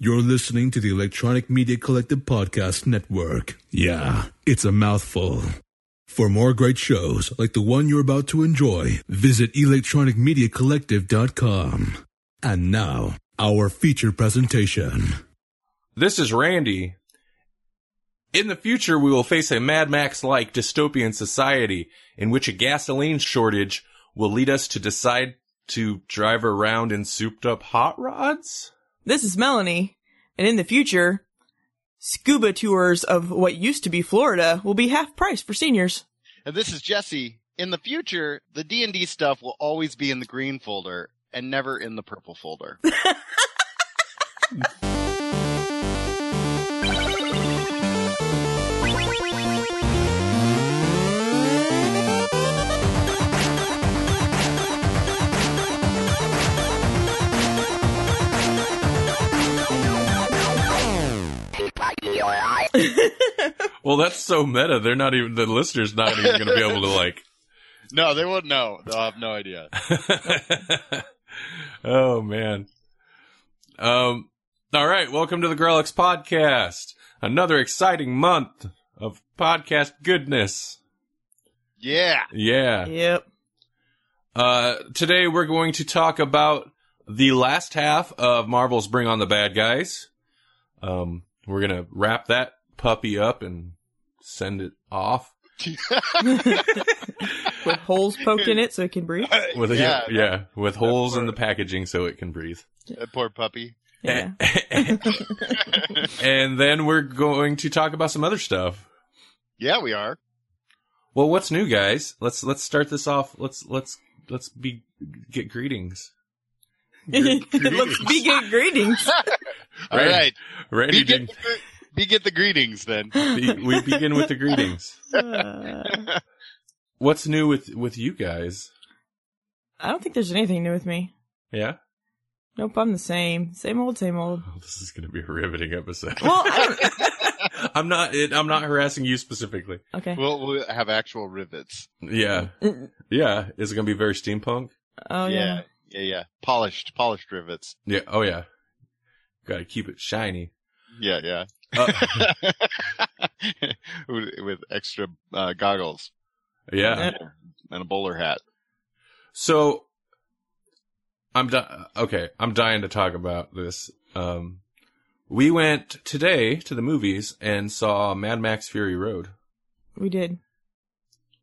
You're listening to the Electronic Media Collective Podcast Network. Yeah, it's a mouthful. For more great shows like the one you're about to enjoy, visit electronicmediacollective.com. And now, our feature presentation. This is Randy. In the future, we will face a Mad Max like dystopian society in which a gasoline shortage will lead us to decide to drive around in souped up hot rods? This is Melanie, and in the future, scuba tours of what used to be Florida will be half price for seniors. And this is Jesse. In the future, the D&D stuff will always be in the green folder and never in the purple folder. Well, that's so meta. They're not even, the listener's not even going to be able to like, no, they won't know. They'll have no idea. oh man. Um, all right. Welcome to the Grawlix podcast. Another exciting month of podcast goodness. Yeah. Yeah. Yep. Uh, today we're going to talk about the last half of Marvel's Bring on the Bad Guys. Um, we're gonna wrap that puppy up and send it off With holes poked in it so it can breathe. Uh, with a, Yeah, yeah, with holes in the packaging so it can breathe. That poor puppy. Yeah. and then we're going to talk about some other stuff. Yeah, we are. Well, what's new, guys? Let's let's start this off. Let's let's let's be get greetings. Let's begin greetings. All Right. right. Randy Begin did the, begin the greetings then. be, we begin with the greetings. Uh, What's new with with you guys? I don't think there's anything new with me. Yeah. Nope, I'm the same. Same old, same old. Oh, this is going to be a riveting episode. Well, I don't. I'm not. It, I'm not harassing you specifically. Okay. We'll, we'll have actual rivets. Yeah, yeah. Is it going to be very steampunk? Oh, yeah. yeah. Yeah, yeah. Polished, polished rivets. Yeah. Oh yeah. Got to keep it shiny. Yeah, yeah. Uh, with, with extra uh, goggles yeah. and a bowler hat. So I'm di- okay. I'm dying to talk about this. Um, we went today to the movies and saw Mad Max Fury Road, We did.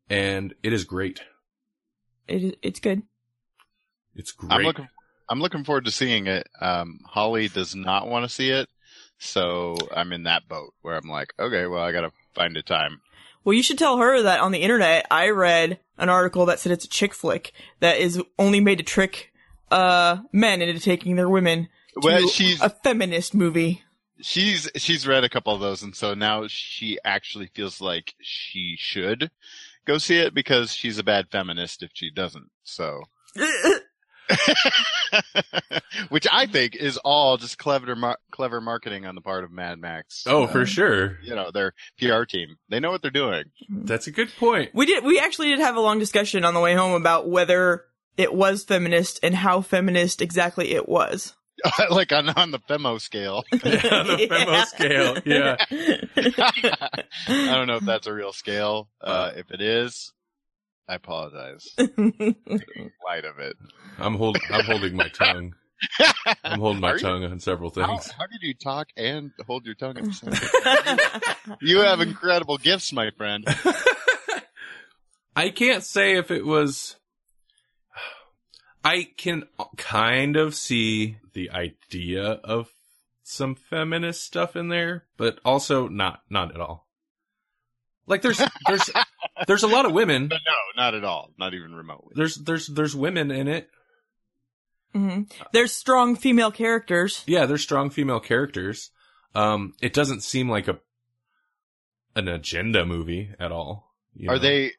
and it is great. It is, it's good. It's great. I'm looking. I'm looking forward to seeing it. Um, Holly does not want to see it, so I'm in that boat where I'm like, okay, well, I gotta find a time. Well, you should tell her that on the internet, I read an article that said it's a chick flick that is only made to trick, uh, men into taking their women to Well, she's a feminist movie. she's she's read a couple of those, and so now she actually feels like she should go see it because she's a bad feminist if she doesn't. So. Which I think is all just clever, mar- clever marketing on the part of Mad Max. oh, for Uh, sure. You know, their PR team. They know what they're doing. That's a good point. We did. We actually did have a long discussion on the way home about whether it was feminist and how feminist exactly it was. like on, on the femo scale. Yeah, on the femo scale. Yeah. I don't know if that's a real scale. Uh, if it is, I apologize. Light of it. I'm holding. I'm holding my tongue. I'm holding my Are you- tongue on several How, things. how did you talk and hold your tongue at the same time? You have incredible gifts, my friend. I can't say if it was. I can kind of see the idea of some feminist stuff in there, but also not not at all. Like there's there's there's a lot of women. But no, not at all. Not even remotely. There's there's there's women in it. hmm There's strong female characters. Yeah, there's strong female characters. Um, it doesn't seem like a an agenda movie at all. you Are know? they,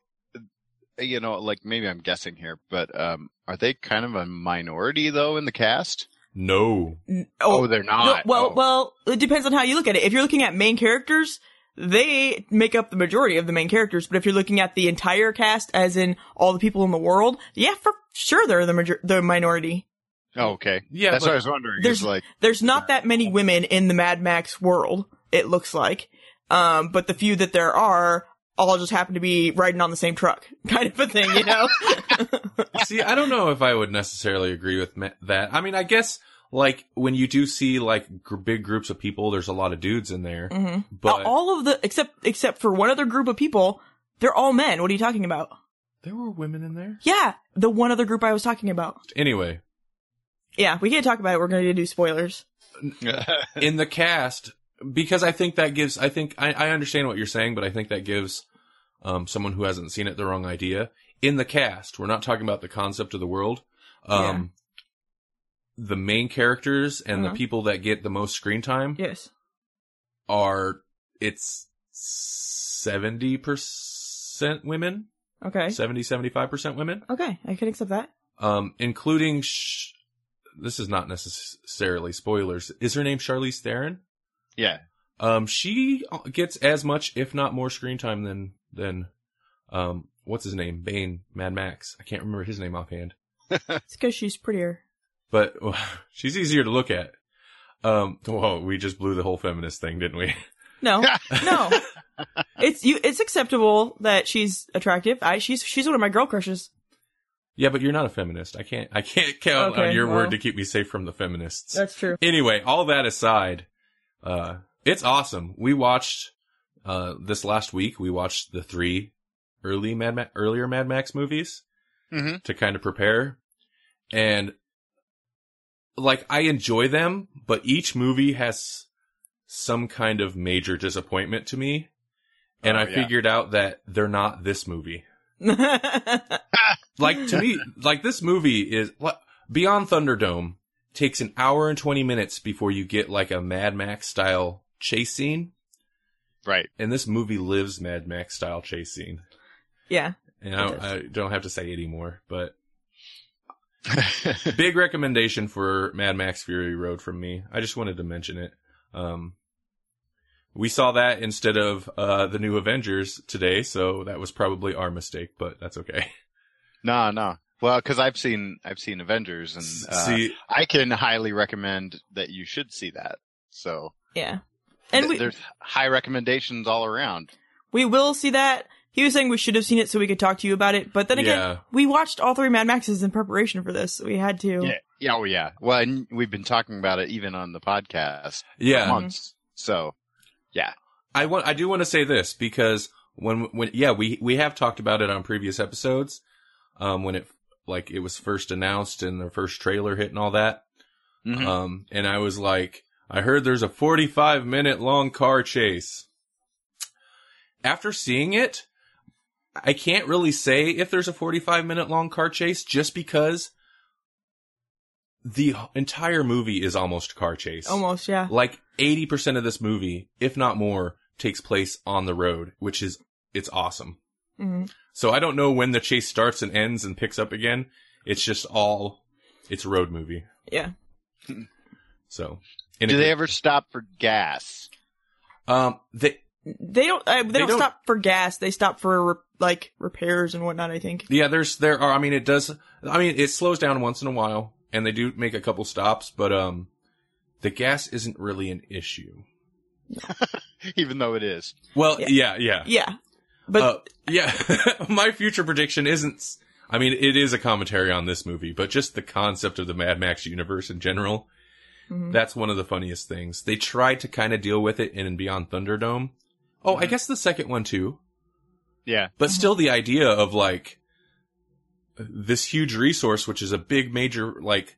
you know, like maybe I'm guessing here, but um, are they kind of a minority though in the cast? No. N- Oh, they're no, not. well, Oh. well, it depends on how you look at it. If you're looking at main characters, they make up the majority of the main characters. But if you're looking at the entire cast, as in all the people in the world, yeah, for sure they're the major- the minority. Oh, okay. Yeah, That's but what I was wondering. there's- like, There's not that many women in the Mad Max world, it looks like. Um, but the few that there are all just happen to be riding on the same truck, kind of a thing, you know? See, I don't know if I would necessarily agree with ma- that. I mean, I guess like when you do see like gr- big groups of people, there's a lot of dudes in there. hmm But all of the, except, except for one other group of people, they're all men. What are you talking about? there were women in there. Yeah, the one other group I was talking about. Anyway, Yeah, we can't talk about it. We're going to do spoilers. in the cast, because I think that gives, I think, I, I understand what you're saying, but I think that gives, um, someone who hasn't seen it the wrong idea. In the cast, we're not talking about the concept of the world. Um, the main characters and Uh-huh. the people that get the most screen time Yes. are, it's 70% women, Okay. 70, 75% women, Okay, I can accept that. um, including, sh- this is not necessarily spoilers. Is her name Charlize Theron? yeah. Um, she gets as much, if not more, screen time than than um, what's his name, Bane, Mad Max. I can't remember his name offhand, It's because she's prettier. But she's easier to look at. Um, whoa, we just blew the whole feminist thing, didn't we? No, no. It's you. It's acceptable that she's attractive. I she's she's one of my girl crushes. yeah, but you're not a feminist. I can't, I can't count on your well. word to keep me safe from the feminists. That's true. anyway, all that aside, uh, it's awesome. We watched, uh, this last week, we watched the three early Mad Ma- earlier Mad Max movies Mhm. to kind of prepare. And like, I enjoy them, but each movie has some kind of major disappointment to me. And Oh, I yeah. figured out that they're not this movie. Like, to me, like this movie is, what, Beyond Thunderdome takes an hour and 20 minutes before you get like a Mad Max style chase scene. Right. And this movie lives Mad Max style chase scene. yeah. And I. I don't have to say anymore, but big recommendation for Mad Max Fury Road from me. I just wanted to mention it. Um, we saw that instead of, uh, the new Avengers today, so that was probably our mistake, but that's okay. no, no. Well, because I've seen I've seen Avengers, and uh, See, I can highly recommend that you should see that. So, Yeah. And th- we there's high recommendations all around. we will see that. He was saying we should have seen it so we could talk to you about it, but then again, Yeah. we watched all three Mad Maxes in preparation for this. We had to. Yeah. Yeah. Oh, yeah. Well, and we've been talking about it even on the podcast for yeah. months. So, yeah. I want I do want to say this because when when yeah we we have talked about it on previous episodes um when it like it was first announced and the first trailer hit and all that mhm. um and I was like I heard there's a 45 minute long car chase after seeing it I can't really say if there's a 45 minute long car chase just because the entire movie is almost car chase Almost, yeah. like 80% of this movie, if not more, takes place on the road, which is, it's awesome. hmm So I don't know when the chase starts and ends and picks up again. It's just all, it's a road movie. Yeah. So. and do they ever stop for gas? Um, they, They don't. Uh, they, They don't, don't- stop for gas. They stop for re- like repairs and whatnot. I think. yeah, there's, there are, I mean, it does, I mean, it slows down once in a while and they do make a couple stops, but, um, the gas isn't really an issue. Even though it is. Well, Yeah. yeah, yeah. Yeah, but Uh, yeah, my future prediction isn't. I mean, it is a commentary on this movie, but just the concept of the Mad Max universe in general. Mhm. That's one of the funniest things. They tried to kind of deal with it in Beyond Thunderdome. Oh, I guess the second one too. Yeah. But still, the idea of like this huge resource, which is a big, major like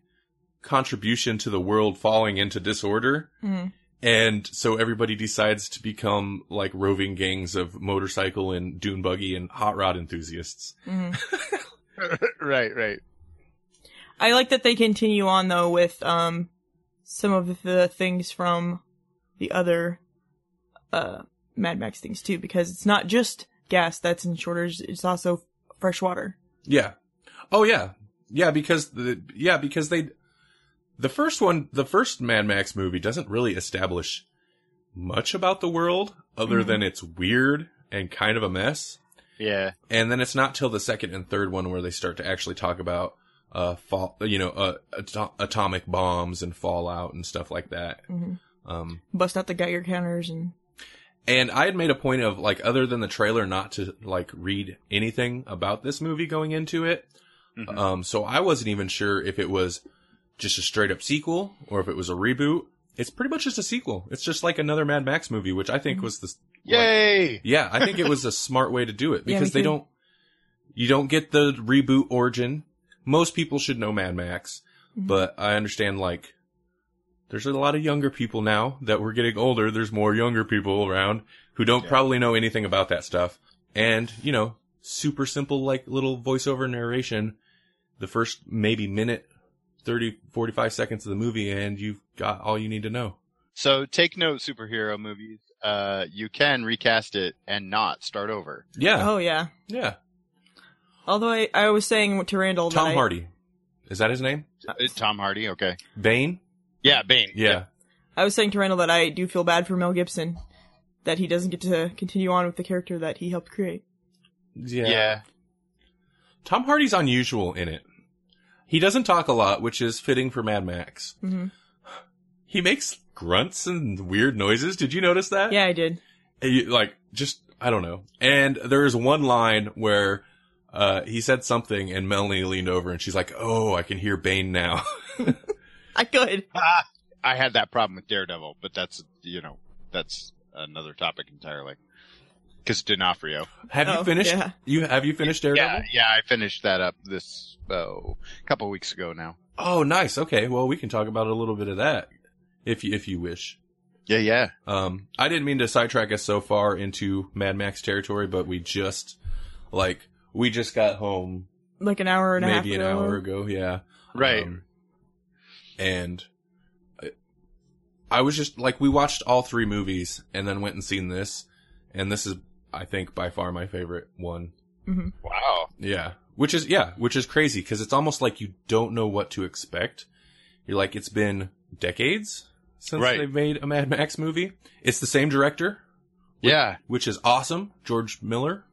contribution to the world falling into disorder. Mhm. And so everybody decides to become like roving gangs of motorcycle and dune buggy and hot rod enthusiasts. Mhm. right, right. I like that they continue on though with um some of the things from the other uh Mad Max things too, because it's not just gas that's in shortage; it's also fresh water. Yeah. Oh yeah. Yeah, because the yeah, because they the first one, the first Mad Max movie doesn't really establish much about the world other Mhm. than it's weird and kind of a mess. Yeah. And then it's not till the second and third one where they start to actually talk about uh, fall, you know, uh, ato- atomic bombs and fallout and stuff like that. Mhm. Um, Bust out the Geiger counters and and I had made a point of like, other than the trailer, not to like read anything about this movie going into it. Mhm. Um, so I wasn't even sure if it was just a straight up sequel or if it was a reboot. It's pretty much just a sequel. It's just like another Mad Max movie, which I think was the, like, Yay! yeah, I think it was a smart way to do it because me they don't, you don't get the reboot origin. Most people should know Mad Max, Mhm. but I understand like there's a lot of younger people now that we're getting older. There's more younger people around who don't Yeah. probably know anything about that stuff. And, you know, super simple, like little voiceover narration, the first maybe minute, 30, 45 seconds of the movie, and you've got all you need to know. So take note, superhero movies. Uh, you can recast it and not start over. Yeah. oh yeah. Yeah. Although I, I was saying to Randall Tom that I- Hardy. Is that his name? Uh, Tom Hardy, okay. Bane? Yeah, Bane. Yeah. I was saying to Randall that I do feel bad for Mel Gibson that he doesn't get to continue on with the character that he helped create. Yeah. Yeah. Tom Hardy's unusual in it. He doesn't talk a lot, which is fitting for Mad Max. hmm He makes grunts and weird noises. Did you notice that? Yeah, I did. And you- like, just, I don't know. And there is one line where, uh, he said something and Melanie leaned over and she's like, oh, I can hear Bane now. I could. Ah, I had that problem with Daredevil, but that's, you know, that's another topic entirely. Cause D'Onofrio. have you Oh, finished? yeah. You, have you finished Daredevil? Yeah, yeah, I finished that up this, oh, couple weeks ago now. Oh, nice. Okay. Well, we can talk about a little bit of that if you, if you wish. Yeah, yeah. Um, I didn't mean to sidetrack us so far into Mad Max territory, but we just, like, we just got home Like an hour and a half maybe an ago. hour ago. Yeah. Right. Um, and I, I was just like, we watched all three movies and then went and seen this. And this is, I think, by far my favorite one. hmm wow. Yeah. Which is, yeah, which is crazy because it's almost like you don't know what to expect. You're like, it's been decades since Right. they've made a Mad Max movie. It's the same director, Yeah, which is awesome. George Miller.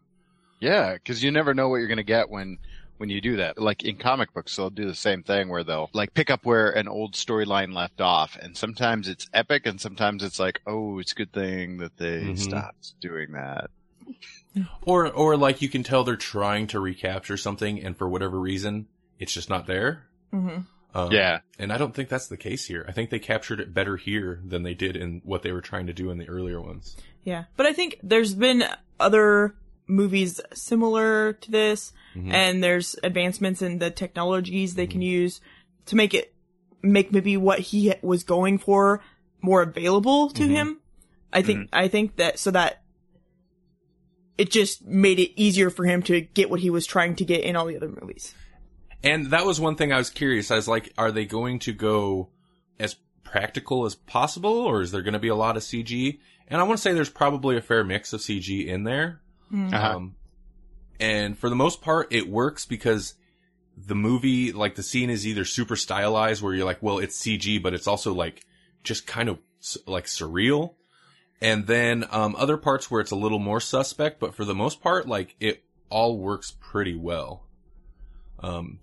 yeah, cause you never know what you're gonna get when, when you do that. Like in comic books, they'll do the same thing where they'll like pick up where an old storyline left off. And sometimes it's epic and sometimes it's like, oh, it's a good thing that they Mhm. stopped doing that. Or, or like you can tell they're trying to recapture something and for whatever reason, it's just not there. hmm Um, yeah. And I don't think that's the case here. I think they captured it better here than they did in what they were trying to do in the earlier ones. Yeah. But I think there's been other movies similar to this, Mhm. and there's advancements in the technologies they can use to make it, make maybe what he was going for more available to Mhm. him. I think, I think that, so that it just made it easier for him to get what he was trying to get in all the other movies. And that was one thing I was curious. I was like, are they going to go as practical as possible or is there going to be a lot of CG? And I want to say there's probably a fair mix of CG in there. Uh-huh. Um, and for the most part, it works because the movie, like the scene is either super stylized where you're like, well, it's CG, but it's also like just kind of like surreal. And then, um, other parts where it's a little more suspect, but for the most part, like it all works pretty well. Um,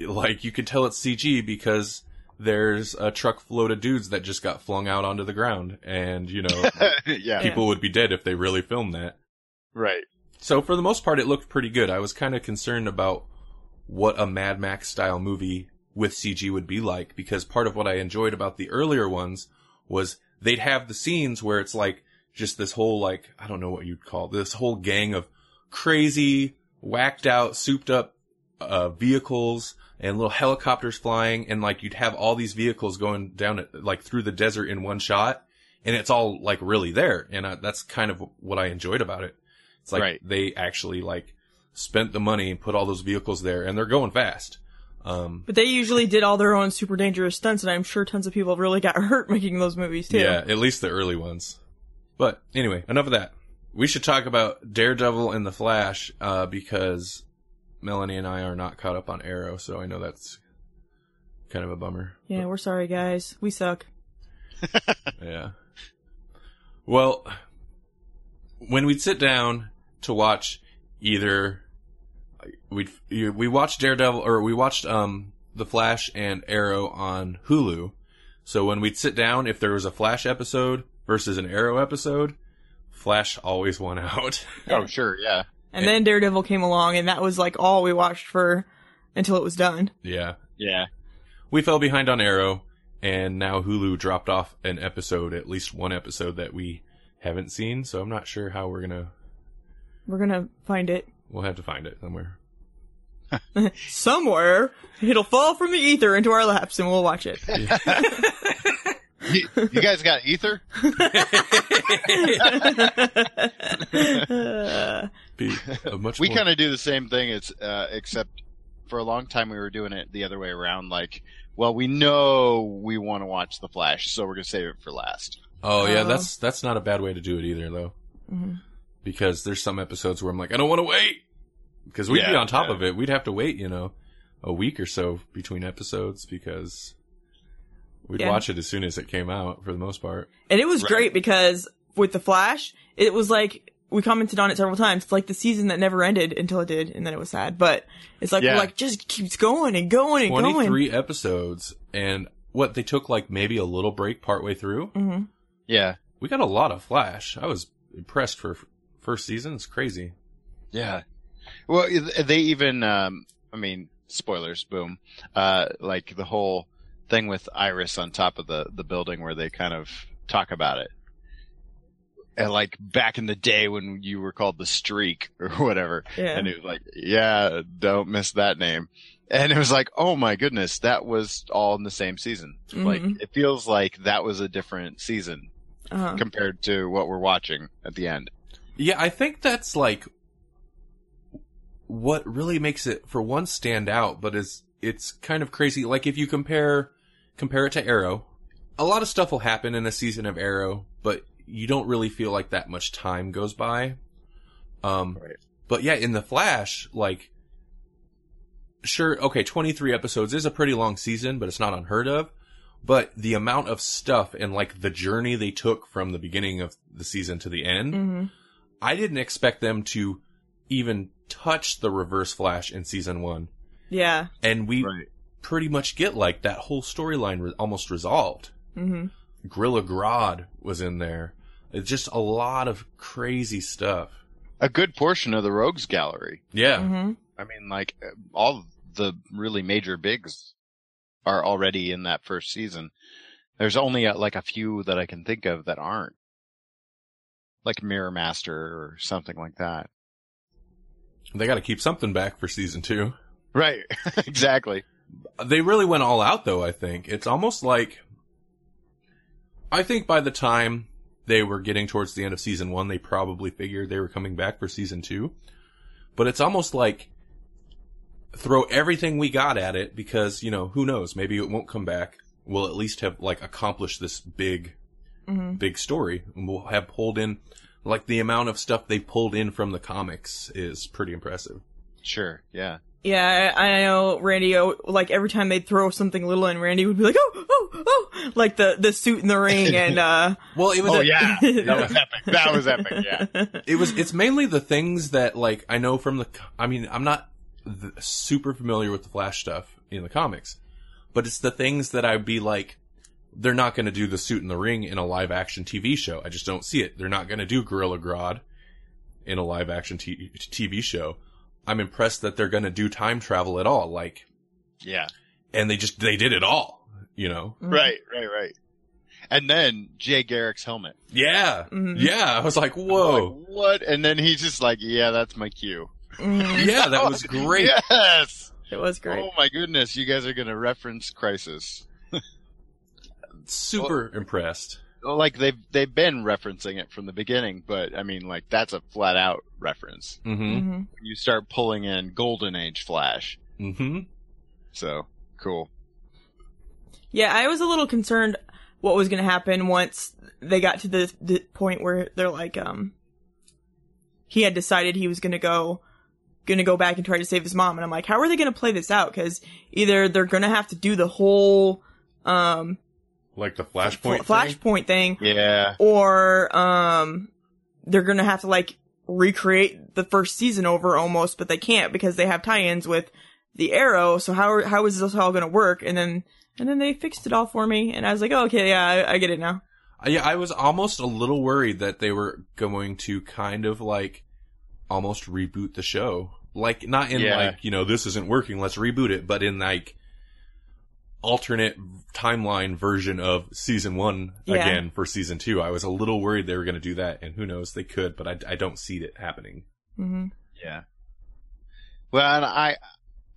like you could tell it's CG because there's a truck full of dudes that just got flung out onto the ground and, you know, yeah. people would be dead if they really filmed that. Right. So for the most part, it looked pretty good. I was kind of concerned about what a Mad Max style movie with CG would be like because part of what I enjoyed about the earlier ones was they'd have the scenes where it's like just this whole like, I don't know what you'd call it, this whole gang of crazy, whacked out, souped up, uh, vehicles and little helicopters flying and like you'd have all these vehicles going down like through the desert in one shot and it's all like really there. And uh, that's kind of what I enjoyed about it. It's like Right. they actually like spent the money and put all those vehicles there and they're going fast. Um, But they usually did all their own super dangerous stunts, and I'm sure tons of people really got hurt making those movies too. yeah, at least the early ones. But anyway, enough of that. We should talk about Daredevil and the Flash, uh, because Melanie and I are not caught up on Arrow, so I know that's kind of a bummer. Yeah, we're sorry, guys. We suck. Yeah. Well, when we'd sit down to watch either we we watched Daredevil or we watched um the Flash and Arrow on Hulu. So when we'd sit down, if there was a Flash episode versus an Arrow episode, Flash always won out. Oh, sure, yeah. And then Daredevil came along, and that was like all we watched for until it was done. yeah. Yeah. We fell behind on Arrow, and now Hulu dropped off an episode, at least one episode that we haven't seen. So I'm not sure how we're gonna. We're gonna find it We'll have to find it somewhere. somewhere. It'll fall from the ether into our laps, and we'll watch it. You, you guys got ether? Be a much We more- kind of do the same thing. It's uh, except for a long time we were doing it the other way around. Like, well, we know we want to watch the Flash, so we're gonna save it for last. Oh yeah, Uh, that's that's not a bad way to do it either, though. Mhm. Because there's some episodes where I'm like, I don't want to wait, because we'd be on top yeah. of it. We'd have to wait, you know, a week or so between episodes because we'd Yeah. watch it as soon as it came out for the most part. And it was Right. great because with the Flash, it was like we commented on it several times. It's like the season that never ended until it did, and then it was sad. But it's like Yeah. we're like just keeps going and going and going. 23 episodes, and what they took like maybe a little break partway through. hmm Yeah, We got a lot of Flash. I was impressed for f- first season. is crazy. yeah. Well, they even, um, I mean, spoilers, boom. Uh, like the whole thing with Iris on top of the the building where they kind of talk about it. And like back in the day when you were called the Streak or whatever, Yeah. and it was like, yeah, don't miss that name. And it was like, oh my goodness, that was all in the same season. Like, Mhm. it feels like that was a different season Uh-huh. compared to what we're watching at the end. Yeah, I think that's like what really makes it for one stand out, but is it's kind of crazy. Like if you compare compare it to Arrow, a lot of stuff will happen in a season of Arrow, but you don't really feel like that much time goes by. Um, Right. but yeah, in the Flash, like, sure, okay, 23 episodes is a pretty long season, but it's not unheard of. But the amount of stuff and like the journey they took from the beginning of the season to the end, Mhm. I didn't expect them to even touch the reverse flash in season one. Yeah. And we Right. pretty much get like that whole storyline re- almost resolved. hmm Gorilla Grodd was in there. It's just a lot of crazy stuff. A good portion of the Rogues Gallery. Yeah. hmm I mean, like uh, all the really major bigs are already in that first season. There's only uh, like a few that I can think of that aren't, like Mirror Master or something like that. They got to keep something back for season two. Right. exactly. They really went all out though, I think. It's almost like, I think by the time they were getting towards the end of season one, they probably figured they were coming back for season two. But it's almost like, throw everything we got at it because, you know, who knows, maybe it won't come back. We'll at least have like accomplished this big, hmm big story and we'll have pulled in, like the amount of stuff they pulled in from the comics is pretty impressive. Sure. Yeah. Yeah, I, I know Randy. oh, Like every time they'd throw something little in, Randy would be like, "Oh, oh, oh!" Like the the suit in the ring, and uh, Well, it was, Oh yeah. That was epic. That was epic. Yeah. it was it's mainly the things that like I know from the I mean I'm not th- super familiar with the Flash stuff in the comics, but it's the things that I'd be like they're not going to do the suit in the ring in a live action TV show. I just don't see it. They're not going to do Gorilla Grodd in a live action t- TV show. I'm impressed that they're going to do time travel at all like Yeah. and they just they did it all, you know. Right. Right. Right. And then Jay Garrick's helmet. Yeah. Mhm. Yeah, I was like, "Whoa." Like, what? And then he's just like, yeah, that's my cue. Mhm. Yeah, that was great. Yes. it was great. Oh my goodness, you guys are going to reference Crisis. Super impressed. Like they've they've been referencing it from the beginning, but I mean, like that's a flat out reference. Mhm. hmm You start pulling in Golden Age Flash, Mhm. so cool. Yeah, I was a little concerned what was going to happen once they got to the, the point where they're like, um, he had decided he was going to go, going to go back and try to save his mom. And I'm like, how are they going to play this out? Cause either they're going to have to do the whole, um, Like the flashpoint. fl- flashpoint thing, Yeah, or, um, they're going to have to like recreate the first season over almost, but they can't because they have tie-ins with the Arrow. So how how is this all going to work? And then and then they fixed it all for me, and I was like, oh, okay, yeah, I, I get it now. Uh, Yeah, I was almost a little worried that they were going to kind of like almost reboot the show. Like not in Yeah. like, you know, this isn't working, let's reboot it, but in like alternate timeline version of season 1 Yeah. again for season 2. I was a little worried they were going to do that and who knows they could, but I I don't see it happening. hmm Yeah. Well, I,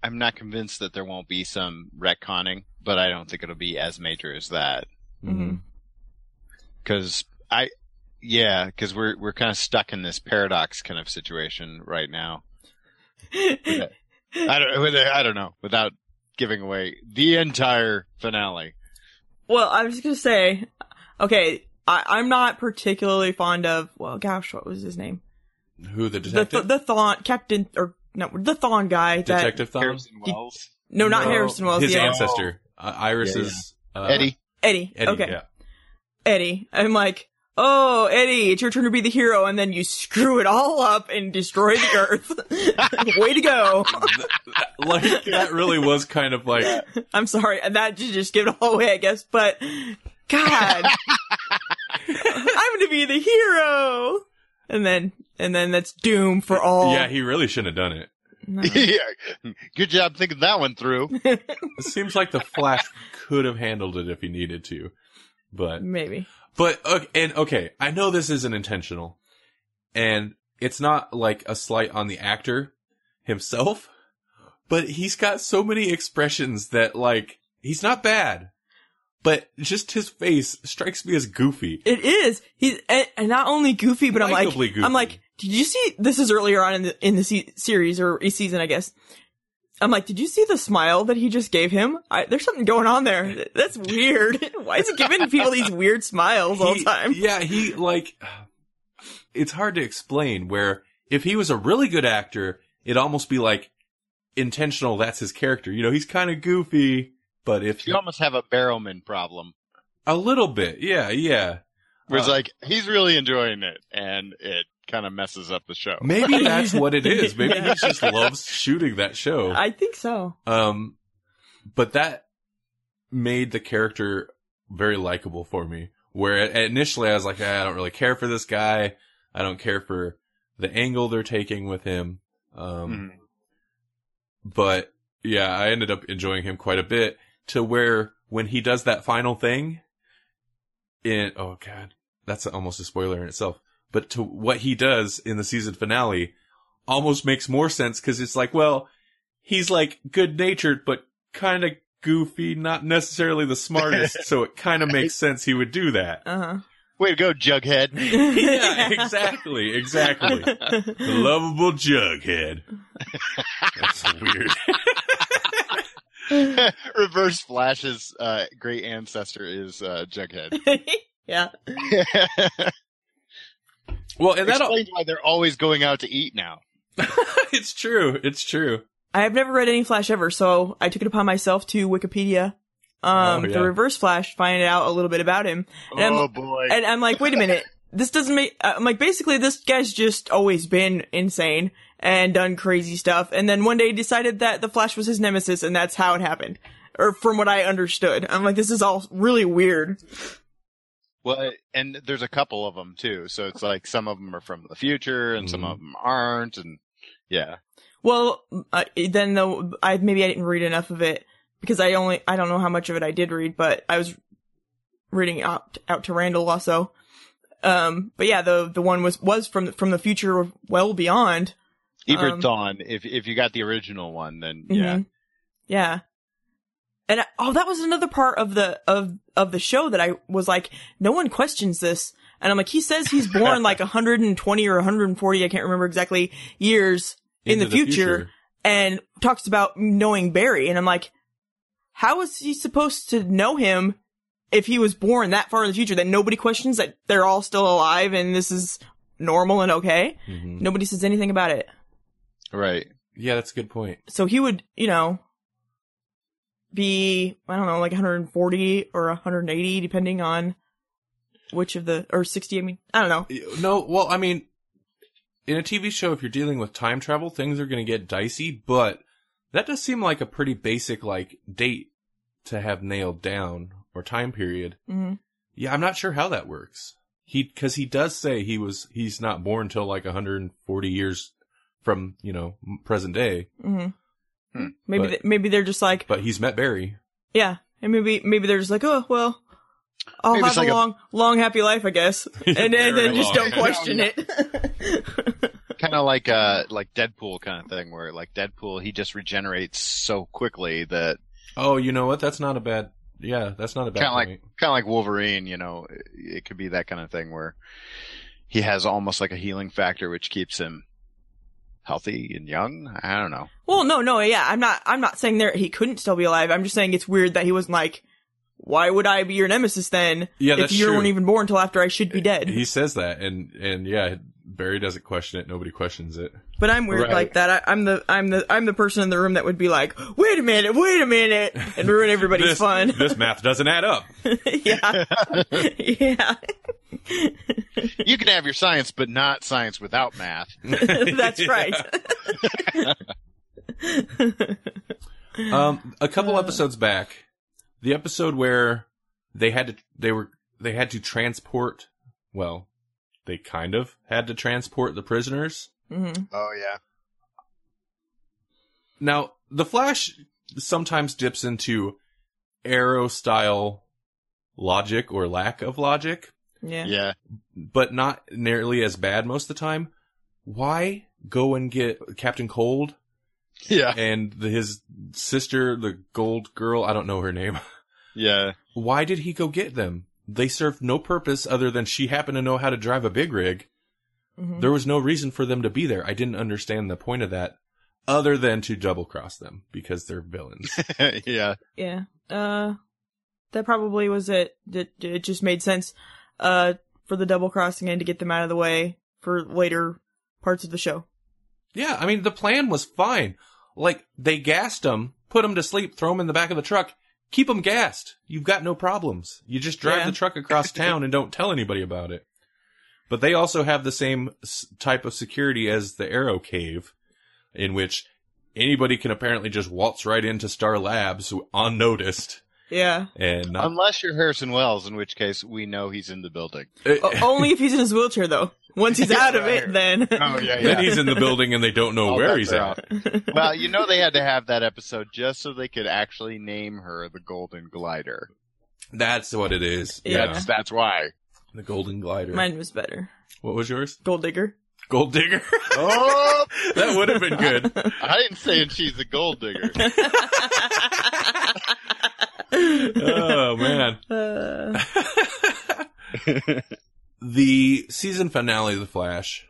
I'm not convinced that there won't be some retconning, but I don't think it'll be as major as that. Mhm. Cause I, yeah, cause we're, we're kind of stuck in this paradox kind of situation right now. I don't, I don't know, without giving away the entire finale. Well, I was gonna say, okay, I, I'm not particularly fond of. Well, gosh, what was his name? Who the The detective? the, the Thawne Captain or no the Thawne guy. That, detective Thom? Harrison Wells. No, not No, Harrison Wells. His yeah, ancestor. Uh, Iris's Uh, Eddie. Eddie. Eddie, okay, yeah. Eddie. I'm like, oh, Eddie, it's your turn to be the hero, and then you screw it all up and destroy the Earth. Way to go! like that really was kind of like I'm sorry, and that you just give it all away, I guess. But God, I'm gonna be the hero, and then and then that's doom for all. yeah, he really shouldn't have done it. No. yeah. Good job thinking that one through. It seems like the Flash could have handled it if he needed to, but Maybe. But okay, and okay, I know this isn't intentional, and it's not like a slight on the actor himself, but he's got so many expressions that like he's not bad, but just his face strikes me as goofy. It is. He's and, not only goofy, but I'm like, goofy. I'm like, did you see? This is earlier on in the in the se- series or a season, I guess. I'm like, did you see the smile that he just gave him? I, there's something going on there. That's weird. Why is he giving people these weird smiles all the time? Yeah, he like it's hard to explain where if he was a really good actor, it'd almost be like intentional that's his character. You know, he's kind of goofy, but if You almost have a Barrowman problem. a little bit, yeah, yeah. Where it's Uh, like, he's really enjoying it, and it kind of messes up the show. Maybe that's what it is. Maybe Yeah. he just loves shooting that show. I think so. Um, but that made the character very likable for me. Where initially I was like, "Ah, I don't really care for this guy. I don't care for the angle they're taking with him. Um, Mhm. but yeah, I ended up enjoying him quite a bit to where when he does that final thing in, oh God, that's almost a spoiler in itself, but to what he does in the season finale almost makes more sense because it's like, well, he's like good natured, but kind of goofy, not necessarily the smartest. so it kind of makes sense he would do that. Uh huh. Way to go, Jughead. yeah, exactly, exactly. The lovable Jughead. That's weird. Reverse Flash's uh, great ancestor is uh, Jughead. yeah. Well, and that Explains why they're always going out to eat now. it's true. It's true. I have never read any Flash ever, so I took it upon myself to Wikipedia, um, Oh, yeah. the Reverse Flash, find out a little bit about him. And I'm- oh boy. And I'm like, wait a minute. This doesn't make, uh, I'm like, basically this guy's just always been insane and done crazy stuff. And then one day decided that the Flash was his nemesis and that's how it happened. Or from what I understood. I'm like, this is all really weird. Well, and there's a couple of them too. So it's like some of them are from the future and some Mhm. of them aren't. And yeah. Well, uh, then though, I, maybe I didn't read enough of it because I only, I don't know how much of it I did read, but I was reading out, out to Randall also. Um, but yeah, the, the one was, was from, from the future well beyond. Ebert Um, if if you got the original one, then yeah. Mhm. Yeah. And I, oh, that was another part of the of of the show that I was like, no one questions this. And I'm like, he says he's born like 120 or 140, I can't remember exactly, years in Into the, future, and talks about knowing Barry. And I'm like, how is he supposed to know him if he was born that far in the future that nobody questions that they're all still alive and this is normal and okay? Mhm. Nobody says anything about it. Right. Yeah, that's a good point. so he would, you know, be I don't know, like 140 or 180, depending on which of the or 60. I mean, I don't know. No, well, I mean, in a TV show, if you're dealing with time travel, things are going to get dicey, but that does seem like a pretty basic, like, date to have nailed down or time period. hmm Yeah, I'm not sure how that works. He, cause he does say he was, he's not born till like 140 years from, you know, present day, hmm Hmm. Maybe But- th- maybe they're just like but he's met Barry. yeah, and maybe maybe they're just like oh well, I'll Maybe have a like a- long long happy life I guess, and then, then just long. don't question it. kind of like uh like Deadpool kind of thing, where like Deadpool he just regenerates so quickly that Oh, you know what? That's not a bad, yeah, that's not a bad kind of like kind of like Wolverine. You know, it, it could be that kind of thing where he has almost like a healing factor, which keeps him healthy and young. I don't know. well, no, no, yeah, I'm not I'm not saying there he couldn't still be alive. I'm just saying it's weird that he wasn't like, why would I be your nemesis then? Yeah, if you true. weren't even born until after I should be dead. He says that, and and yeah, Barry doesn't question it. Nobody questions it. But I'm weird Right. like that. I, I'm the I'm the I'm the person in the room that would be like, wait a minute, wait a minute, and ruin everybody's this, fun. This math doesn't add up. yeah, yeah, You can have your science, but not science without math. that's right. Um, a couple episodes back, the episode where they had to they were they had to transport. Well, they kind of had to transport the prisoners. Hmm Oh yeah. Now, the Flash sometimes dips into Arrow style logic or lack of logic, Yeah. Yeah. but not nearly as bad most of the time. Why go and get Captain Cold Yeah. and the, his sister, the gold girl? I don't know her name. Yeah. Why did he go get them? They served no purpose other than she happened to know how to drive a big rig. Mhm. There was no reason for them to be there. I didn't understand the point of that other than to double cross them because they're villains. yeah. Yeah. Uh, that probably was it. It, it just made sense, uh, for the double crossing and to get them out of the way for later parts of the show. yeah, I mean, the plan was fine. Like, they gassed them, put them to sleep, throw them in the back of the truck, keep them gassed. You've got no problems. You just drive Yeah. the truck across town and don't tell anybody about it. But they also have the same type of security as the Arrow Cave, in which anybody can apparently just waltz right into Star Labs unnoticed. Yeah. And not, Unless you're Harrison Wells, in which case we know he's in the building. Uh, o- only if he's in his wheelchair though. Once he's out of it, then. Oh yeah. then he's in the building and they don't know All where he's are at. well, you know they had to have that episode just so they could actually name her the Golden Glider. That's what it is. Yeah. Yeah. That's that's why. The Golden Glider. Mine was better. What was yours? Gold digger. Gold Digger. Oh, that would have been good. I didn't say she's a gold digger. Oh man. Uh, the season finale of The Flash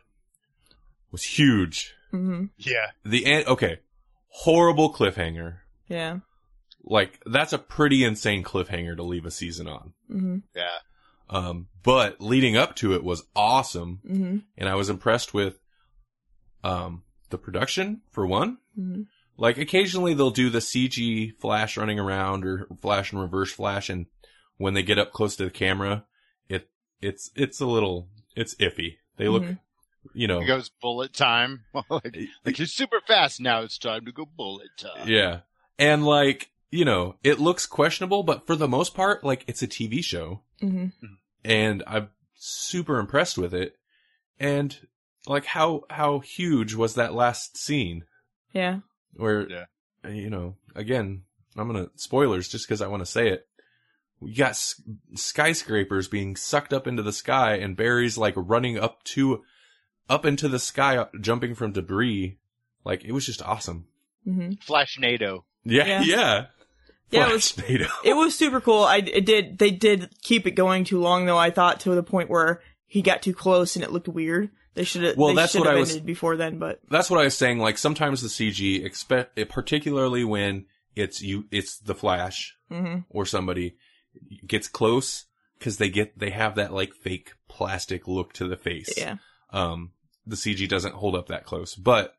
was huge. hmm yeah. The end, okay. Horrible cliffhanger. Yeah. Like, that's a pretty insane cliffhanger to leave a season on. hmm Yeah. Um, but leading up to it was awesome. hmm And I was impressed with, um, the production for one. hmm Like occasionally they'll do the CG flash running around or flash and reverse flash and when they get up close to the camera, it, it's, it's a little, it's iffy. They look, Mhm. you know, It goes bullet time. like, like you're super fast. Now it's time to go bullet time. yeah. And like, you know, it looks questionable, but for the most part, like it's a TV show hmm and I'm super impressed with it. And like how, how huge was that last scene? Yeah. where Yeah. you know again i'm gonna spoilers just because i want to say it we got s- skyscrapers being sucked up into the sky and barry's like running up to up into the sky jumping from debris like it was just awesome hmm Flash NATO. yeah Yeah. yeah Yeah, it was-. It was super cool. I it did. They did keep it going too long though. I thought to the point where he got too close and it looked weird. They should have. Well, they that's what I was- before then. But that's what i was saying like sometimes the cg expect particularly when it's you it's the flash hmm or somebody gets close because they get they have that like fake plastic look to the face yeah, um the CG doesn't hold up that close. But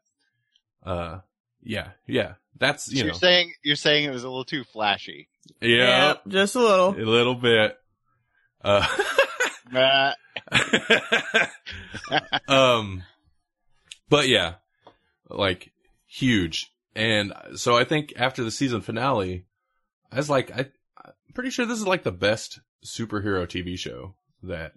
uh yeah, yeah. That's So you you're know saying you're saying it was a little too flashy. yeah, just a little. a little bit. Uh um But yeah, like huge. And so I think after the season finale, I was like, I, I'm pretty sure this is like the best superhero TV show that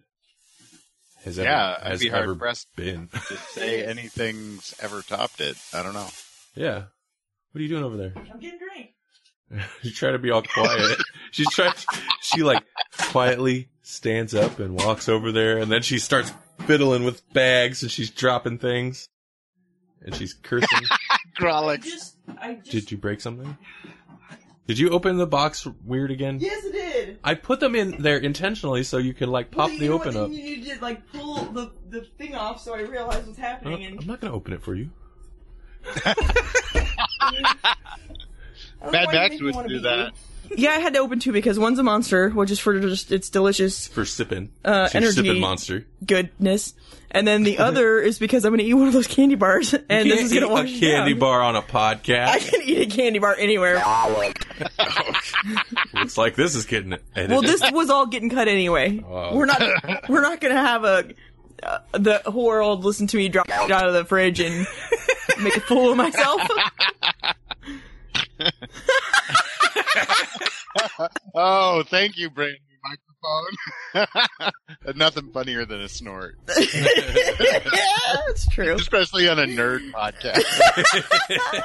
has ever, Yeah, I'd has be hard ever pressed been. to say anything's ever topped it. I don't know. Yeah. What are you doing over there? I'm getting drink. She's trying to be all quiet. She's trying. She like quietly stands up and walks over there, and then she starts fiddling with bags and she's dropping things, and she's cursing. I Grolix. just, I just. Did you break something? Did you open the box weird again? Yes, it did. I put them in there intentionally so you could like pop Well, the open what, up. You, you did like pull the the thing off, so I realized what's Uh, happening. And I'm not gonna open it for you. I don't know Mad why you Max would do that. you. Yeah, I had to open two because one's a monster, which is for just its delicious For sipping. Uh, She's energy. sipping monster. goodness, and then the other is because I'm going to eat one of those candy bars, and You this is going to wash a candy down. bar on a podcast. I can eat a candy bar anywhere. Looks like this is getting edited. Well, this was all getting cut anyway. Wow. We're not. We're not going to have a uh, the whole world listen to me drop it out of the fridge and make a fool of myself. Oh, thank you, brand new microphone. Nothing funnier than a snort, yeah, that's true. especially on a nerd podcast.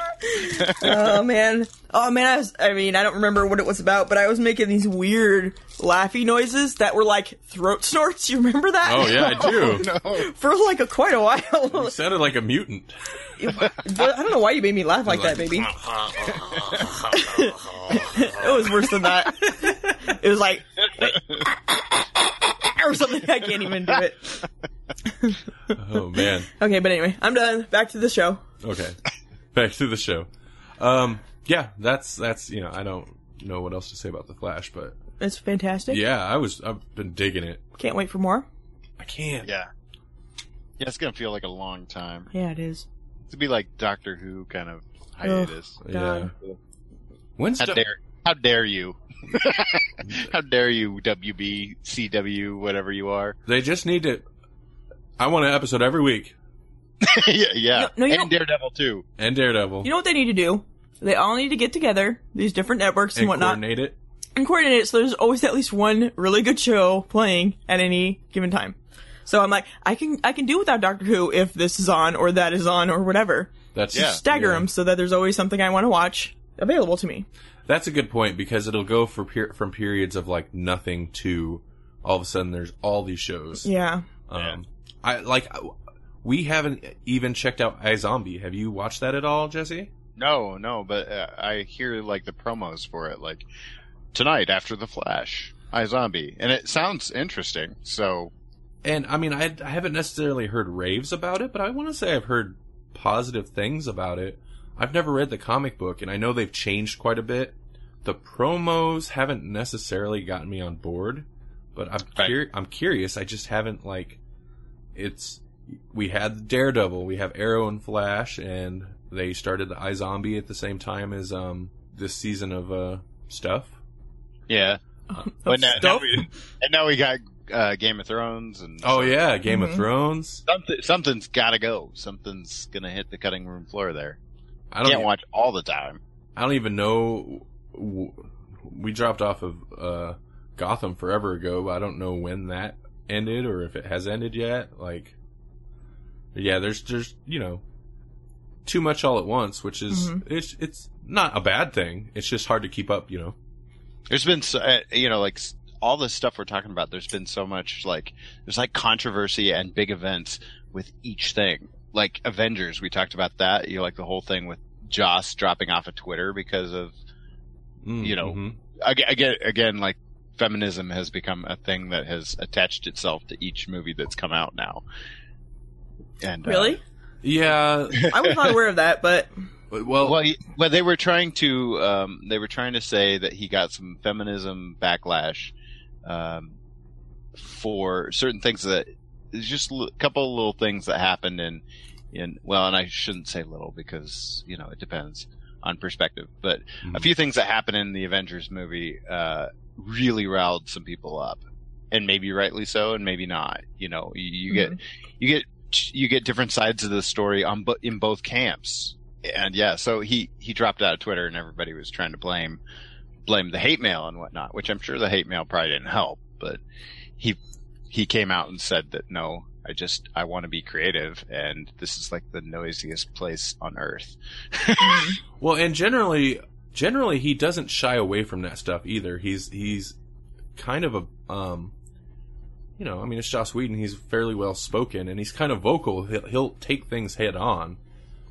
Oh man. Oh man. I was. I mean, I don't remember what it was about, but I was making these weird laughy noises that were like throat snorts. You remember that? oh yeah, I oh, do. no. For like a quite a while. You sounded like a mutant. but I don't know why you made me laugh like that, baby. it was worse than that. It was like or something. I can't even do it. Oh man. Okay, but anyway, I'm done. Back to the show. Okay. Back to the show. Um, yeah, that's that's you know I don't know what else to say about the Flash, but It's fantastic. yeah, I was I've been digging it. Can't wait for more. I can't. Yeah. Yeah, it's gonna feel like a long time. Yeah, it is. To be like Doctor Who kind of hiatus. Yeah. God. When's How the- dare how dare you? how dare you, WB, CW, whatever you are. they just need to? I want an episode every week. yeah, yeah. No, no, and don't- Daredevil too. And Daredevil. You know what they need to do? They all need to get together, these different networks and, and whatnot, coordinate it. and coordinate it so there's always at least one really good show playing at any given time. So I'm like, I can I can do without Doctor Who if this is on or that is on or whatever. That's Yeah. Stagger yeah. them so that there's always something I want to watch available to me. That's a good point because it'll go for per- from periods of like nothing to all of a sudden there's all these shows. Yeah. Um, I like we haven't even checked out iZombie. Have you watched that at all, Jesse? No, no, but uh, I hear like the promos for it, like tonight after the Flash, iZombie, and it sounds interesting. So And I mean, I, I haven't necessarily heard raves about it, but I want to say I've heard positive things about it. I've never read the comic book, and I know they've changed quite a bit. The promos haven't necessarily gotten me on board, but I'm Right. cur- I'm curious. I just haven't like. It's we had Daredevil, we have Arrow and Flash, and they started the iZombie at the same time as um this season of uh stuff. yeah, but now, now we, and now we got uh, Game of Thrones, and Oh yeah, Game of Mhm. Thrones. something something's got to go. Something's gonna hit the cutting room floor there. I don't Can't e- watch all the time. I don't even know. We dropped off of uh, Gotham forever ago, I don't know when that ended or if it has ended yet. Like, yeah, there's there's you know too much all at once, which is Mhm. it's it's not a bad thing. It's just hard to keep up, you know. There's been, so, uh, you know, like all this stuff we're talking about. There's been so much like there's like controversy and big events with each thing. Like Avengers, we talked about that. You know, like the whole thing with Joss dropping off of Twitter because of Mm, You know, mhm. again, again, like feminism has become a thing that has attached itself to each movie that's come out now. And uh, Really? yeah. I was not aware of that, but Well, well, he, well, they were trying to, um, they were trying to say that he got some feminism backlash, um, for certain things that, there's just a couple of little things that happened in, in, well, and I shouldn't say little because, you know, it depends on perspective, but a Mhm. few things that happen in the Avengers movie, uh, really riled some people up. And maybe rightly so, and maybe not. You know, you, you get, mm-hmm. you get you get different sides of the story on bo- in both camps. And yeah, so he he dropped out of Twitter, and everybody was trying to blame blame the hate mail and whatnot, which I'm sure the hate mail probably didn't help. But he he came out and said that no, I just I want to be creative, and this is like the noisiest place on earth. Well, and generally, generally he doesn't shy away from that stuff either. He's he's kind of a um, you know, I mean, it's Joss Whedon. He's fairly well spoken, and he's kind of vocal. He'll, he'll take things head on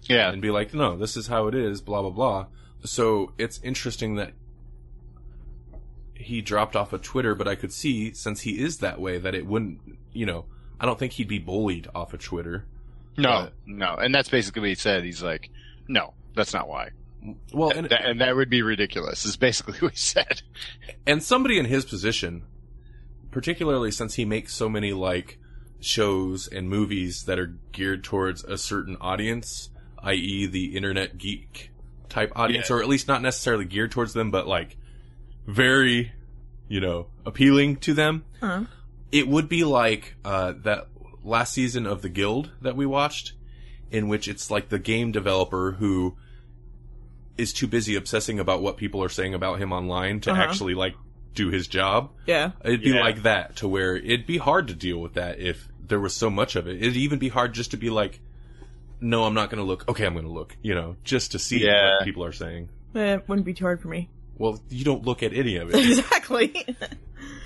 yeah, and be like, "No, this is how it is." Blah blah blah. So it's interesting that he dropped off of Twitter, but I could see since he is that way that it wouldn't, you know, I don't think he'd be bullied off of Twitter. no, no, and that's basically what he said. He's like, no, that's not why. Well, and, and, that, and that would be ridiculous. Is basically what he said. and somebody in his position, particularly since he makes so many like shows and movies that are geared towards a certain audience, i.e., the internet geek type audience, Yeah. or at least not necessarily geared towards them, but like very, you know, appealing to them. Uh, It would be like uh, that last season of The Guild that we watched, in which it's like the game developer who is too busy obsessing about what people are saying about him online to Uh-huh. actually like do his job. yeah. It'd be Yeah. like that to where it'd be hard to deal with that if there was so much of it. It'd even be hard just to be like, no, I'm not going to look. Okay, I'm going to look, you know, just to see Yeah. what people are saying. Eh, it wouldn't be too hard for me. Well, you don't look at any of it. exactly.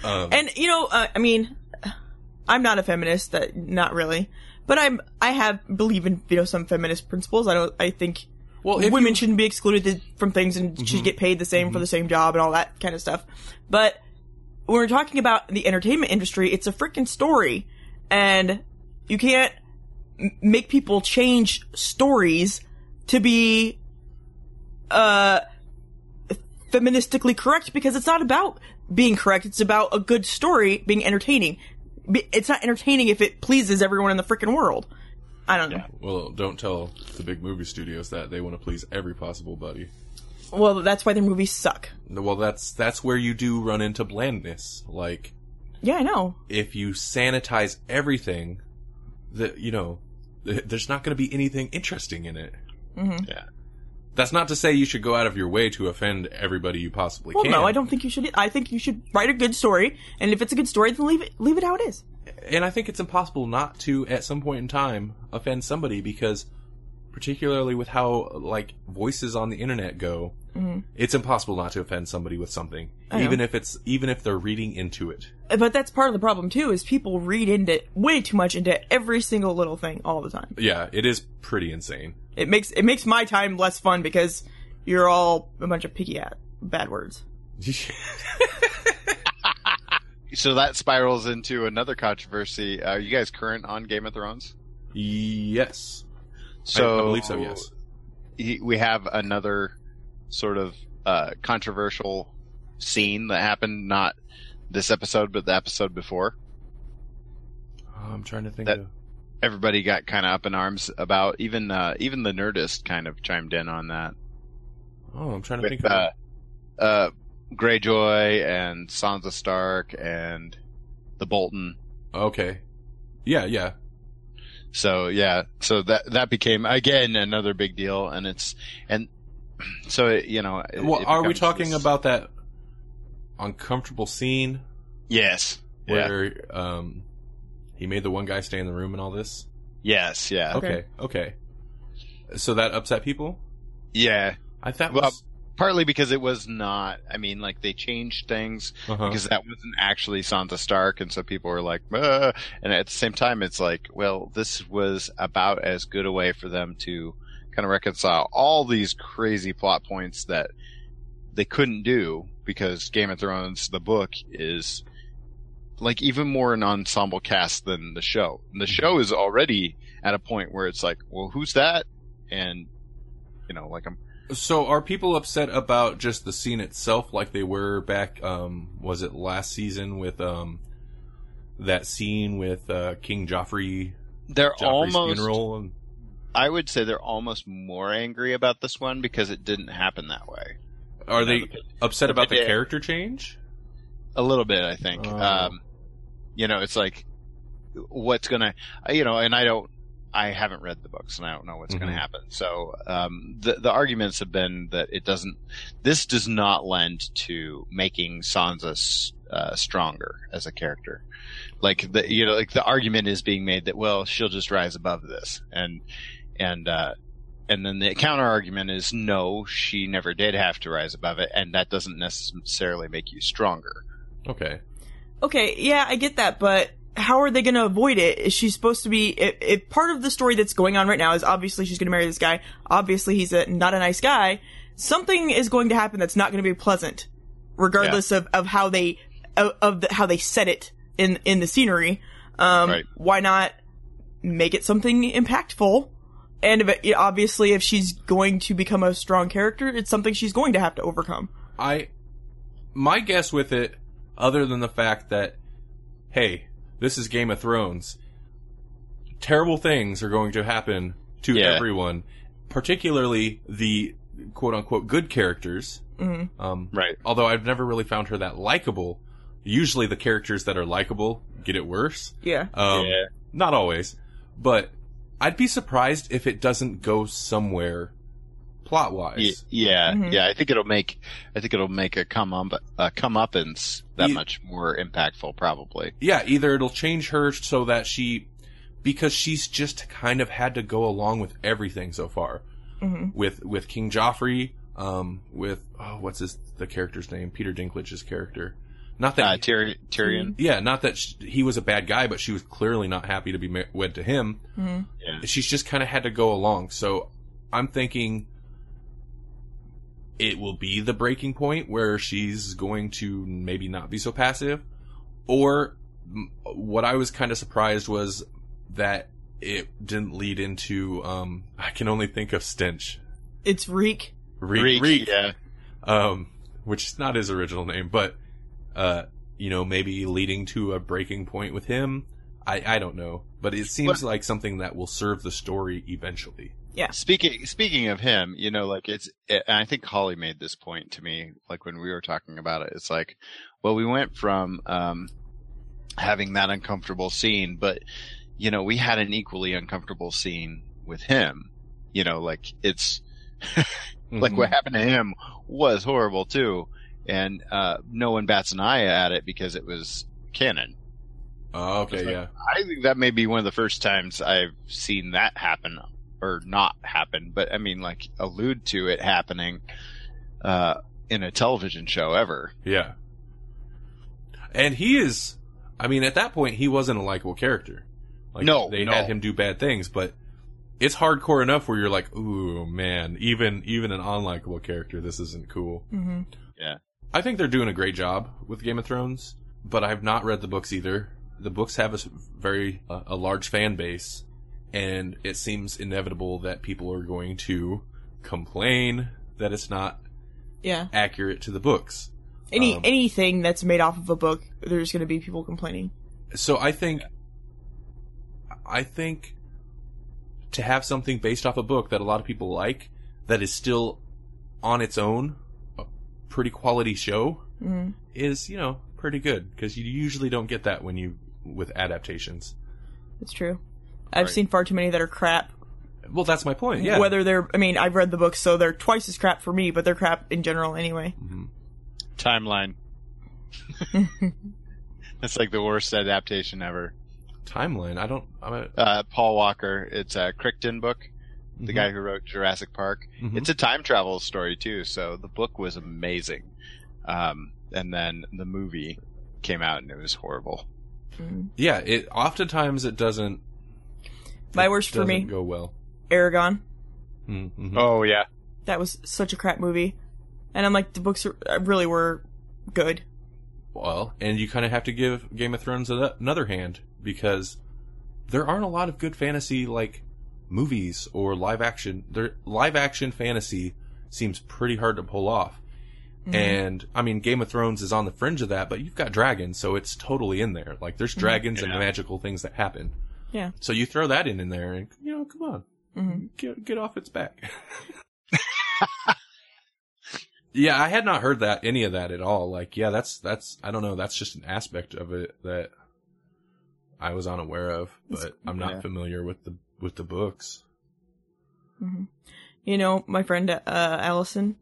Um, And you know, uh, I mean, I'm not a feminist, that not really, but I'm I have believe in you know some feminist principles. I don't. I think well, women you- shouldn't be excluded from things and should get paid the same for the same job and all that kind of stuff. But when we're talking about the entertainment industry, it's a freaking story, and you can't m- make people change stories to be uh feministically correct because it's not about being correct. It's about a good story being entertaining. It's not entertaining if it pleases everyone in the freaking world. I don't know. Well, don't tell the big movie studios that they want to please every possible buddy. Well, that's why their movies suck. Well, that's that's where you do run into blandness. Like Yeah, I know. if you sanitize everything, that you know, th- there's not going to be anything interesting in it. Mhm. Yeah. That's not to say you should go out of your way to offend everybody you possibly Well, can. no, I don't think you should. I think you should write a good story, and if it's a good story, then leave it leave it how it is. And I think it's impossible not to, at some point in time, offend somebody because, particularly with how like voices on the internet go, it's impossible not to offend somebody with something, Mm-hmm. Even if it's even if they're reading into it. But that's part of the problem too. Is people read into way too much into every single little thing all the time. Yeah, it is pretty insane. It makes it makes my time less fun because you're all a bunch of picky at bad words. So that spirals into another controversy. Are you guys current on Game of Thrones? yes, So I believe so, yes. he- we have another sort of uh, controversial scene that happened not this episode but the episode before. I'm trying to think. That- of... Everybody got kind of up in arms about even uh, even the Nerdist kind of chimed in on that. Oh, I'm trying to think. With, Of... uh, uh, Greyjoy and Sansa Stark and the Bolton. Okay. Yeah, yeah. So yeah, so that that became again another big deal, and it's and so it, you know. it- Well, it are we talking this- about that uncomfortable scene Yes. Yeah. where um he made the one guy stay in the room and all this? Yes. Yeah. Okay, okay. So that upset people? Yeah. I thought Well, was Partly because it was not. I mean, like they changed things uh-huh. because that wasn't actually Sansa Stark, and so people were like, and at the same time, it's like, well, this was about as good a way for them to kind of reconcile all these crazy plot points that they couldn't do because Game of Thrones, the book, is like even more an ensemble cast than the show. And the show is already at a point where it's like, well, who's that? And you know, like I'm So are people upset about just the scene itself like they were back um was it last season with um that scene with uh King Joffrey they're Joffrey's almost funeral and I would say they're almost more angry about this one because it didn't happen that way. are they the- upset about the character change? A little bit, I think. Oh. Um, you know, it's like what's gonna, you know, and I don't, I haven't read the books and I don't know what's going Mhm. to happen. So um, the the arguments have been that it doesn't. This does not lend to making Sansa uh, stronger as a character. Like the you know like the argument is being made that well she'll just rise above this and and uh, and then the counter argument is no she never did have to rise above it and that doesn't necessarily make you stronger. Okay. Okay, yeah, I get that, but how are they going to avoid it? Is she supposed to be? If, if part of the story that's going on right now is obviously she's going to marry this guy. Obviously, he's a not a nice guy. Something is going to happen that's not going to be pleasant, regardless of, of how they of, of the, how they set it in in the scenery. Um, Right. Why not make it something impactful? And if it, obviously, if she's going to become a strong character, it's something she's going to have to overcome. I my guess with it, other than the fact that, hey, this is Game of Thrones, terrible things are going to happen to Yeah. everyone, particularly the quote unquote good characters. Mhm. Um, Right. although I've never really found her that likable. Usually the characters that are likable get it worse. Yeah. Um, Yeah. Not always, but I'd be surprised if it doesn't go somewhere plot wise. Y- yeah, Mhm. yeah. I think it'll make I think it'll make a come up a comeuppance that Ye- much more impactful, probably. yeah, either it'll change her so that she, because she's just kind of had to go along with everything so far, hmm with with King Joffrey, um, with oh, what's his the character's name? Peter Dinklage's character. Not that, Uh, Tyr- Tyrion. yeah, not that sh he was a bad guy, but she was clearly not happy to be ma- wed to him. hmm Yeah. She's just kind of had to go along. So I'm thinking it will be the breaking point where she's going to maybe not be so passive. Or what I was kind of surprised was that it didn't lead into, um, I can only think of Stench. It's Reek. Reek, Reek, yeah. um, which is not his original name, but, uh, you know, maybe leading to a breaking point with him. I, I don't know, but it seems But- like something that will serve the story eventually. Speaking speaking of him, you know, like it's. And I think Holly made this point to me, like when we were talking about it. It's like, well, we went from um, having that uncomfortable scene, but you know, we had an equally uncomfortable scene with him. You know, like it's like Mhm. what happened to him was horrible too, and uh, no one bats an eye at it because it was canon. Oh, okay, like- yeah. I think that may be one of the first times I've seen that happen or not happen, but I mean, like, allude to it happening, uh, in a television show ever. Yeah. And he is, I mean, at that point, he wasn't a likable character. Like, No, they no. had him do bad things, but it's hardcore enough where you're like, ooh, man, even, even an unlikable character, this isn't cool. Mm-hmm. Yeah, I think they're doing a great job with Game of Thrones, but I've not read the books either. The books have a very, uh, a large fan base, and it seems inevitable that people are going to complain that it's not Yeah. accurate to the books. Any Um, anything that's made off of a book, there's going to be people complaining. So I think, I think to have something based off a book that a lot of people like, that is still on its own a pretty quality show, hmm is you know pretty good because you usually don't get that when you with adaptations. It's true. I've Right. seen far too many that are crap. Well, that's my point. Yeah. Whether they're, I mean, I've read the books, so they're twice as crap for me, but they're crap in general anyway. Mhm. Timeline. That's like the worst adaptation ever. Timeline. I don't. I'm a, Uh, Paul Walker, it's a Crichton book, the Mhm. guy who wrote Jurassic Park. Mhm. It's a time travel story too, so the book was amazing. Um, and then the movie came out and it was horrible. Mhm. yeah. It oftentimes it doesn't. My it worst for me. go well. Eragon. Mm-hmm. Oh yeah. That was such a crap movie. And I'm like, the books are, uh, really were good. Well, and you kind of have to give Game of Thrones a- another hand because there aren't a lot of good fantasy like movies or live action. There live action fantasy seems pretty hard to pull off. Mhm. And I mean, Game of Thrones is on the fringe of that, but you've got dragons, so it's totally in there. Like there's dragons and magical things that happen. Yeah. So you throw that in in there, and you know, come on, Mhm. get get off its back. yeah, I had not heard that any of that at all. Like, yeah, that's that's I don't know, that's just an aspect of it that I was unaware of, but I'm not Yeah. familiar with the with the books. You know, my friend uh, Allison,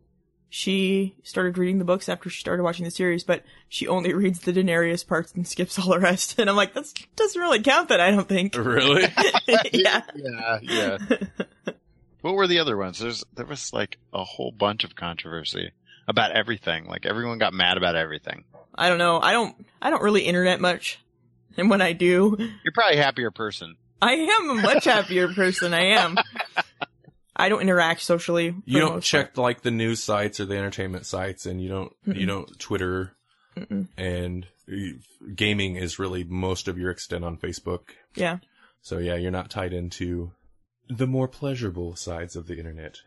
she started reading the books after she started watching the series, but she only reads the Daenerys parts and skips all the rest. And I'm like, that doesn't really count. Then I don't think. Really? yeah. Yeah, yeah. what were the other ones? There's there was like a whole bunch of controversy about everything. Like everyone got mad about everything. I don't know. I don't. I don't really internet much, and when I do, You're probably a happier person. I am a much happier person. I am. I don't interact socially. for you don't most check like the news sites or the entertainment sites, and you don't you don't Twitter, Mm-mm. and gaming is really most of your extent on Facebook. Yeah. So yeah, you're not tied into the more pleasurable sides of the internet.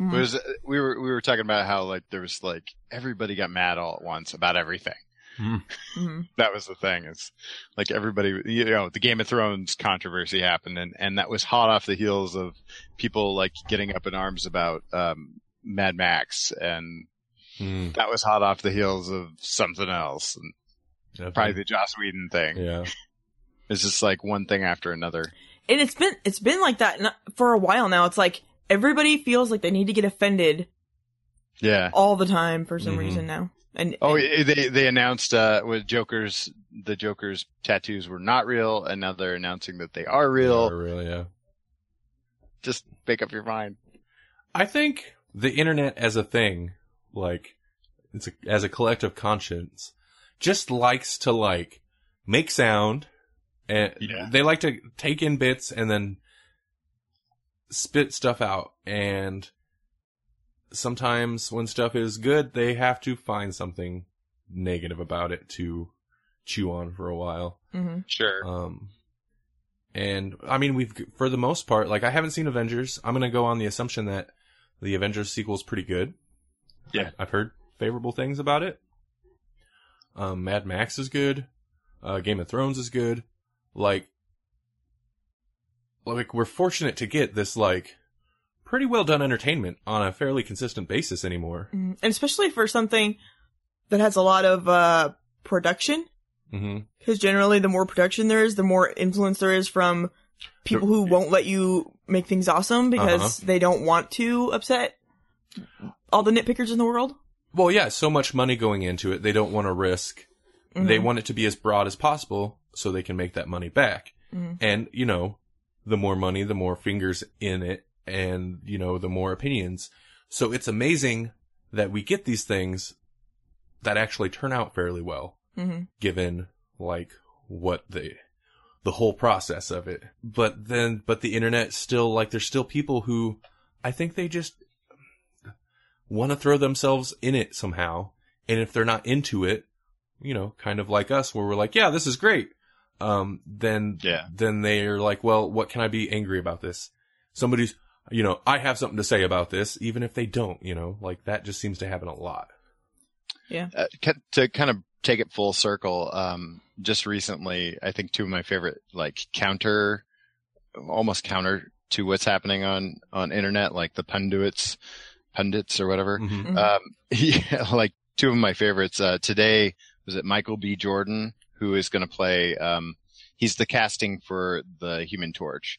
Mhm. Was we were we were talking about how like there was like everybody got mad all at once about everything. Mhm. That was the thing. It's like everybody, you know, the Game of Thrones controversy happened, and and that was hot off the heels of people like getting up in arms about um, Mad Max, and Hmm. that was hot off the heels of something else, and Definitely. probably the Joss Whedon thing. Yeah. It's just like one thing after another. And it's been it's been like that for a while now. It's like everybody feels like they need to get offended Yeah. all the time for some Mhm. reason now. And Oh, and- they they announced uh with Joker's the Joker's tattoos were not real, and now they're announcing that they are real. Yeah, really, yeah. Just make up your mind. I think the internet as a thing, like, it's a, as a collective conscience, just likes to like make sound and Yeah. they like to take in bits and then spit stuff out. And sometimes when stuff is good, they have to find something negative about it to chew on for a while. Mhm. Sure. Um, and I mean, we've for the most part, like I haven't seen Avengers. I'm gonna go on the assumption that the Avengers sequel is pretty good. Yeah. I've heard favorable things about it. Um, Mad Max is good. Uh, Game of Thrones is good. Like, like we're fortunate to get this like pretty well done entertainment on a fairly consistent basis anymore. Mhm. and especially for something that has a lot of uh production because generally the more production there is, the more influence there is from people who won't let you make things awesome because Uh-huh. they don't want to upset all the nitpickers in the world. Well, yeah, so much money going into it, they don't want to risk. They Mhm. want it to be as broad as possible so they can make that money back. Mhm. And, you know, the more money, the more fingers in it, and, you know, the more opinions. So it's amazing that we get these things that actually turn out fairly well, Mhm. given, like, what the, the whole process of it. But then, but the internet still, like, there's still people who, I think they just want to throw themselves in it somehow. And if they're not into it, you know, kind of like us, where we're like, yeah, this is great. Um, then, Yeah. then they're like, well, what can I be angry about this? Somebody's, you know, I have something to say about this, even if they don't, you know, like that just seems to happen a lot. uh, to kind of take it full circle, um, just recently, I think two of my favorite, like counter, almost counter to what's happening on, on internet, like the pundits, pundits or whatever. Mhm. Mhm. Um, yeah, like two of my favorites, uh, today was it Michael B. Jordan, who is going to play, um, he's the casting for the Human Torch.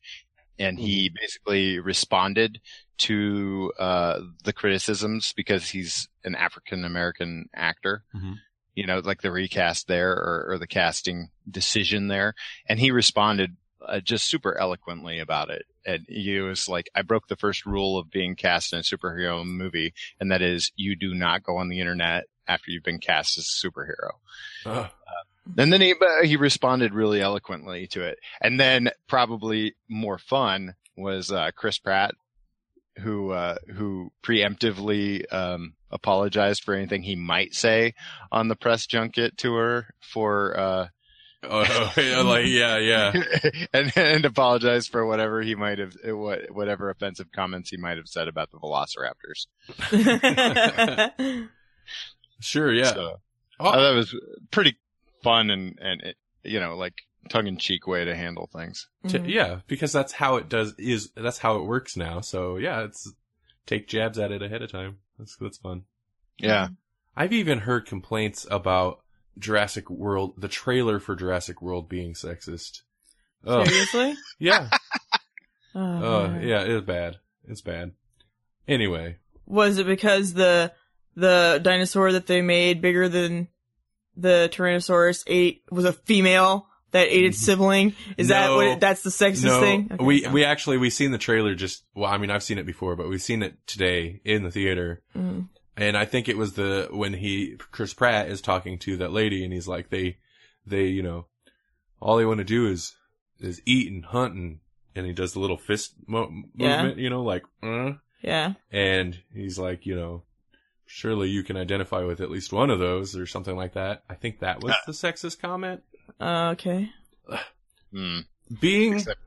And he basically responded to, uh, the criticisms because he's an African American actor. Mhm. You know, like the recast there or, or the casting decision there. And he responded uh, just super eloquently about it. And he was like, I broke the first rule of being cast in a superhero movie, and that is you do not go on the internet after you've been cast as a superhero. Ugh. And then he but he responded really eloquently to it. And then probably more fun was uh, Chris Pratt, who uh, who preemptively um, apologized for anything he might say on the press junket tour for uh, Oh, yeah, like, yeah, yeah. and and apologized for whatever he might have what whatever offensive comments he might have said about the Velociraptors. Sure, yeah. So Oh. I thought it was pretty fun and and it, you know like tongue in cheek way to handle things. T- Mhm. yeah, because that's how it does is that's how it works now. So yeah, it's take jabs at it ahead of time. That's that's fun. Yeah. I've even heard complaints about Jurassic World, the trailer for Jurassic World being sexist. Oh, Seriously? yeah. Uh, yeah, it's bad. It's bad. Anyway, Was it because the the dinosaur that they made bigger than the Tyrannosaurus ate was a female that ate its sibling? Is that what? It, that's the sexist no, thing. Okay, we so- we actually we seen the trailer just. Well, I mean, I've seen it before, but we've seen it today in the theater. Mm. And I think it was the when he Chris Pratt is talking to that lady, and he's like, they, they, you know, all they want to do is is eat and hunt, and and he does the little fist mo- Yeah. movement, you know, like, uh, yeah. and he's like, you know, surely you can identify with at least one of those or something like that. I think that was the sexist comment. Uh, okay. Hmm. Being Except-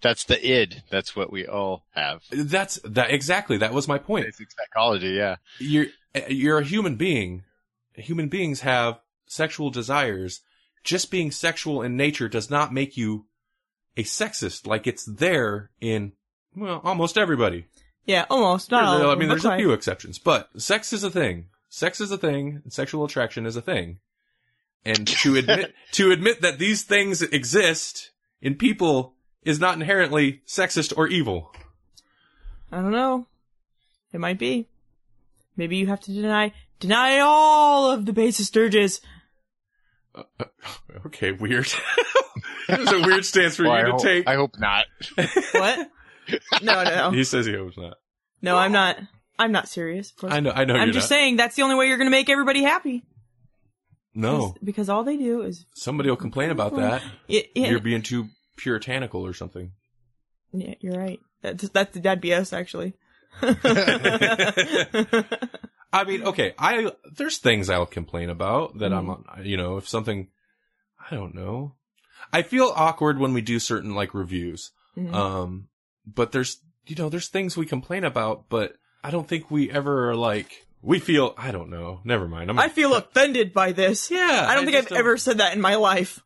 That's the id. That's what we all have. that's that exactly that was my point. Basic psychology, yeah. you're you're a human being. Human beings have sexual desires. Just being sexual in nature does not make you a sexist. Like it's there in well almost everybody. Yeah, almost. Not all. I mean, there's a few exceptions, but sex is a thing. Sex is a thing. And sexual attraction is a thing. And to admit to admit that these things exist in people is not inherently sexist or evil. I don't know. It might be. Maybe you have to deny deny all of the basis urges. Uh, uh, okay, weird. It's a weird stance for Well, I you to hope, take. I hope not. What? No, no. He says he hopes not. No, I'm not. I'm not serious. Of course. I know. I know. I'm just not. saying that's the only way you're going to make everybody happy. No, Because all they do is somebody will complain about that. it, it, You're being too puritanical or something. Yeah, you're right. That's that's that'd be us actually. I mean, okay, I there's things I'll complain about that Mm-hmm. I'm, you know, if something, I don't know. I feel awkward when we do certain like reviews. Mhm. Um, but there's, you know, there's things we complain about, but I don't think we ever are like we feel. I don't know. Never mind. I'm. I feel offended by this. yeah. I don't think I've don't- ever said that in my life.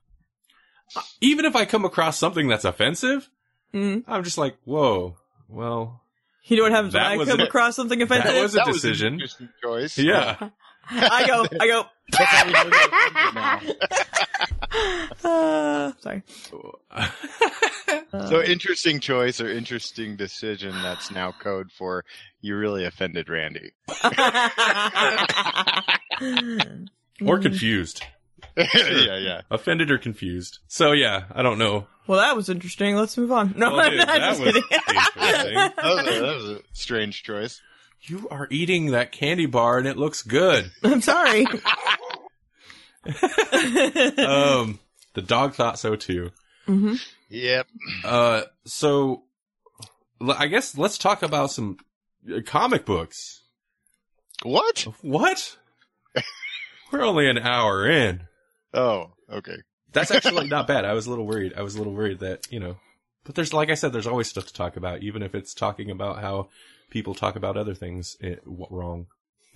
Even if I come across something that's offensive, Mm. I'm just like, whoa. Well, You know what happens when I come an- across something offensive? that was a That decision. an interesting choice. yeah. I go, I go. Uh, sorry. So interesting choice or interesting decision. That's now code for you really offended Randy. or confused. yeah, yeah. offended or confused. So yeah, I don't know. well, that was interesting. Let's move on. No, Well, I'm not that just was kidding. That was, a, that was a strange choice. You are eating that candy bar and it looks good. I'm sorry. Um, the dog thought so too. hmm Yep. Uh, so I guess let's talk about some uh, comic books. What? What? We're only an hour in. Oh, okay. That's actually not bad. I was a little worried. I was a little worried that, you know, but there's, like I said, there's always stuff to talk about, even if it's talking about how people talk about other things wrong.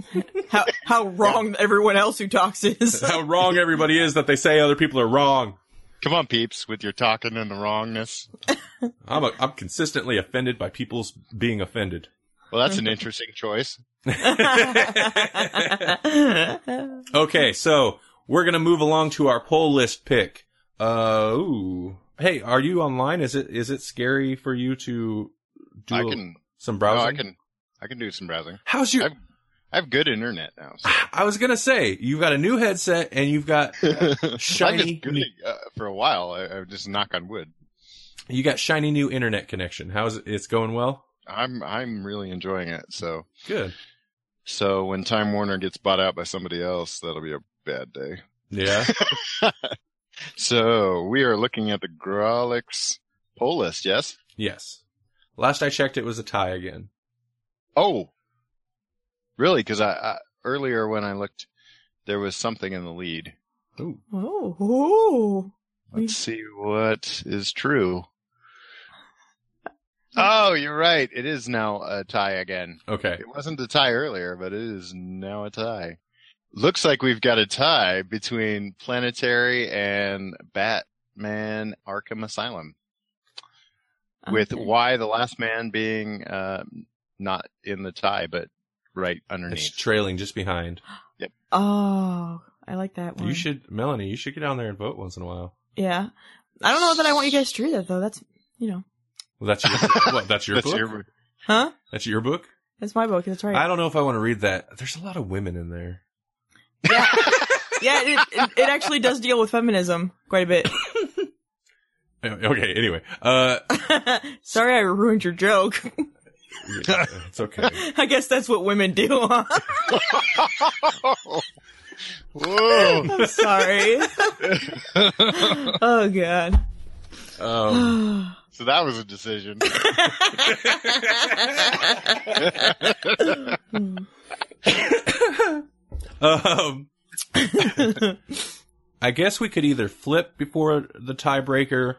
How how wrong everyone else who talks is. how wrong everybody is that they say other people are wrong. Come on, peeps, with your talking and the wrongness. I'm a, I'm consistently offended by people's being offended. Well, that's an interesting choice. Okay, so we're gonna move along to our poll list pick. Uh, ooh. Hey, are you online? Is it is it scary for you to do I a- can. some browsing? I can. I can do some browsing. How's your? I've- I have good internet now. So. I was gonna say you've got a new headset and you've got shiny. I've been good uh, for a while. I, I just knock on wood. you got shiny new internet connection. How's it? It's going well. I'm I'm really enjoying it. So Good. so when Time Warner gets bought out by somebody else, that'll be a bad day. Yeah. So we are looking at the Grawlix poll list. Yes. yes. Last I checked, it was a tie again. Oh, really? Because I, I earlier when I looked, there was something in the lead. Ooh. oh, oh. Let's see what is true. Oh, you're right. It is now a tie again. Okay. It wasn't a tie earlier, but it is now a tie. Looks like we've got a tie between Planetary and Batman Arkham Asylum. With Okay. Y: The Last Man being uh, not in the tie, but right underneath. It's trailing just behind. Yep. Oh, I like that one. You should, Melanie. You should get down there and vote once in a while. Yeah. I don't know that I want you guys to read that though. That's you know. Well, that's your, what, that's your That's book? your- Huh? That's your book? That's my book. That's right. I don't know if I want to read that. There's a lot of women in there. yeah, yeah. It, it, it actually does deal with feminism quite a bit. Okay, anyway. Uh, Sorry, I ruined your joke. It's okay. I guess that's what women do. Huh? Whoa. I'm sorry. oh god. Um, So that was a decision. um, I guess we could either flip before the tiebreaker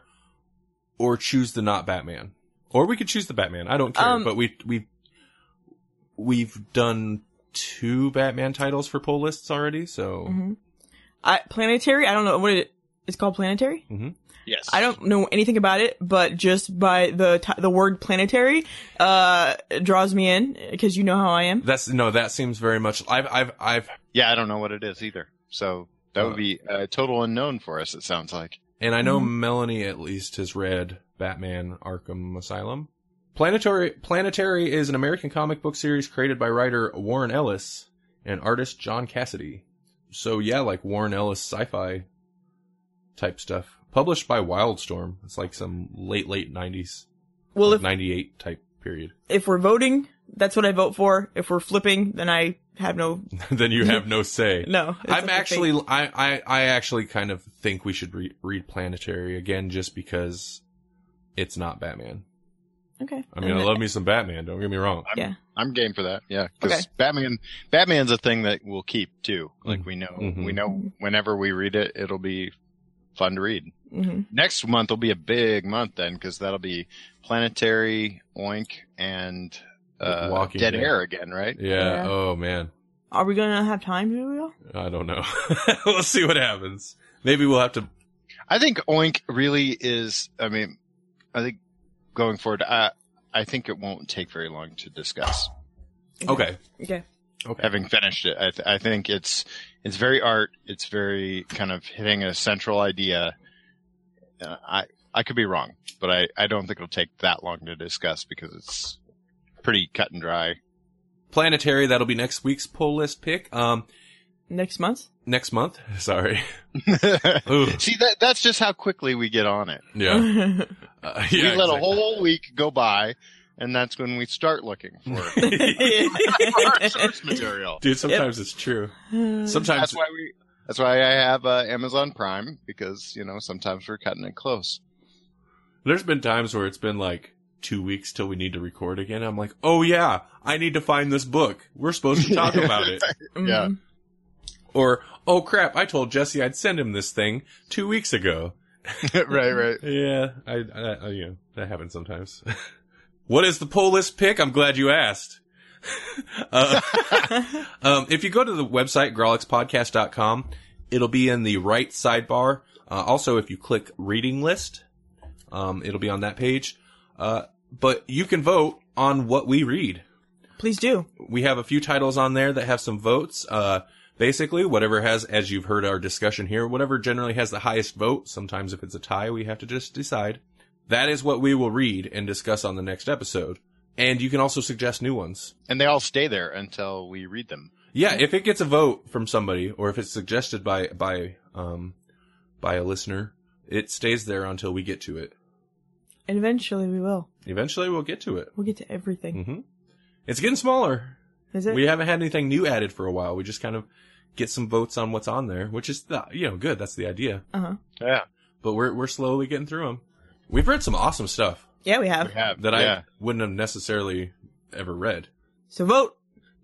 or choose the not Batman. Or we could choose the Batman. I don't care, Um, but we we we've done two Batman titles for poll lists already, so Mhm. I, planetary. I don't know what it, it's called. Planetary. yes. I don't know anything about it, but just by the t- the word planetary, uh, it draws me in because you know how I am. that's no, that seems very much I've I've I've Yeah, I don't know what it is either. So that Uh, would be a total unknown for us. It sounds like. And I know Mm-hmm. Melanie at least has read Batman Arkham Asylum. Planetary Planetary is an American comic book series created by writer Warren Ellis and artist John Cassaday. So yeah, like Warren Ellis sci-fi type stuff. Published by Wildstorm. It's like some late late 90s, Well, if 98 type period. if we're voting, that's what I vote for. If we're flipping, then I have no then you have no say. no. I'm to actually. I, I, I actually kind of think we should re- read Planetary again, just because it's not Batman. okay. I mean, I love me some Batman. Don't get me wrong. I'm, Yeah. I'm game for that. Yeah, because Okay. Batman, Batman's a thing that we'll keep too. Like Mhm. we know, Mhm. we know whenever we read it, it'll be fun to read. hmm Next month will be a big month then, because that'll be Planetary, Oink, and uh, Walking Dead Dead. Air again, right? Yeah. Yeah. Oh man. Are we gonna have time to go? I don't know. we'll see what happens. Maybe we'll have to. I think Oink really is. I mean, I think going forward, I I think it won't take very long to discuss. Okay. Okay. Okay. Having finished it, I, th- I think it's it's very art. It's very kind of hitting a central idea. Uh, I I could be wrong, but I I don't think it'll take that long to discuss because it's pretty cut and dry. Planetary. That'll be next week's poll list pick. Um, Next month. next month. Sorry. See that that's just how quickly we get on it. Yeah. Uh, we yeah. let a whole week go by, and that's when we start looking for, for our source material. Dude, sometimes it's true. Sometimes That's why we. That's why I have uh, Amazon Prime because you know sometimes we're cutting it close. There's been times where it's been like two weeks till we need to record again. I'm like, oh yeah, I need to find this book. We're supposed to talk about it. Yeah. Mhm. Or, oh crap, I told Jesse I'd send him this thing two weeks ago. right, right. Yeah, I, I, I you know, that happens sometimes. what is the poll list pick? I'm glad you asked. uh, um, if you go to the website, grawlixpodcast.com, it'll be in the right sidebar. Uh, also, if you click reading list, um, it'll be on that page. Uh, but you can vote on what we read. Please do. We have a few titles on there that have some votes. Uh, basically, whatever has, as you've heard our discussion here, whatever generally has the highest vote. Sometimes if it's a tie, we have to just decide. That is what we will read and discuss on the next episode. And you can also suggest new ones. And they all stay there until we read them. Yeah, if it gets a vote from somebody, or if it's suggested by by um by a listener, it stays there until we get to it. And eventually we will. Eventually, we'll get to it. We'll get to everything. hmm It's getting smaller. Is it? We haven't had anything new added for a while. We just kind of get some votes on what's on there, which is the, you know good. That's the idea. Uh huh. Yeah, But we're we're slowly getting through them. We've read some awesome stuff Yeah, we have. we have that yeah. I wouldn't have necessarily ever read. So vote,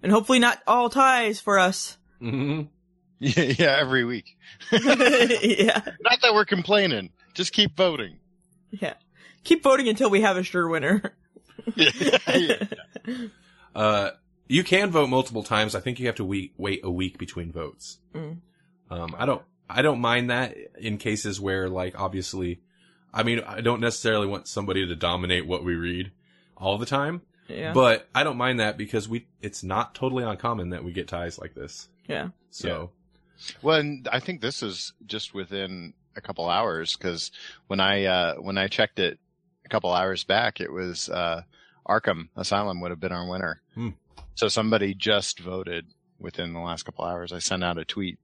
and hopefully not all ties for us. hmm yeah, yeah, every week. yeah, Not that we're complaining. Just keep voting. yeah. Keep voting until we have a sure winner. Yeah. Uh, you can vote multiple times. I think you have to wait wait a week between votes. Mm. Um, I don't I don't mind that in cases where like obviously, I mean I don't necessarily want somebody to dominate what we read all the time. Yeah. But I don't mind that because we it's not totally uncommon that we get ties like this. yeah. So Well, and I think this is just within a couple hours because when I uh, when I checked it a couple hours back, it was uh, Arkham Asylum would have been our winner. Hmm. So somebody just voted within the last couple hours. I sent out a tweet.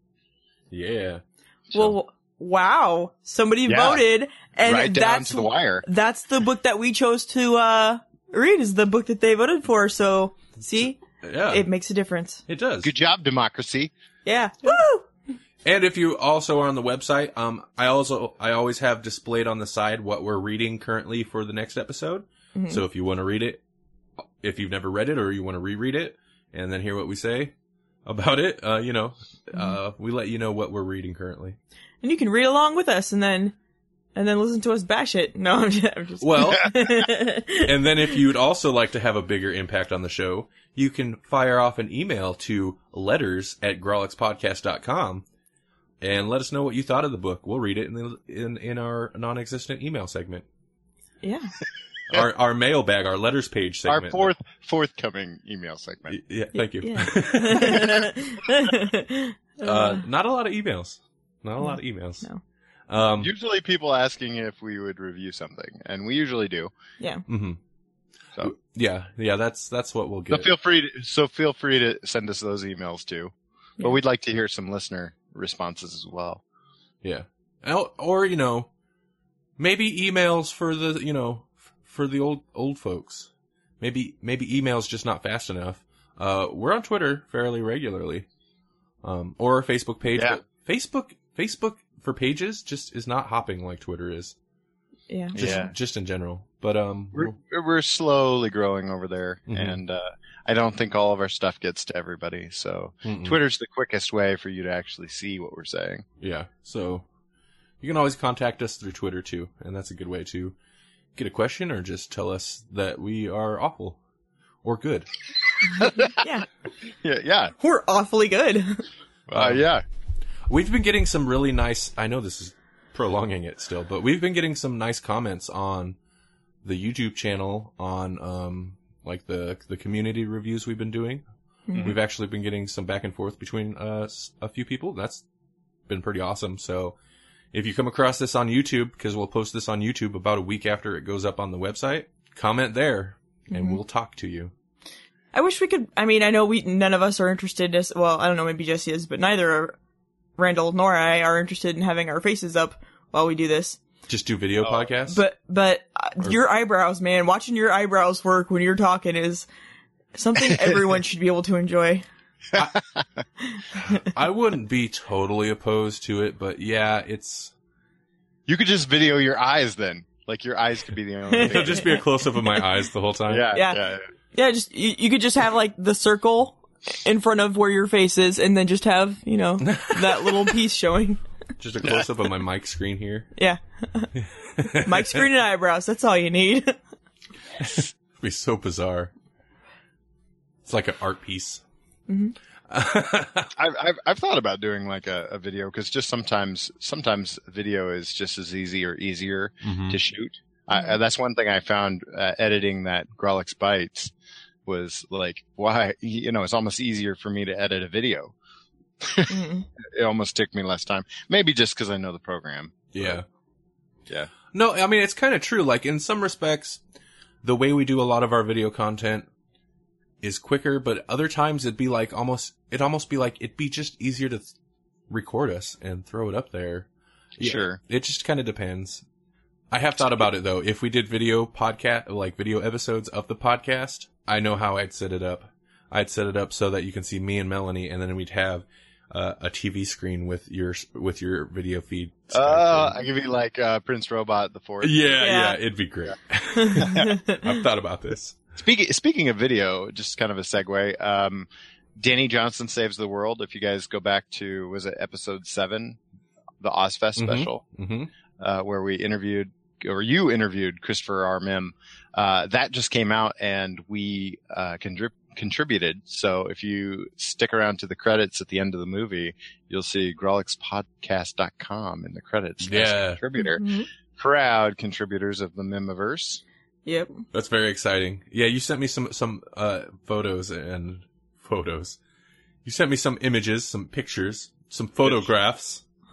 Yeah. So, Well, wow. Somebody Yeah. voted and right down that's to the wire. that's the book that we chose to uh read is the book that they voted for. So, see, Yeah. it It, makes a difference. It does. Good job, democracy. Yeah. Woo! And if you also are on the website, um, I also I always have displayed on the side what we're reading currently for the next episode. Mhm. So if you want to read it, if you've never read it or you want to reread it and then hear what we say about it, uh, you know, uh, we let you know what we're reading currently. And you can read along with us and then and then listen to us bash it. No, I'm just, I'm just Well, and then if you'd also like to have a bigger impact on the show, you can fire off an email to letters at grawlixpodcast.com and let us know what you thought of the book. We'll read it in the, in, in our non-existent email segment. yeah. our our mailbag, our letters page segment. Our fourth forthcoming email segment. Yeah, thank you. Yeah. uh, not a lot of emails. Not a lot of emails. No. Um, Usually people asking if we would review something, and we usually do. yeah. mhm. So- yeah, yeah, that's that's what we'll So get. feel free to, so feel free to send us those emails too. Yeah. But we'd like to hear some listener responses as well. Yeah. Or, or, you know, maybe emails for the, you know, for the old, old folks. Maybe, maybe emails just not fast enough. Uh, we're on Twitter fairly regularly. Um, or a Facebook page. Yeah. But Facebook, Facebook for pages just is not hopping like Twitter is. Yeah. Just, Yeah. just in general. But, um, We're we're slowly growing over there, Mhm. and uh, I don't think all of our stuff gets to everybody. So mm-mm. Twitter's the quickest way for you to actually see what we're saying. Yeah. So you can always contact us through Twitter too, and that's a good way to get a question or just tell us that we are awful or good. Yeah. Yeah, yeah, We're awfully good. uh, Um, yeah. We've been getting some really nice. I know this is prolonging it still, but we've been getting some nice comments on the YouTube channel on um like the the community reviews we've been doing. Mhm. We've actually been getting some back and forth between us a few people. That's been pretty awesome. So if you come across this on YouTube, because we'll post this on YouTube about a week after it goes up on the website, comment there and Mhm. we'll talk to you. I wish we could. I mean, I know we none of us are interested. As well, I don't know. Maybe Jesse is, but neither Randall nor I are interested in having our faces up while we do this. Just do video podcasts. But but uh, your eyebrows, man, watching your eyebrows work when you're talking is something everyone should be able to enjoy. I wouldn't be totally opposed to it, but yeah, it's You could just video your eyes then. Like your eyes could be the only it'll just be a close up of my eyes the whole time. yeah, Yeah. yeah, yeah. Yeah, just you, you could just have like the circle in front of where your face is, and then just have you know that little piece showing. Just a close up of my mic screen here. Yeah, mic screen and eyebrows. That's all you need. It'd be so bizarre. It's like an art piece. I've, I've I've thought about doing like a, a video because just sometimes sometimes video is just as easy or easier Mhm. to shoot. I, that's one thing I found uh, editing that Grawlix Bites was like why you know it's almost easier for me to edit a video. Mm. It almost took me less time. Maybe just because I know the program. Yeah. Yeah. No, I mean, it's kind of true. Like, in some respects, the way we do a lot of our video content is quicker, but other times it'd be like almost, it'd almost be like, it'd be just easier to th- record us and throw it up there. Yeah, Sure. It just kind of depends. I have thought about it though. If we did video podcast, like video episodes of the podcast, I know how I'd set it up. I'd set it up so that you can see me and Melanie, and then we'd have uh, a TV screen with your with your video feed. Uh, I could be like uh, Prince Robot the fourth. Yeah, Yeah. yeah, it'd be great. I've thought about this. Speaking speaking of video, just kind of a segue. Um, Danny Johnson saves the world. If you guys go back to was it episode seven, the Ozfest Mhm. special, hmm uh, where we interviewed or you interviewed Christopher R. Mihm. Uh, that just came out and we uh, contrib- contributed. So if you stick around to the credits at the end of the movie, you'll see grawlixpodcast.com in the credits. Yeah. contributor. Mhm. Proud contributors of the Mihmiverse. Yep. That's very exciting. Yeah, you sent me some some uh photos and photos. You sent me some images, some pictures, some photographs.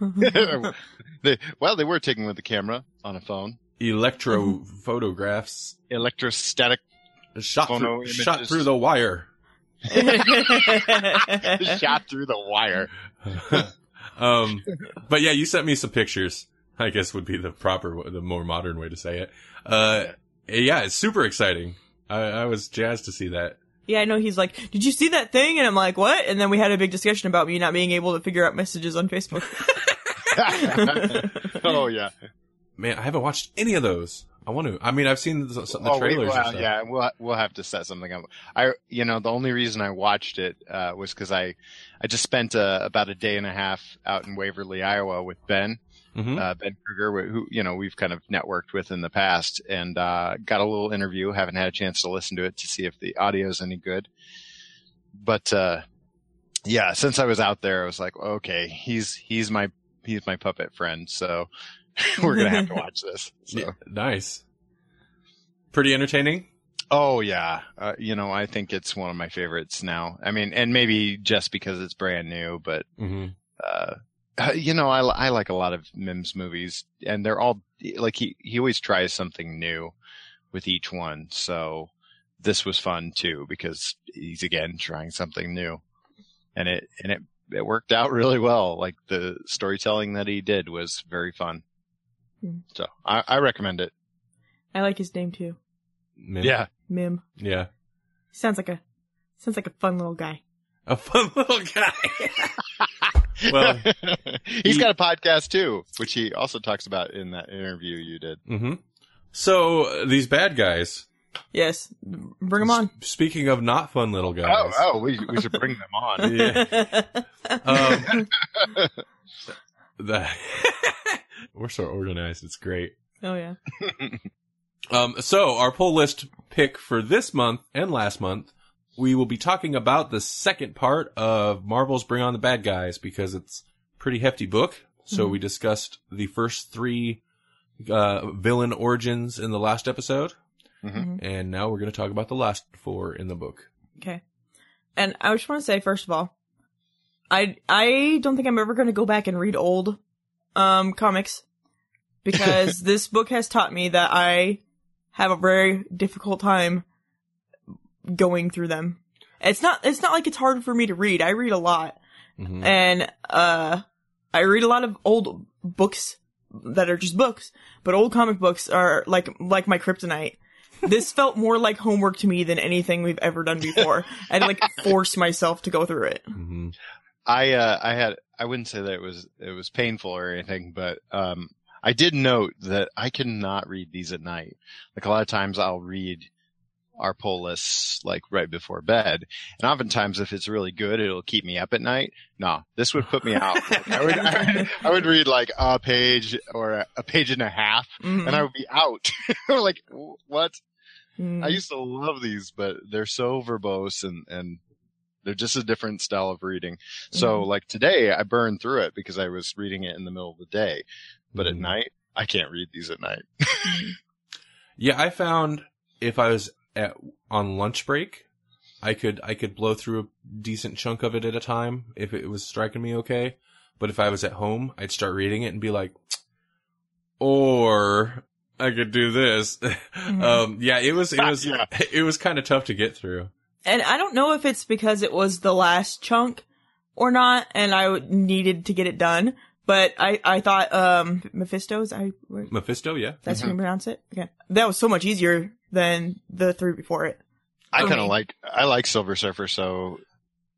they, well, they were taken with the camera on a phone. electro photographs Electrostatic shot through, shot through the wire. shot through the wire. um, but yeah, you sent me some pictures. I guess would be the proper, the more modern way to say it. Uh, yeah, it's super exciting. I, I was jazzed to see that. yeah, I know he's like, did you see that thing? And I'm like, what? And then we had a big discussion about me not being able to figure out messages on Facebook. oh yeah. Man, I haven't watched any of those. I want to. I mean, I've seen the, the oh, we, trailers. yeah, we'll we'll have to set something up. I, you know, the only reason I watched it uh, was because I, I just spent uh, about a day and a half out in Waverly, Iowa, with Ben, Mhm. uh, Ben Kruger, who you know we've kind of networked with in the past, and uh, got a little interview. Haven't had a chance to listen to it to see if the audio is any good, but uh, yeah, since I was out there, I was like, okay, he's he's my he's my puppet friend, so we're gonna have to watch this. So. Yeah, nice. Pretty entertaining. Oh yeah, uh, you know I think it's one of my favorites now. I mean, and maybe just because it's brand new, but hmm uh, uh, you know I, I like a lot of Mihm's movies, and they're all like he he always tries something new with each one. So this was fun too because he's again trying something new, and it and it it worked out really well. Like the storytelling that he did was very fun. Hmm. So I, I recommend it. I like his name too. Yeah. Mihm. Yeah. Sounds like a sounds like a fun little guy. A fun little guy. well, he's he- got a podcast too, which he also talks about in that interview you did. hmm So uh, these bad guys. Yes. Bring them on. s- Speaking of not fun little guys. Oh, oh, we we should bring them on. Yeah. Um, the we're so organized. It's great. oh yeah. Um, so our pull list pick for this month and last month, we will be talking about the second part of Marvel's Bring On the Bad Guys because it's a pretty hefty book. So Mhm. we discussed the first three uh, villain origins in the last episode, Mhm. and now we're going to talk about the last four in the book. Okay. And I just want to say, first of all, I I don't think I'm ever going to go back and read old um comics because this book has taught me that I have a very difficult time going through them. It's not it's not like it's hard for me to read. I read a lot Mhm. and uh I read a lot of old books that are just books, but old comic books are like like my kryptonite. This felt more like homework to me than anything we've ever done before. I had to like force myself to go through it. Mhm. I uh, I had I wouldn't say that it was it was painful or anything, but um, I did note that I cannot read these at night. Like a lot of times, I'll read our pull lists like right before bed, and oftentimes if it's really good, it'll keep me up at night. No, this would put me out. Like, I would I, would- I would read like a page or a, a page and a half, Mhm. and I would be out. like what? Mm. I used to love these, but they're so verbose and, and they're just a different style of reading. So Mhm. like today I burned through it because I was reading it in the middle of the day, but at Mhm. night I can't read these at night. Yeah, I found if I was at on lunch break, I could I could blow through a decent chunk of it at a time if it was striking me okay. But if I was at home, I'd start reading it and be like, or I could do this. um, yeah, it was it was Yeah. it was kind of tough to get through. And I don't know if it's because it was the last chunk or not, and I needed to get it done. But I, I thought, um, Mephisto's, I, Mephisto, yeah. that's how you pronounce it? Okay. That was so much easier than the three before it. I kind of like, I like Silver Surfer. So,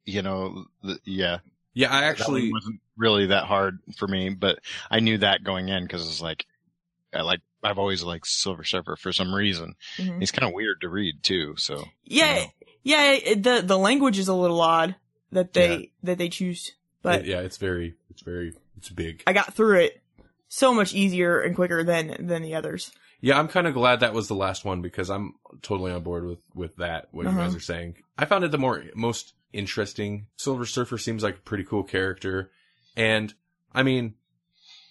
you know, th- yeah, Yeah, I that actually one wasn't really that hard for me, but I knew that going in because it's like, I like, I've always liked Silver Surfer for some reason. Mhm. He's kind of weird to read too. So Yeah, yeah, the, the language is a little odd that they, that they choose. But yeah, it's very it's very it's big. I got through it so much easier and quicker than, than the others. Yeah, I'm kind of glad that was the last one because I'm totally on board with with that. What you Uh-huh. guys are saying, I found it the more most interesting. Silver Surfer seems like a pretty cool character, and I mean,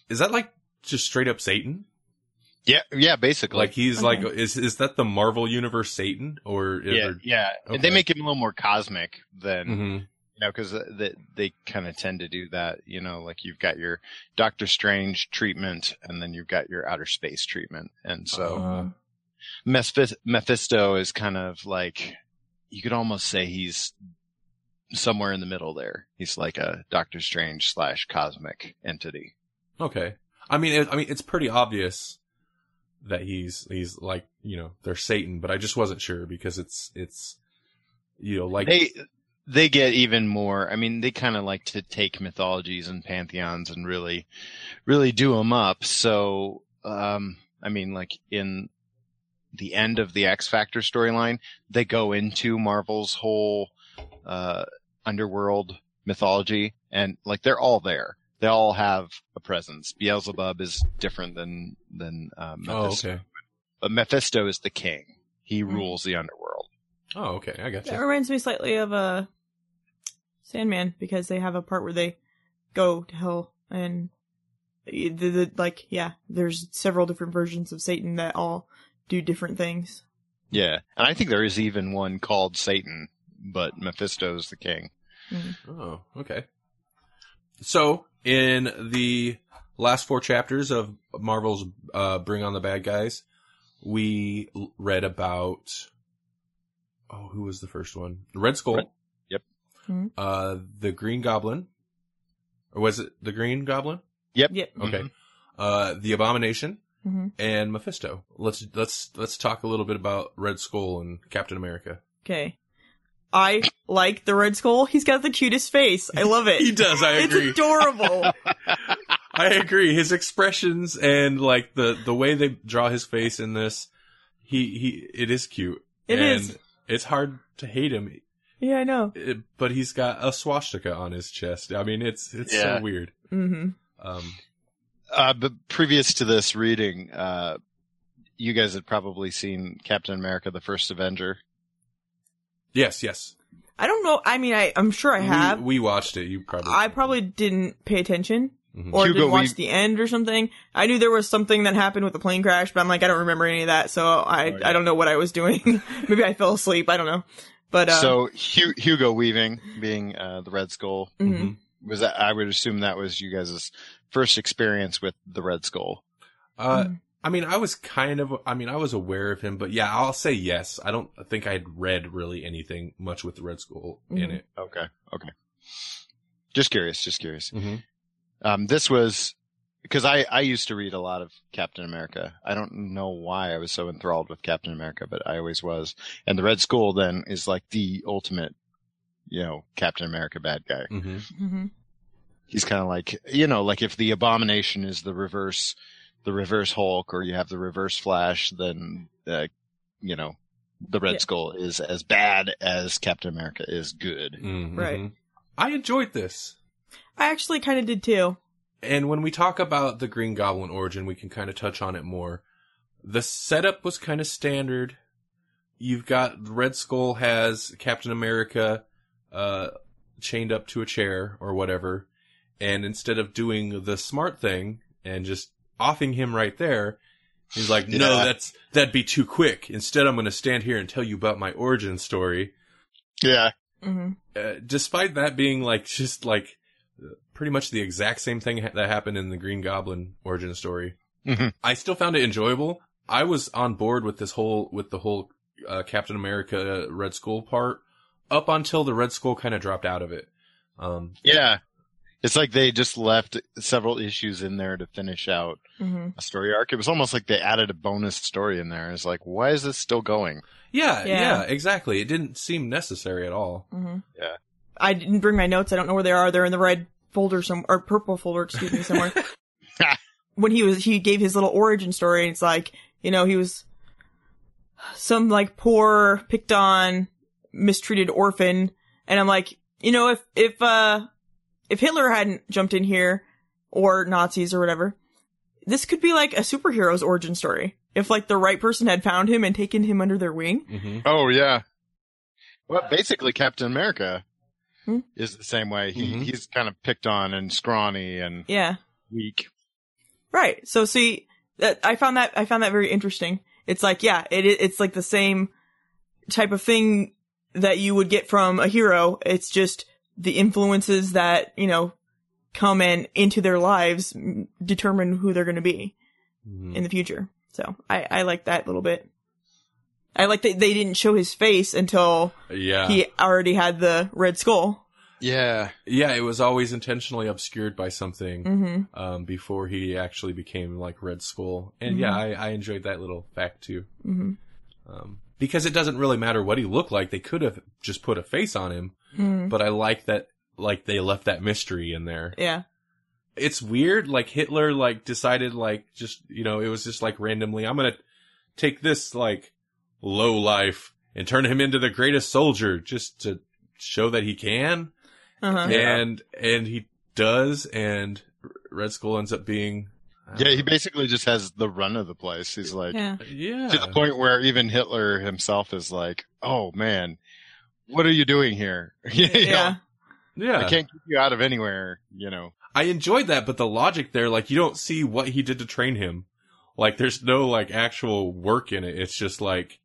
is that like just straight up Satan? Yeah, yeah, basically. Like he's Okay. like is is that the Marvel universe Satan or yeah, or- yeah. okay. They make him a little more cosmic than Mhm. know because they, they kind of tend to do that. You know, like you've got your Doctor Strange treatment, and then you've got your outer space treatment, and so Uh, Meph- Mephisto is kind of like you could almost say he's somewhere in the middle there. He's like a Doctor Strange slash cosmic entity. Okay. I mean, it, I mean, it's pretty obvious that he's he's like you know they're Satan, but I just wasn't sure because it's it's you know like They they get even more. I mean, they kind of like to take mythologies and pantheons and really, really do them up. So, um, I mean, like in the end of the X Factor storyline, they go into Marvel's whole uh, underworld mythology, and like they're all there. They all have a presence. Beelzebub is different than than uh, oh Mephisto, okay but Mephisto is the king. He Hmm. rules the underworld. oh okay I got That you. reminds me slightly of uh, Sandman because they have a part where they go to hell and the, the like yeah, there's several different versions of Satan that all do different things. Yeah, and I think there is even one called Satan, but Mephisto's the king. Oh okay. So in the last four chapters of Marvel's uh, Bring on the Bad Guys, we read about oh who was the first one? Red Skull. Red- yep. Mhm. Uh, the Green Goblin, or was it the Green Goblin? Yep. Yep. Okay. Uh, the Abomination hmm and Mephisto. Let's let's let's talk a little bit about Red Skull and Captain America. Okay. I like the Red Skull. He's got the cutest face. I love it. He does. I agree. it's adorable. I agree. His expressions and like the the way they draw his face in this, he he it is cute. It and is. It's hard to hate him, yeah, I know. it- but he's got a swastika on his chest. I mean, it's it's Yeah. so weird. hmm Um, Uh, but previous to this reading, uh, you guys had probably seen Captain America: The First Avenger. Yes, yes. I don't know. I mean, I I'm sure I have. We, we watched it. You probably. I probably didn't pay attention Mhm. or Hugo, didn't watch we- the end or something. I knew there was something that happened with the plane crash, but I'm like, I don't remember any of that, so I Oh, yeah. I don't know what I was doing. Maybe I fell asleep. I don't know. But uh, so Hu- Hugo Weaving, being uh, the Red Skull, mhm. Mhm. was that? I would assume that was you guys' first experience with the Red Skull. Uh, Mhm. I mean, I was kind of, I mean, I was aware of him, but yeah, I'll say yes. I don't think I'd read really anything much with the Red Skull in Mhm. it. Okay, okay. Just curious, just curious. Mm-hmm. Um, this was because I I used to read a lot of Captain America. I don't know why I was so enthralled with Captain America, but I always was. And the Red Skull then is like the ultimate, you know, Captain America bad guy. Mm-hmm. Mhm. He's kind of like you know, like if the Abomination is the reverse, the reverse Hulk, or you have the reverse Flash, then uh, you know. The Red Yeah. Skull is as bad as Captain America is good. Mm-hmm. Right. I enjoyed this. I actually kind of did too. And when we talk about the Green Goblin origin, we can kind of touch on it more. The setup was kind of standard. You've got Red Skull has Captain America uh, chained up to a chair or whatever, and instead of doing the smart thing and just offing him right there, he's like, "No, that's that'd be too quick. Instead, I'm going to stand here and tell you about my origin story." Yeah, hmm uh, despite that being like just like pretty much the exact same thing ha- that happened in the Green Goblin origin story, Mhm. I still found it enjoyable. I was on board with this whole with the whole uh, Captain America Red Skull part up until the Red Skull kind of dropped out of it. Um, Yeah. It's like they just left several issues in there to finish out hmm a story arc. It was almost like they added a bonus story in there. It's like, why is this still going? yeah, yeah, Yeah. exactly. It didn't seem necessary at all. hmm Yeah. I didn't bring my notes. I don't know where they are. They're in the red folder some or purple folder, excuse me, somewhere. when he was he gave his little origin story, and it's like you know he was some like poor, picked on, mistreated orphan, and I'm like, you know, if if uh if Hitler hadn't jumped in here or Nazis or whatever, this could be like a superhero's origin story. If like the right person had found him and taken him under their wing. hmm Oh, yeah. Well, basically, Captain America Hmm? is the same way. He, Mhm. He's kind of picked on and scrawny and Yeah. weak. Right. So see, that I found that I found that very interesting. It's like, yeah, it it- it's like the same type of thing that you would get from a hero. It's just the influences that, you know, come in into their lives determine who they're going to be Mhm. in the future. So I, I like that little bit. I like that they didn't show his face until yeah. he already had the red skull. Yeah. yeah, it was always intentionally obscured by something. hmm um, before he actually became like Red Skull. And yeah, I, I enjoyed that little fact too. hmm Um, because it doesn't really matter what he looked like. They could have just put a face on him, hmm but I like that, like they left that mystery in there. Yeah. It's weird. Like Hitler, like decided like just, you know, it was just like randomly, I'm going to take this like low life and turn him into the greatest soldier just to show that he can. Uh-huh. Yeah. And, and he does. And Red Skull ends up being, Yeah, he basically just has the run of the place. He's like Yeah. Yeah. to the point where even Hitler himself is like, "Oh man, what are you doing here? You know, Yeah. Yeah. I can't keep you out of anywhere." You know. I enjoyed that, but the logic there, like, you don't see what he did to train him. Like, there's no, like, actual work in it. It's just like,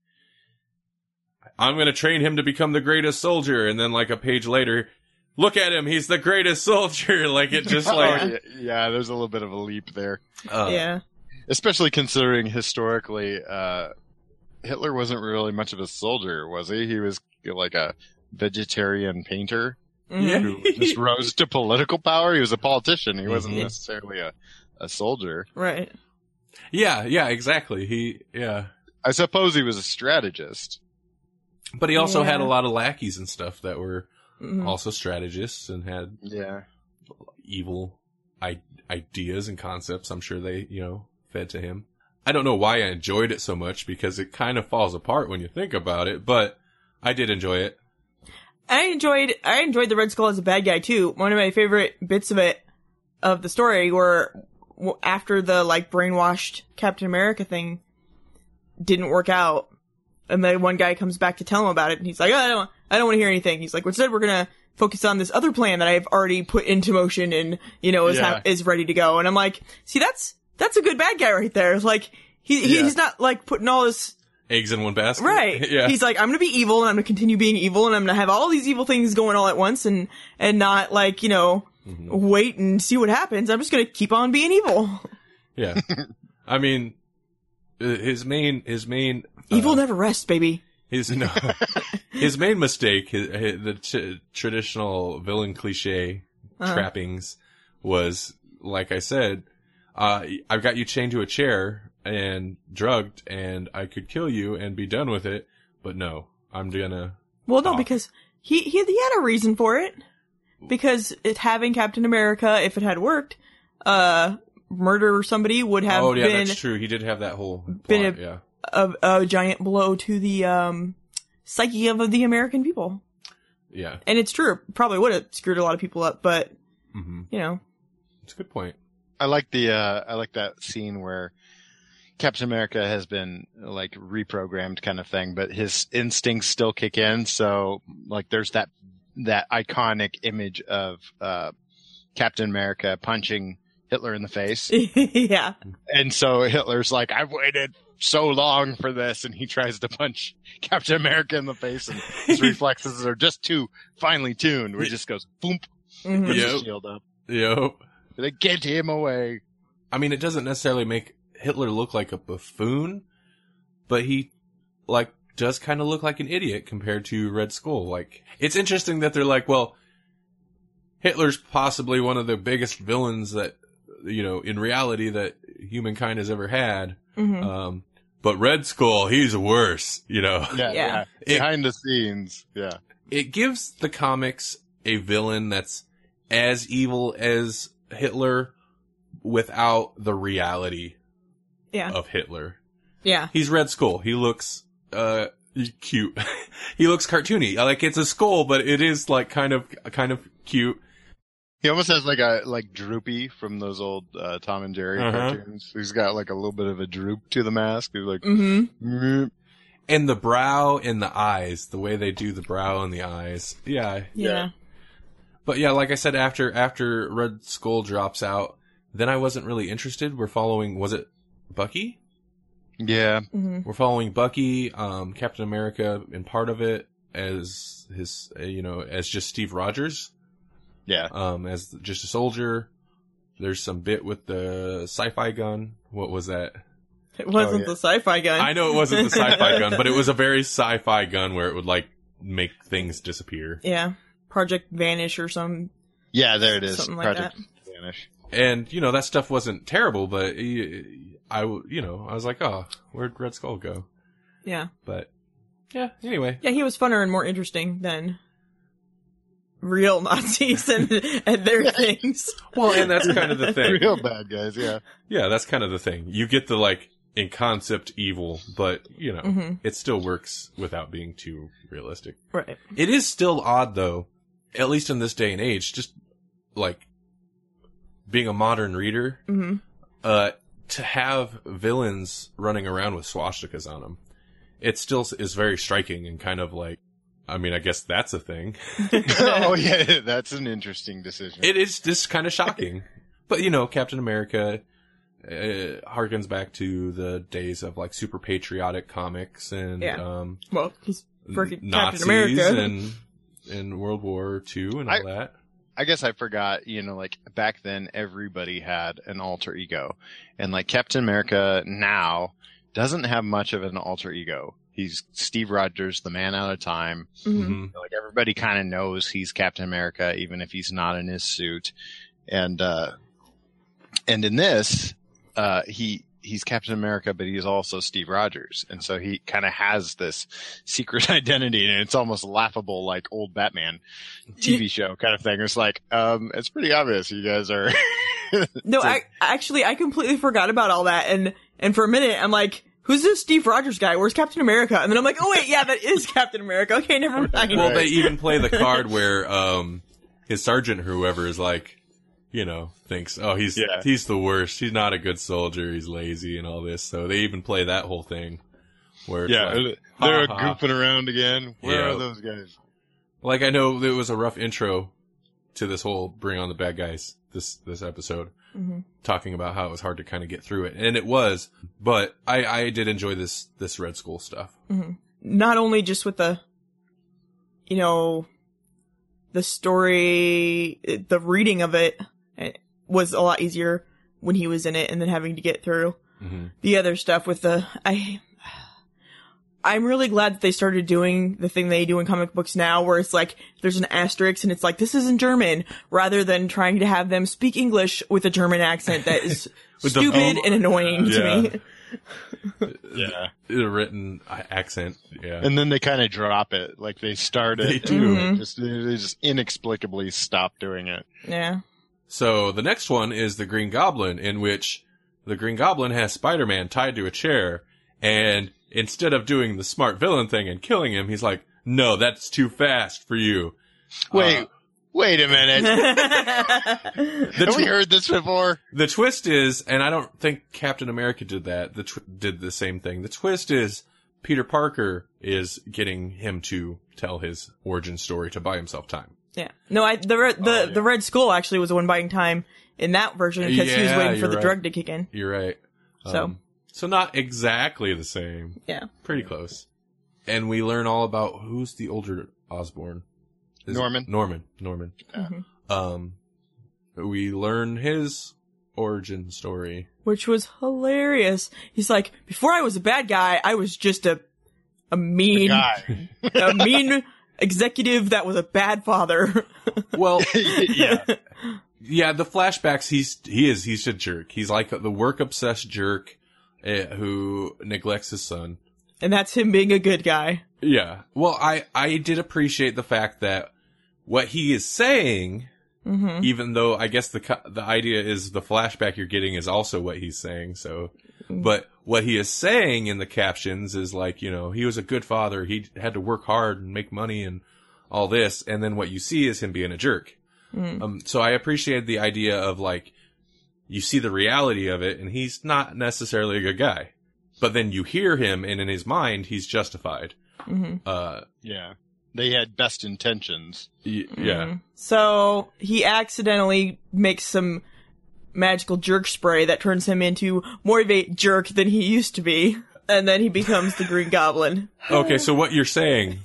I'm gonna train him to become the greatest soldier, and then, like, a page later, look at him, he's the greatest soldier. Like, it just, like, Oh, yeah, yeah, there's a little bit of a leap there, uh, yeah. especially considering historically, uh, Hitler wasn't really much of a soldier, was he? He was like a vegetarian painter Mhm. Yeah. who just rose to political power. He was a politician. He wasn't Mhm. necessarily a, a soldier. Right. yeah, yeah, exactly. He, yeah. I suppose he was a strategist. But he also had a lot of lackeys and stuff that were Mhm. also strategists and had Yeah. evil I- ideas and concepts. I'm sure they, you know, fed to him. I don't know why I enjoyed it so much because it kind of falls apart when you think about it, but I did enjoy it. I enjoyed I enjoyed the Red Skull as a bad guy too. One of my favorite bits of it of the story were after the like brainwashed Captain America thing didn't work out, and then one guy comes back to tell him about it, and he's like, oh, "I don't, I don't want to hear anything." He's like, "Instead, we're gonna focus on this other plan that I've already put into motion and you know is Yeah. ha- is ready to go." And I'm like, "See, that's that's a good bad guy right there. Like he, he Yeah. he's not like putting all his Eggs in one basket. Right. yeah. He's like, I'm gonna be evil and I'm gonna continue being evil and I'm gonna have all these evil things going all at once and, and not like, you know, Mm-hmm. wait and see what happens. I'm just gonna keep on being evil. yeah. I mean, uh, his main, his main, evil uh, never rests, baby. his, no, his main mistake, his, his, the t- traditional villain cliche Uh-huh. trappings was, like I said, uh, I've got you chained to a chair and drugged and I could kill you and be done with it, but no, I'm gonna, Well, no, because he, he, he had a reason for it. Because it having Captain America, if it had worked, uh, murder somebody would have oh yeah, been that's true. He did have that whole been plot, a- yeah. a, a giant blow to the, um, psyche of the American people. Yeah. And it's true, probably would have screwed a lot of people up, but, hmm you know, It's a good point. I like the uh I like that scene where Captain America has been like reprogrammed kind of thing, but his instincts still kick in. So like there's that that iconic image of uh Captain America punching Hitler in the face. yeah. And so Hitler's like, I've waited so long for this and he tries to punch Captain America in the face and his reflexes are just too finely tuned. Where he just goes boom, Mhm. puts Yep. his shield up. Yep. They get him away. I mean, it doesn't necessarily make Hitler look like a buffoon, but he, like, does kind of look like an idiot compared to Red Skull. Like, it's interesting that they're like, well, Hitler's possibly one of the biggest villains that, you know, in reality that humankind has ever had. Mhm. Um, but Red Skull, he's worse, you know. Yeah, Yeah. yeah. It- Behind the scenes. Yeah. it gives the comics a villain that's as evil as Hitler without the reality Yeah. of Hitler. Yeah. He's Red Skull. He looks uh cute. he looks cartoony. Like it's a skull, but it is like kind of kind of cute. He almost has like a like droopy from those old uh, Tom and Jerry Uh-huh. cartoons. He's got like a little bit of a droop to the mask. He's like, Mm-hmm. "Meh." And the brow and the eyes, the way they do the brow and the eyes. Yeah. Yeah. But yeah, like I said, after after Red Skull drops out, then I wasn't really interested. We're following was it Bucky? yeah, Mm-hmm. We're following Bucky, um, Captain America in part of it as his, uh, you know, as just Steve Rogers. Yeah. um, as just a soldier. There's some bit with the sci-fi gun. What was that? It wasn't yeah. the sci-fi gun. I know it wasn't the sci-fi gun, but it was a very sci-fi gun where it would like make things disappear. Yeah, Project Vanish or some Yeah, there it is. something like Project Vanish. And you know that stuff wasn't terrible, but I you know, I was like, oh, where'd Red Skull go? yeah, But yeah, anyway, yeah. He was funner and more interesting than real Nazis and and their things. well, and that's kind of the thing. Real bad guys, yeah. Yeah, that's kind of the thing. You get the like in concept evil, but you know, Mhm. it still works without being too realistic. Right. It is still odd though, at least in this day and age, just like being a modern reader, hmm uh, to have villains running around with swastikas on them. It still is very striking and kind of like, I mean, I guess that's a thing. oh yeah, that's an interesting decision. It is just kind of shocking. but you know, Captain America uh, harkens back to the days of like super patriotic comics and Yeah. um, Well, he's freaking Nazis Captain America. and in World War II and all that. I guess I forgot, you know, like back then everybody had an alter ego. And like Captain America now doesn't have much of an alter ego. He's Steve Rogers, the man out of time. Mhm. Mhm. Like everybody kind of knows he's Captain America, even if he's not in his suit. And, uh, and in this, uh, he, he's Captain America, but he's also Steve Rogers. And so he kind of has this secret identity and it's almost laughable, like old Batman TV show kind of thing. It's like, um, it's pretty obvious you guys are. No, So- I actually I completely forgot about all that, and and for a minute I'm like, who's this Steve Rogers guy? Where's Captain America? And then I'm like, oh wait, yeah, that is Captain America. Okay, never mind. Well, they even play the card where um, his sergeant or whoever is like, you know, thinks, oh, he's Yeah. he's the worst. He's not a good soldier. He's lazy and all this. So they even play that whole thing where yeah, like, they're ha, ha. goofing around again. Where Yeah. are those guys? Like I know it was a rough intro to this whole bring on the bad guys this this episode, Mhm. talking about how it was hard to kind of get through it, and it was. But I I did enjoy this this Red Skull stuff. Not only just with the, you know, the story, the reading of it was a lot easier when he was in it, and then having to get through hmm the other stuff with the I I'm really glad that they started doing the thing they do in comic books now where it's like there's an asterisk and it's like this is in German rather than trying to have them speak English with a German accent that is stupid and annoying yeah. to me. Yeah. A written accent, yeah. And then they kind of drop it. Like they start it. They do. and Just, they just inexplicably stop doing it. Yeah. So the next one is the Green Goblin, in which the Green Goblin has Spider-Man tied to a chair, and instead of doing the smart villain thing and killing him, he's like, "No, that's too fast for you." Wait, Uh, wait a minute. the, Have we heard this before? the twist is, and I don't think Captain America did that. The tw- did the same thing. The twist is Peter Parker is getting him to tell his origin story to buy himself time. Yeah. No, I the re- the Oh, yeah. the Red Skull actually was the one buying time in that version because he was waiting for the right. drug to kick in. You're right. So. Um, so not exactly the same. Yeah. Pretty close. And we learn all about who's the older Osborn. Is it- Norman. Norman. Norman. Mhm. Um, we learn his origin story. which was hilarious. He's like, before I was a bad guy, I was just a a mean Guy. a mean executive that was a bad father. Well, yeah. yeah, the flashbacks, he's, he is, he's a jerk. He's like the work obsessed jerk uh, who neglects his son. and that's him being a good guy. Yeah. Well, I, I did appreciate the fact that what he is saying hmm even though I guess the the idea is the flashback you're getting is also what he's saying. So, Mm. but what he is saying in the captions is like, you know, he was a good father. He had to work hard and make money and all this. And then what you see is him being a jerk. Mm. Um, so I appreciate the idea of like, you see the reality of it and he's not necessarily a good guy, but then you hear him and in his mind, he's justified. hmm Uh, Yeah. They had best intentions. y- yeah. Mhm. So he accidentally makes some magical jerk spray that turns him into more of a jerk than he used to be. And then he becomes the Green Goblin. Okay, so what you're saying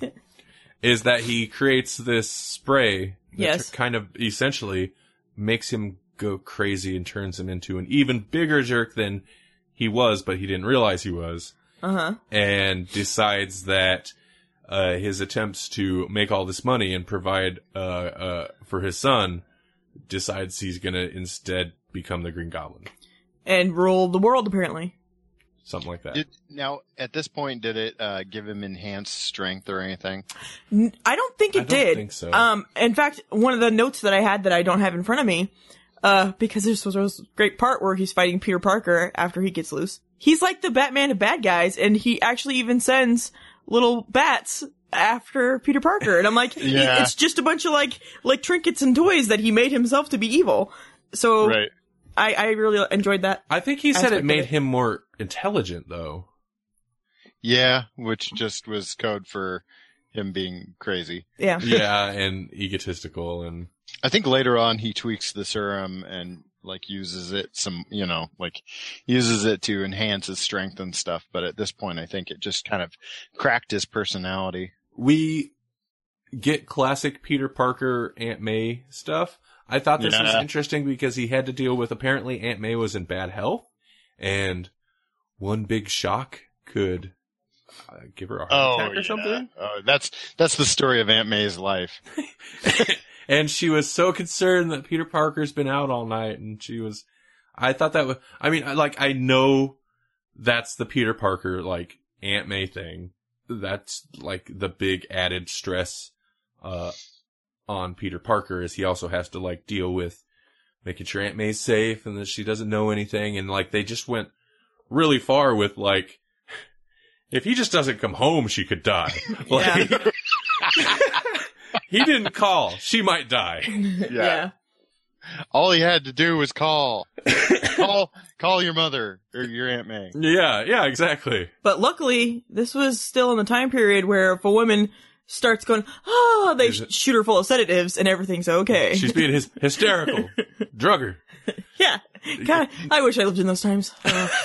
is that he creates this spray that Yes. tr- kind of essentially makes him go crazy and turns him into an even bigger jerk than he was, but he didn't realize he was, Uh huh. and decides that uh, his attempts to make all this money and provide uh, uh, for his son decides he's gonna instead become the Green Goblin, And rule the world apparently. something like that. Did, now, at this point, did it uh, give him enhanced strength or anything? N- I don't think it I don't did. think so. Um, in fact, one of the notes that I had that I don't have in front of me, uh, because this was a great part where he's fighting Peter Parker after he gets loose. He's like the Batman of bad guys, and he actually even sends little bats after Peter Parker. And I'm like, Yeah. it's just a bunch of like, like trinkets and toys that he made himself to be evil. So I, I really enjoyed that. I think he said it made it. him more intelligent, though. Yeah, which just was code for him being crazy. Yeah. yeah, and egotistical, and I think later on he tweaks the serum and like uses it some, you know, like uses it to enhance his strength and stuff. But at this point, I think it just kind of cracked his personality. we get classic Peter Parker Aunt May stuff. I thought this was interesting because he had to deal with apparently Aunt May was in bad health, and one big shock could uh, give her a heart attack or something. Oh, that's that's the story of Aunt May's life. and she was so concerned that Peter Parker's been out all night, and she was. I thought that was. I mean, like I know that's the Peter Parker like Aunt May thing. That's like the big added stress uh on Peter Parker is he also has to like deal with making sure Aunt May's safe and that she doesn't know anything, and like they just went really far with like. If he just doesn't come home, she could die. Like, he didn't call. She might die. yeah. All he had to do was call, call, call your mother or your Aunt May. Yeah, yeah, exactly. But luckily, this was still in the time period where if a woman starts going, oh, they Is shoot her full of sedatives and everything's okay. She's being his- hysterical. Drug her. yeah. God, I wish I lived in those times. Uh,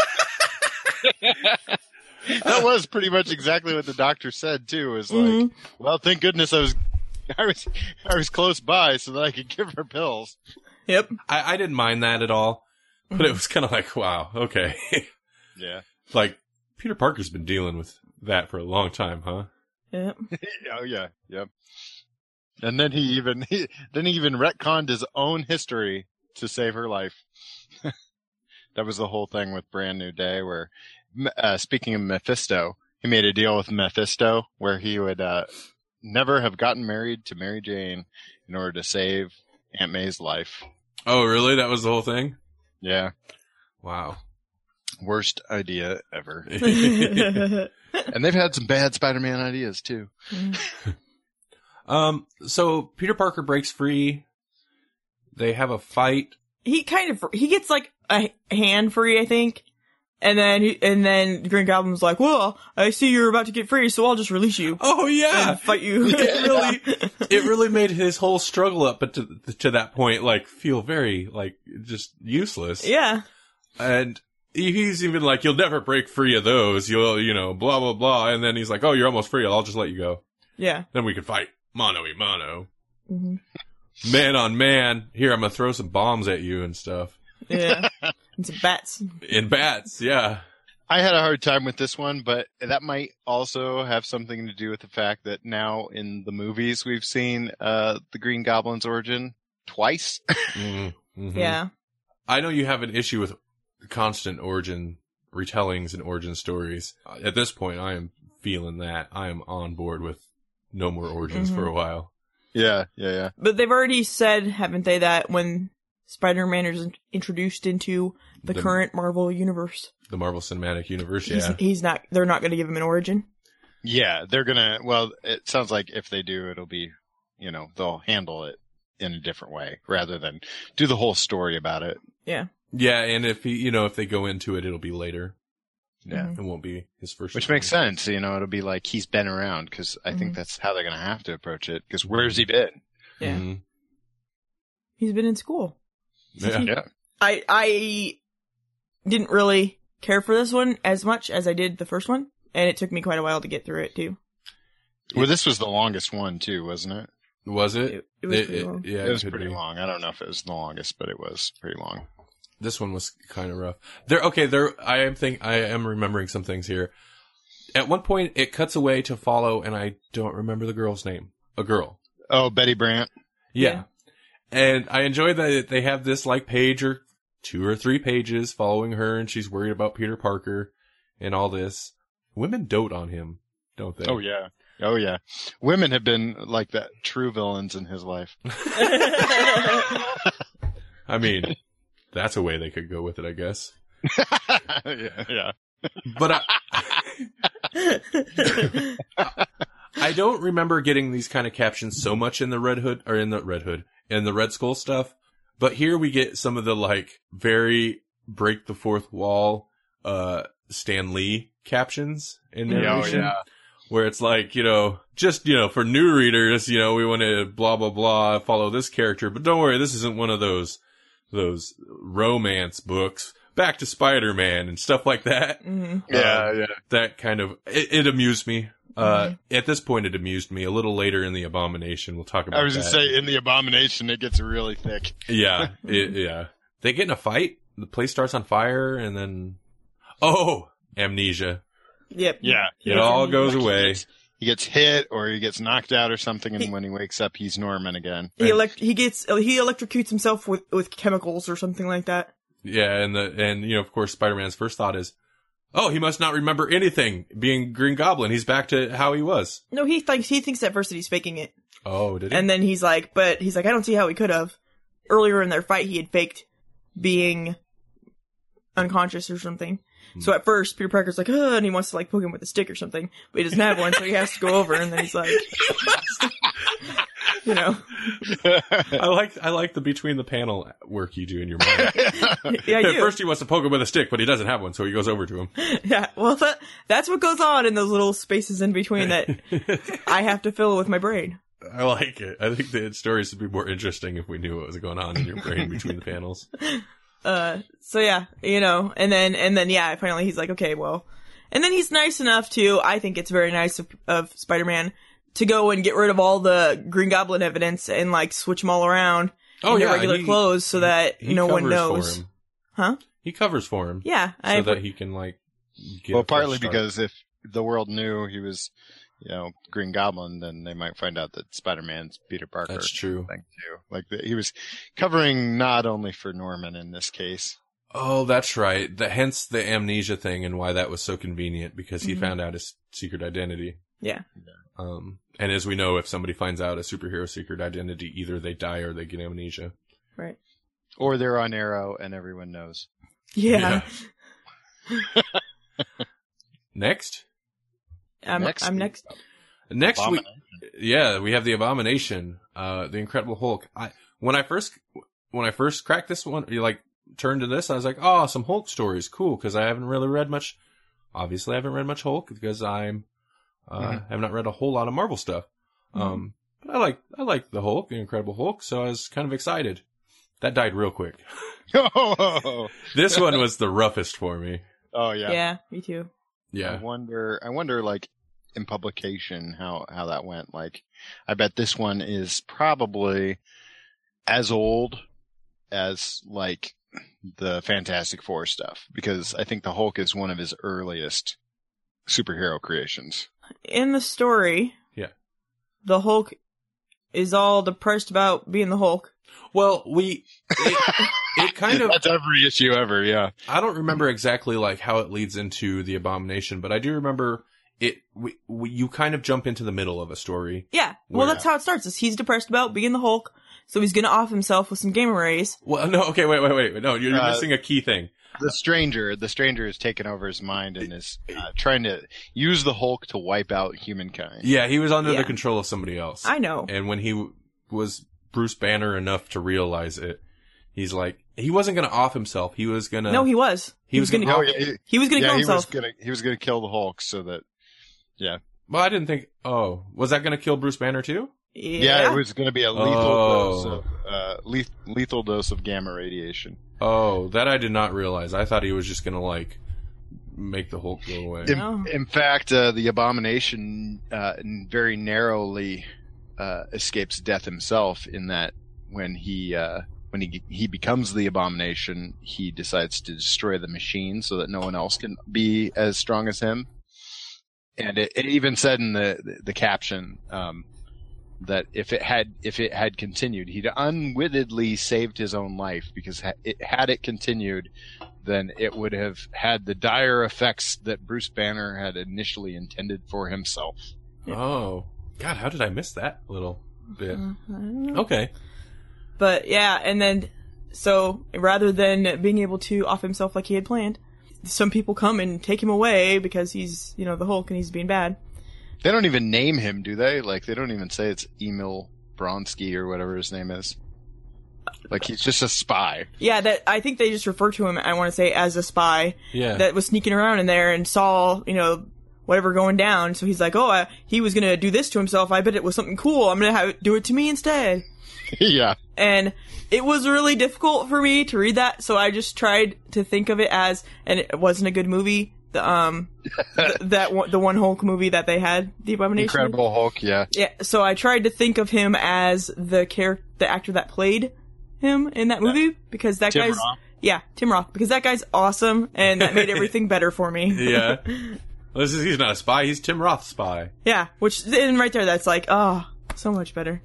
That was pretty much exactly what the doctor said too. Was like, Mhm. well, thank goodness I was, I was, I was close by so that I could give her pills. yep. I, I didn't mind that at all, but it was kind of like, wow, okay. Yeah. like, Peter Parker's been dealing with that for a long time, huh? Yep. oh yeah. Yep. And then he even he, then he even retconned his own history to save her life. that was the whole thing with Brand New Day, where uh, speaking of Mephisto, he made a deal with Mephisto where he would uh, never have gotten married to Mary Jane in order to save Aunt May's life. Oh, really? That was the whole thing? Yeah, Wow. worst idea ever. and they've had some bad Spider-Man ideas too. um, so Peter Parker breaks free. They have a fight. he kind of, he gets like a hand free, I think. And then, he, and then Green Goblin's like, well, I see you're about to get free, so I'll just release you. Oh, yeah. and fight you. it really it really made his whole struggle up but to to that point like feel very like just useless. Yeah. and he's even like you'll never break free of those. You'll you know blah blah blah. And then he's like oh you're almost free. I'll just let you go. Yeah. then we can fight. Mano y mano. Hmm man on man. Here i'm gonna throw some bombs at you and stuff. Yeah. and some bats. in bats yeah I had a hard time with this one, but that might also have something to do with the fact that now in the movies we've seen uh, the Green Goblin's origin twice. Mhm. Mhm. Yeah. i know you have an issue with constant origin retellings and origin stories at this point i am feeling that i am on board with no more origins for a while yeah, yeah, yeah. But they've already said, haven't they, that when Spider-Man is introduced into the, The- current Marvel universe, the Marvel Cinematic Universe. Yeah, he's not, they're not going to give him an origin. Yeah, they're gonna. Well, it sounds like if they do, it'll be, you know, they'll handle it in a different way rather than do the whole story about it. Yeah. yeah, and if he, you know, if they go into it, it'll be later. Yeah. Mhm. It won't be his first. Which time. makes sense, you know. It'll be like he's been around because I think Mhm. that's how they're gonna have to approach it. Because where's he been? Yeah. Mhm. He's been in school. Yeah. Yeah, I, I didn't really care for this one as much as I did the first one. And it took me quite a while to get through it too. Well, this was the longest one too, wasn't it? Was it? It, it was pretty long. yeah, it was pretty be. long. I don't know if it was the longest, but it was pretty long. This one was kind of rough. There, okay, there. I am think I am remembering some things here. At one point, it cuts away to follow, and I don't remember the girl's name. A girl. Oh, Betty Brant. Yeah. And I enjoy that they have this like page or two or three pages following her, and she's worried about Peter Parker and all this. Women dote on him, don't they? Oh yeah. Oh yeah. Women have been like that true villains in his life. I mean, that's a way they could go with it, I guess. yeah, yeah. But I, I don't remember getting these kind of captions so much in the Red Hood or in the Red Hood in the Red Skull stuff. But here we get some of the like very break the fourth wall, uh, Stan Lee captions in Oh yeah. Where it's like, you know, just, you know, for new readers, you know, we want to blah, blah, blah, follow this character, but don't worry, this isn't one of those, those romance books. Back to Spider-Man and stuff like that Mhm. Yeah, yeah. that kind of it, it amused me. Uh, at this point, it amused me. A little later in the Abomination, we'll talk about. I was that. just say in the abomination it gets really thick. yeah, it, yeah. They get in a fight. The place starts on fire, and then oh, amnesia. Yep. Yeah. He It has all amnesia. goes away. He gets hit or he gets knocked out or something, and He- when he wakes up, he's Norman again. He elect he gets he electrocutes himself with with chemicals or something like that. Yeah, and the and you know, of course, Spider-Man's first thought is, oh, he must not remember anything. Being Green Goblin, he's back to how he was. No, he thinks he thinks at first that he's faking it, Oh, did he? and then he's like, but he's like, I don't see how he could have. Earlier in their fight, he had faked being unconscious or something. Hmm. So at first, Peter Parker's like, oh, and he wants to like poke him with a stick or something, but he doesn't have one, so he has to go over, and then he's like, you know, I like I like the between the panel work you do in your mind. yeah, I At do. first, he wants to poke him with a stick, but he doesn't have one, so he goes over to him. Yeah, well, that, that's what goes on in those little spaces in between that I have to fill with my brain. I like it. I think the stories would be more interesting if we knew what was going on in your brain between the panels. Uh, so yeah, you know, and then, and then, yeah, finally he's like, okay, well, and then he's nice enough to, I think it's very nice of, of Spider-Man to go and get rid of all the Green Goblin evidence and like switch them all around Oh in yeah, regular he- clothes so that he no one knows. For him. Huh? He covers for him, Yeah, so I, that he can like. Get well, partly start. because if the world knew he was, you know, Green Goblin, then they might find out that Spider-Man's Peter Parker. that's true. Thing too. Like the, he was covering not only for Norman in this case. Oh, that's right. The, hence the amnesia thing and why that was so convenient because he Mhm. found out his secret identity. yeah, Um, and as we know, if somebody finds out a superhero secret identity, either they die or they get amnesia. right. Or they're on Arrow and everyone knows. Yeah. Next, I'm, Next I'm next. next we yeah we have the abomination, uh, the Incredible Hulk. I when I first when I first cracked this one, you like turned to this, I was like, oh, some Hulk stories, cool, because I haven't really read much. Obviously, I haven't read much Hulk because I'm uh, Mhm. have not read a whole lot of Marvel stuff. Um, but I like I like the Hulk, the Incredible Hulk, so I was kind of excited. That died real quick. oh This one was the roughest for me. Oh yeah. Yeah. me too. Yeah. I Yeah. wonder. I wonder, like in publication, how how that went. Like, I bet this one is probably as old as like the Fantastic Four stuff because I think the Hulk is one of his earliest superhero creations. In the story, Yeah. the Hulk is all depressed about being the Hulk. Well, we it, it kind of That's every issue ever. Yeah. I don't remember exactly like how it leads into the abomination, but I do remember it. We, we, you kind of jump into the middle of a story. Yeah. Well, Where- that's how it starts. Is he's depressed about being the Hulk, so he's gonna off himself with some gamma rays. Well, no, okay, wait, wait, wait, no, you're, you're Uh, missing a key thing. The stranger, the stranger has taken over his mind and is uh, trying to use the Hulk to wipe out humankind. Yeah, he was under Yeah. the control of somebody else, I know. and when he w- was Bruce Banner enough to realize it, he's like, he wasn't going to off himself. He was going to. no, he was. He, he was was gonna. Oh yeah, he, He was gonna yeah, kill he was himself. gonna he was gonna kill the Hulk so that Yeah. Well, I didn't think. Oh, was that going to kill Bruce Banner too? Yeah. yeah, it was gonna be a lethal Oh. dose of uh, leth- lethal dose of gamma radiation. Oh, that I did not realize. I thought he was just going to like make the Hulk go away. In, No. in fact, uh, the abomination uh, very narrowly uh, escapes death himself in that when he uh, when he he becomes the abomination, he decides to destroy the machine so that no one else can be as strong as him. And it, it even said in the the, the caption um, that if it had if it had continued, he'd unwittingly saved his own life because ha- it, had it continued, then it would have had the dire effects that Bruce Banner had initially intended for himself. Oh, God, how did I miss that little bit? Uh, I. Okay. But yeah, and then so rather than being able to off himself like he had planned, some people come and take him away because he's you know the Hulk and he's being bad. They don't even name him, do they? Like they don't even say it's Emil Bronsky or whatever his name is. Like he's just a spy. Yeah, that I think they just refer to him. I want to say as a spy Yeah. that was sneaking around in there and saw you know whatever going down. So he's like, oh, uh, he was gonna do this to himself. I bet it was something cool. I'm gonna have it, do it to me instead. yeah. and it was really difficult for me to read that so i just tried to think of it as and it wasn't a good movie the um th- that one, the one hulk movie that they had the abomination Incredible Hulk, yeah. yeah so i tried to think of him as the character the actor that played him in that movie because that Tim guy's Roth. yeah tim roth because that guy's awesome and that made everything better for me yeah. Well, this is, he's not a spy. He's Tim Roth's spy. yeah which and right there that's like oh so much better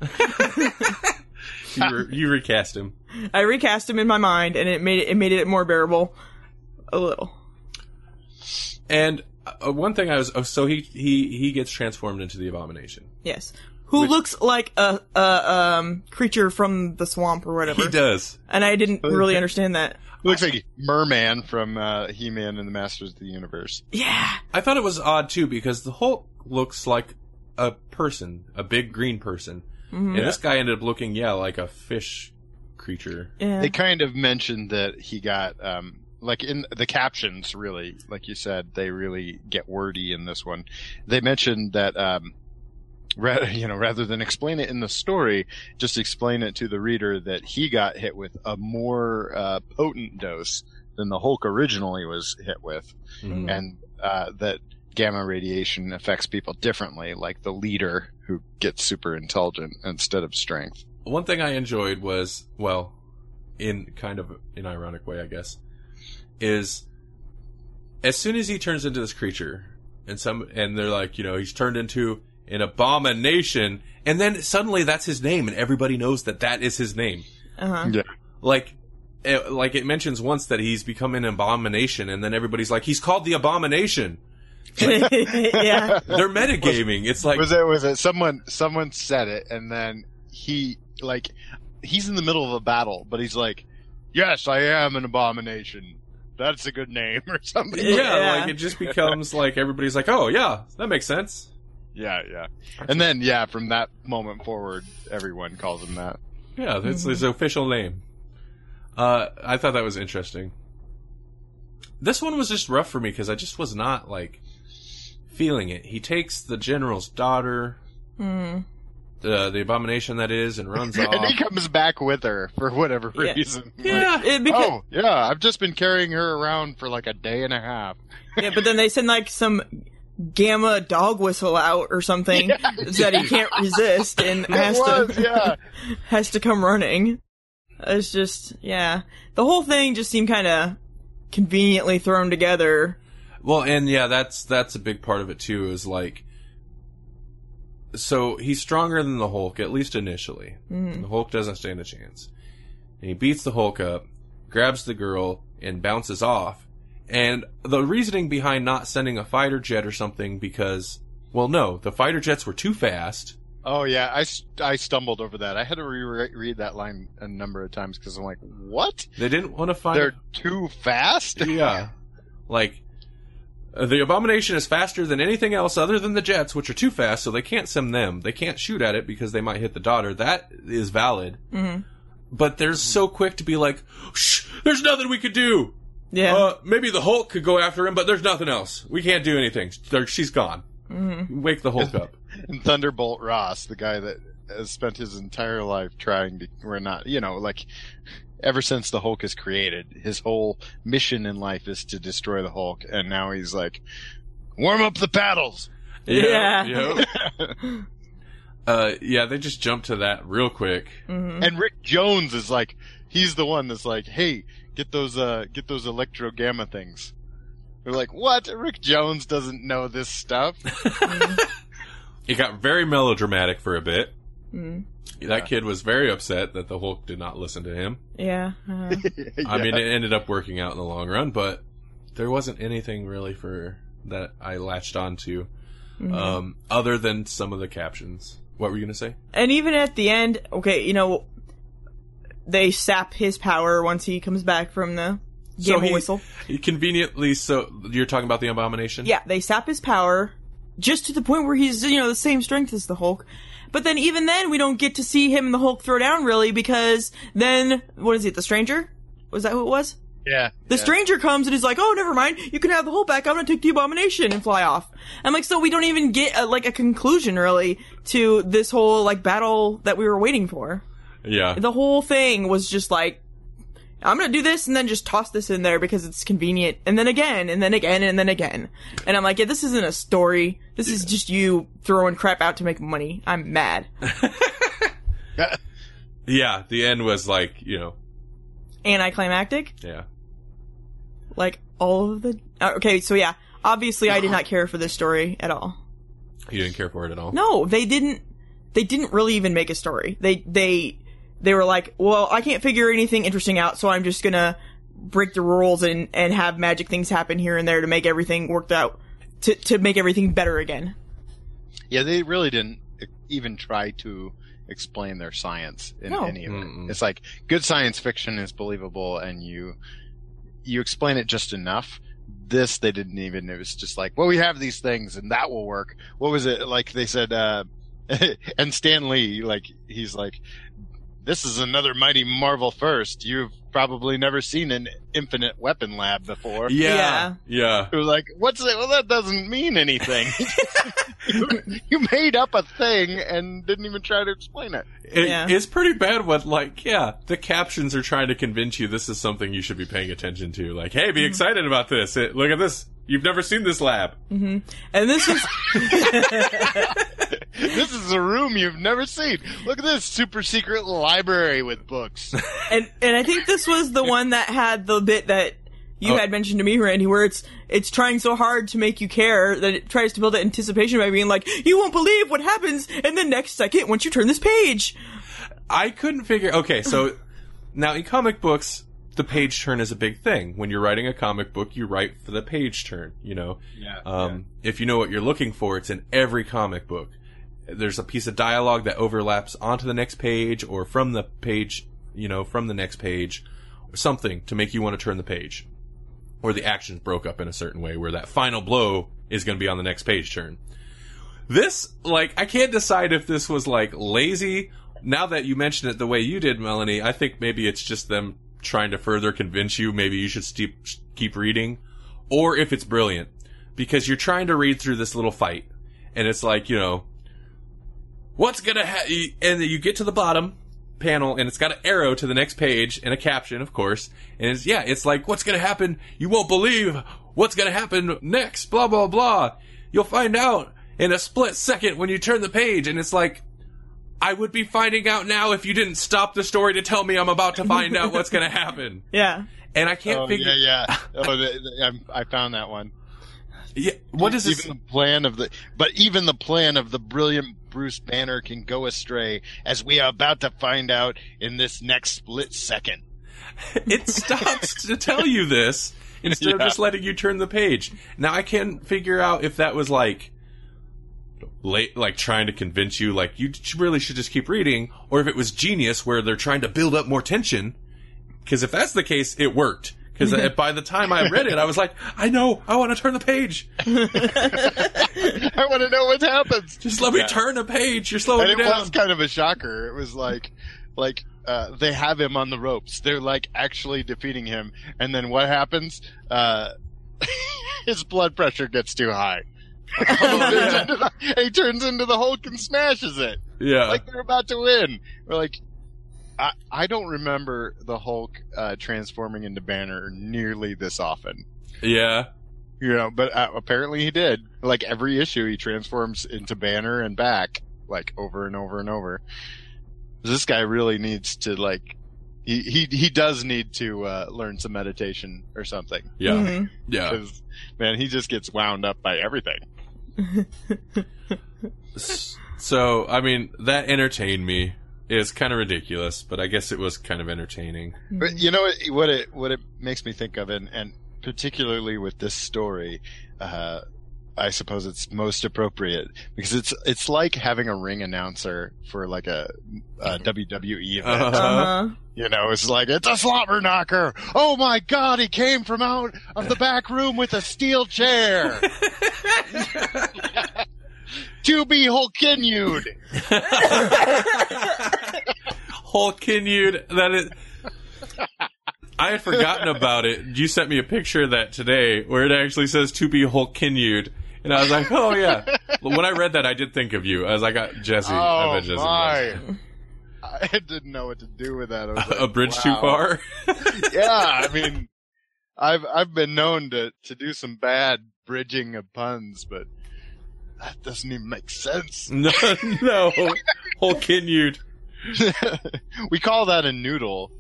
You, re- you recast him. i recast him in my mind and it made it, it made it more bearable a little And uh, one thing I was oh, so he he he gets transformed into the abomination. Yes. Who looks like a, a um creature from the swamp or whatever. He does. And I didn't really understand that. Looks like Merman from uh, He-Man and the Masters of the Universe. Yeah. I thought it was odd too because the Hulk looks like a person, a big green person, and this guy ended up looking yeah like a fish creature. Yeah. They kind of mentioned that he got um like in the captions really, like you said, they really get wordy in this one. They mentioned that um rather you know rather than explain it in the story just explain it to the reader that he got hit with a more uh, potent dose than the hulk originally was hit with Mhm. and uh, that gamma radiation affects people differently like the leader who gets super intelligent instead of strength One thing I enjoyed was well, in kind of an ironic way, I guess, is as soon as he turns into this creature, and some and they're like, you know, he's turned into an abomination, and then suddenly that's his name, and everybody knows that that is his name. Uh-huh. yeah Like, it, like it mentions once that he's become an abomination, and then everybody's like, he's called the abomination. yeah. They're metagaming. It's like, was it was it someone someone said it and then he like he's in the middle of a battle but he's like yes i am an abomination that's a good name or something yeah, Yeah. like it just becomes like everybody's like, oh yeah, that makes sense. yeah yeah and then yeah from that moment forward everyone calls him that Yeah, that's his official name. Uh, I thought that was interesting. This one was just rough for me because I just was not like feeling it. He takes the general's daughter, Mm. The the abomination that is, and runs off. and he comes back with her for whatever Yeah. reason yeah, It beca- oh yeah i've just been carrying her around for like a day and a half yeah, but then they send like some gamma dog whistle out or something that he can't resist and has was, to yeah. has to come running. It's just yeah. The whole thing just seemed kind of conveniently thrown together. Well, and yeah, that's that's a big part of it too. Is like, so he's stronger than the Hulk at least initially. The Hulk doesn't stand a chance, and he beats the Hulk up, grabs the girl, and bounces off. And the reasoning behind not sending a fighter jet or something because, well, no, the fighter jets were too fast. Oh yeah, I, I stumbled over that. I had to reread that line a number of times because I'm like, what? They didn't want to find. They're too fast? yeah, like the abomination is faster than anything else other than the jets, which are too fast, so they can't send them. They can't shoot at it because they might hit the daughter. That is valid. Mhm. But they're so quick to be like, "Shh, there's nothing we could do. Yeah. Uh, maybe the Hulk could go after him, but there's nothing else. We can't do anything. There- She's gone. Wake the Hulk up. And Thunderbolt Ross, the guy that has spent his entire life trying to, we're not, you know, like, ever since the Hulk is created, his whole mission in life is to destroy the Hulk, and now he's like, warm up the paddles! Yeah. yeah. Uh, yeah, they just jumped to that real quick. hmm And Rick Jones is like, he's the one that's like, hey, get those, uh, get those electro gamma things. They're like, what? Rick Jones doesn't know this stuff. It got very melodramatic for a bit. Mm That kid was very upset that the Hulk did not listen to him. Yeah. uh, I mean, it ended up working out in the long run, but there wasn't anything really for that I latched onto, mhm. um, other than some of the captions. What were you gonna say? And even at the end, okay, you know, they sap his power once he comes back from the So he- whistle. He conveniently, so you're talking about the abomination? Yeah, they sap his power just to the point where he's, you know, the same strength as the Hulk. But then even then, we don't get to see him and the Hulk throw down really because then, what is it, the Stranger? Was that who it was? Yeah. The yeah. Stranger comes and is like, oh, never mind, you can have the Hulk back, I'm gonna take the Abomination and fly off. I'm like, so we don't even get, a, like, a conclusion really to this whole, like, battle that we were waiting for. Yeah. the whole thing was just like I'm gonna do this and then just toss this in there because it's convenient, and then again, and then again, and then again. And I'm like, yeah, this isn't a story. This is just you throwing crap out to make money. I'm mad. Yeah, the end was like, you know, Anticlimactic. yeah. Like all of the. uh, Okay, so yeah, obviously I did not care for this story at all. You didn't care for it at all? No, they didn't. They didn't really even make a story. They they they were like, well, I can't figure anything interesting out, so I'm just gonna break the rules and and have magic things happen here and there to make everything worked out to to make everything better again. Yeah, they really didn't even try to explain their science in No. any of it. Mm-mm. It's like good science fiction is believable and you you explain it just enough. This they didn't even it was just like, well we have these things and that will work. What was it like they said uh and Stan Lee like he's like this is another mighty marvel first. You've probably never seen an infinite weapon lab before. Yeah. Yeah. It was like, what's it? Well, that doesn't mean anything. you, you made up a thing and didn't even try to explain it. It, Yeah. It's pretty bad what, like, yeah, the captions are trying to convince you this is something you should be paying attention to. Like, hey, be mm-hmm. excited about this. It, look at this. You've never seen this lab. Mm-hmm. And this is This is a room you've never seen. Look at this super secret library with books. and and I think this was the one that had the bit that you Oh. had mentioned to me, Randy, where it's it's trying so hard to make you care that it tries to build that anticipation by being like, you won't believe what happens in the next second once you turn this page. I couldn't figure. Okay, so now in comic books, the page turn is a big thing. When you're writing a comic book, you write for the page turn. You know, Yeah. um, if you know what you're looking for, it's in every comic book. There's a piece of dialogue that overlaps onto the next page, or from the page, you know, from the next page, or something to make you want to turn the page, or the actions broke up in a certain way where that final blow is going to be on the next page turn. This, like, I can't decide if this was like lazy. Now that you mention it the way you did, Melanie, I think maybe it's just them trying to further convince you maybe you should steep, keep reading, or if it's brilliant because you're trying to read through this little fight, and it's like you know, what's gonna happen? and you get to the bottom panel and it's got an arrow to the next page and a caption, of course, and it's yeah, it's like what's gonna happen? You won't believe what's gonna happen next. Blah blah blah. You'll find out in a split second when you turn the page, and it's like. I would be finding out now if you didn't stop the story to tell me I'm about to find out what's going to happen. Yeah. And I can't Oh, figure. yeah, yeah. Oh, the, the, I'm- I found that one. Yeah, what is this? even the plan of the, but even the plan of the brilliant Bruce Banner can go astray, as we are about to find out in this next split second. it stops to tell you this instead of just letting you turn the page. Now I can't figure out if that was like late, like trying to convince you, like you really should just keep reading, or if it was genius where they're trying to build up more tension. Because if that's the case, it worked. Because by the time I read it, I was like, I know, I want to turn the page. I want to know what happens. Just let me Yeah. turn a page. You're slowing and me it was kind of a shocker. It was like, like uh, they have him on the ropes. They're like actually defeating him, and then what happens? Uh, his blood pressure gets too high. Turns into the- he turns into the Hulk and smashes it. yeah. Like they're about to win. We're like, I I don't remember the Hulk uh, transforming into Banner nearly this often. yeah. You know, but uh, apparently he did. Like every issue, he transforms into Banner and back, like over and over and over. This guy really needs to like he he he does need to uh, learn some meditation or something Yeah. Mhm. Yeah. because man he just gets wound up by everything. So, I mean, that entertained me. It's kind of ridiculous, but I guess it was kind of entertaining. But you know what, what it what it makes me think of, and and particularly with this story, uh, I suppose it's most appropriate because it's it's like having a ring announcer for like a, a WWE event. Uh-huh. Uh-huh. You know, it's like it's a slobber knocker. Oh my God, he came from out of the back room with a steel chair. to be continued. Hulkinude, that is. I had forgotten about it. You sent me a picture of that today where it actually says to be Hulkinude. And I was like, oh yeah. When I read that, I did think of you. As I was like, uh, Jesse. I Oh bet Jesse my! I didn't know what to do with that. I like, a bridge too far? yeah, I mean, I've I've been known to to do some bad bridging of puns, but that doesn't even make sense. no, no. Whole Hulkinude. we call that a noodle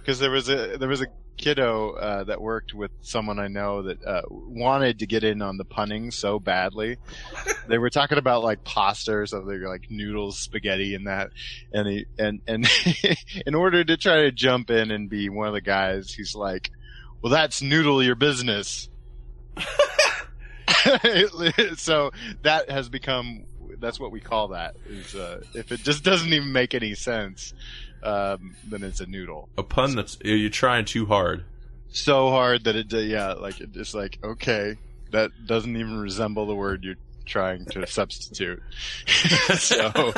because there was a there was a kiddo uh, that worked with someone I know that uh, wanted to get in on the punning so badly. they were talking about like pasta or something, like noodles, spaghetti, and that. And he and and in order to try to jump in and be one of the guys, he's like, "Well, that's noodle your business." so that has become that's what we call that is uh, if it just doesn't even make any sense um, then it's a noodle A pun that's you're trying too hard. so hard that it yeah like it- it's like okay that doesn't even resemble the word you're trying to substitute so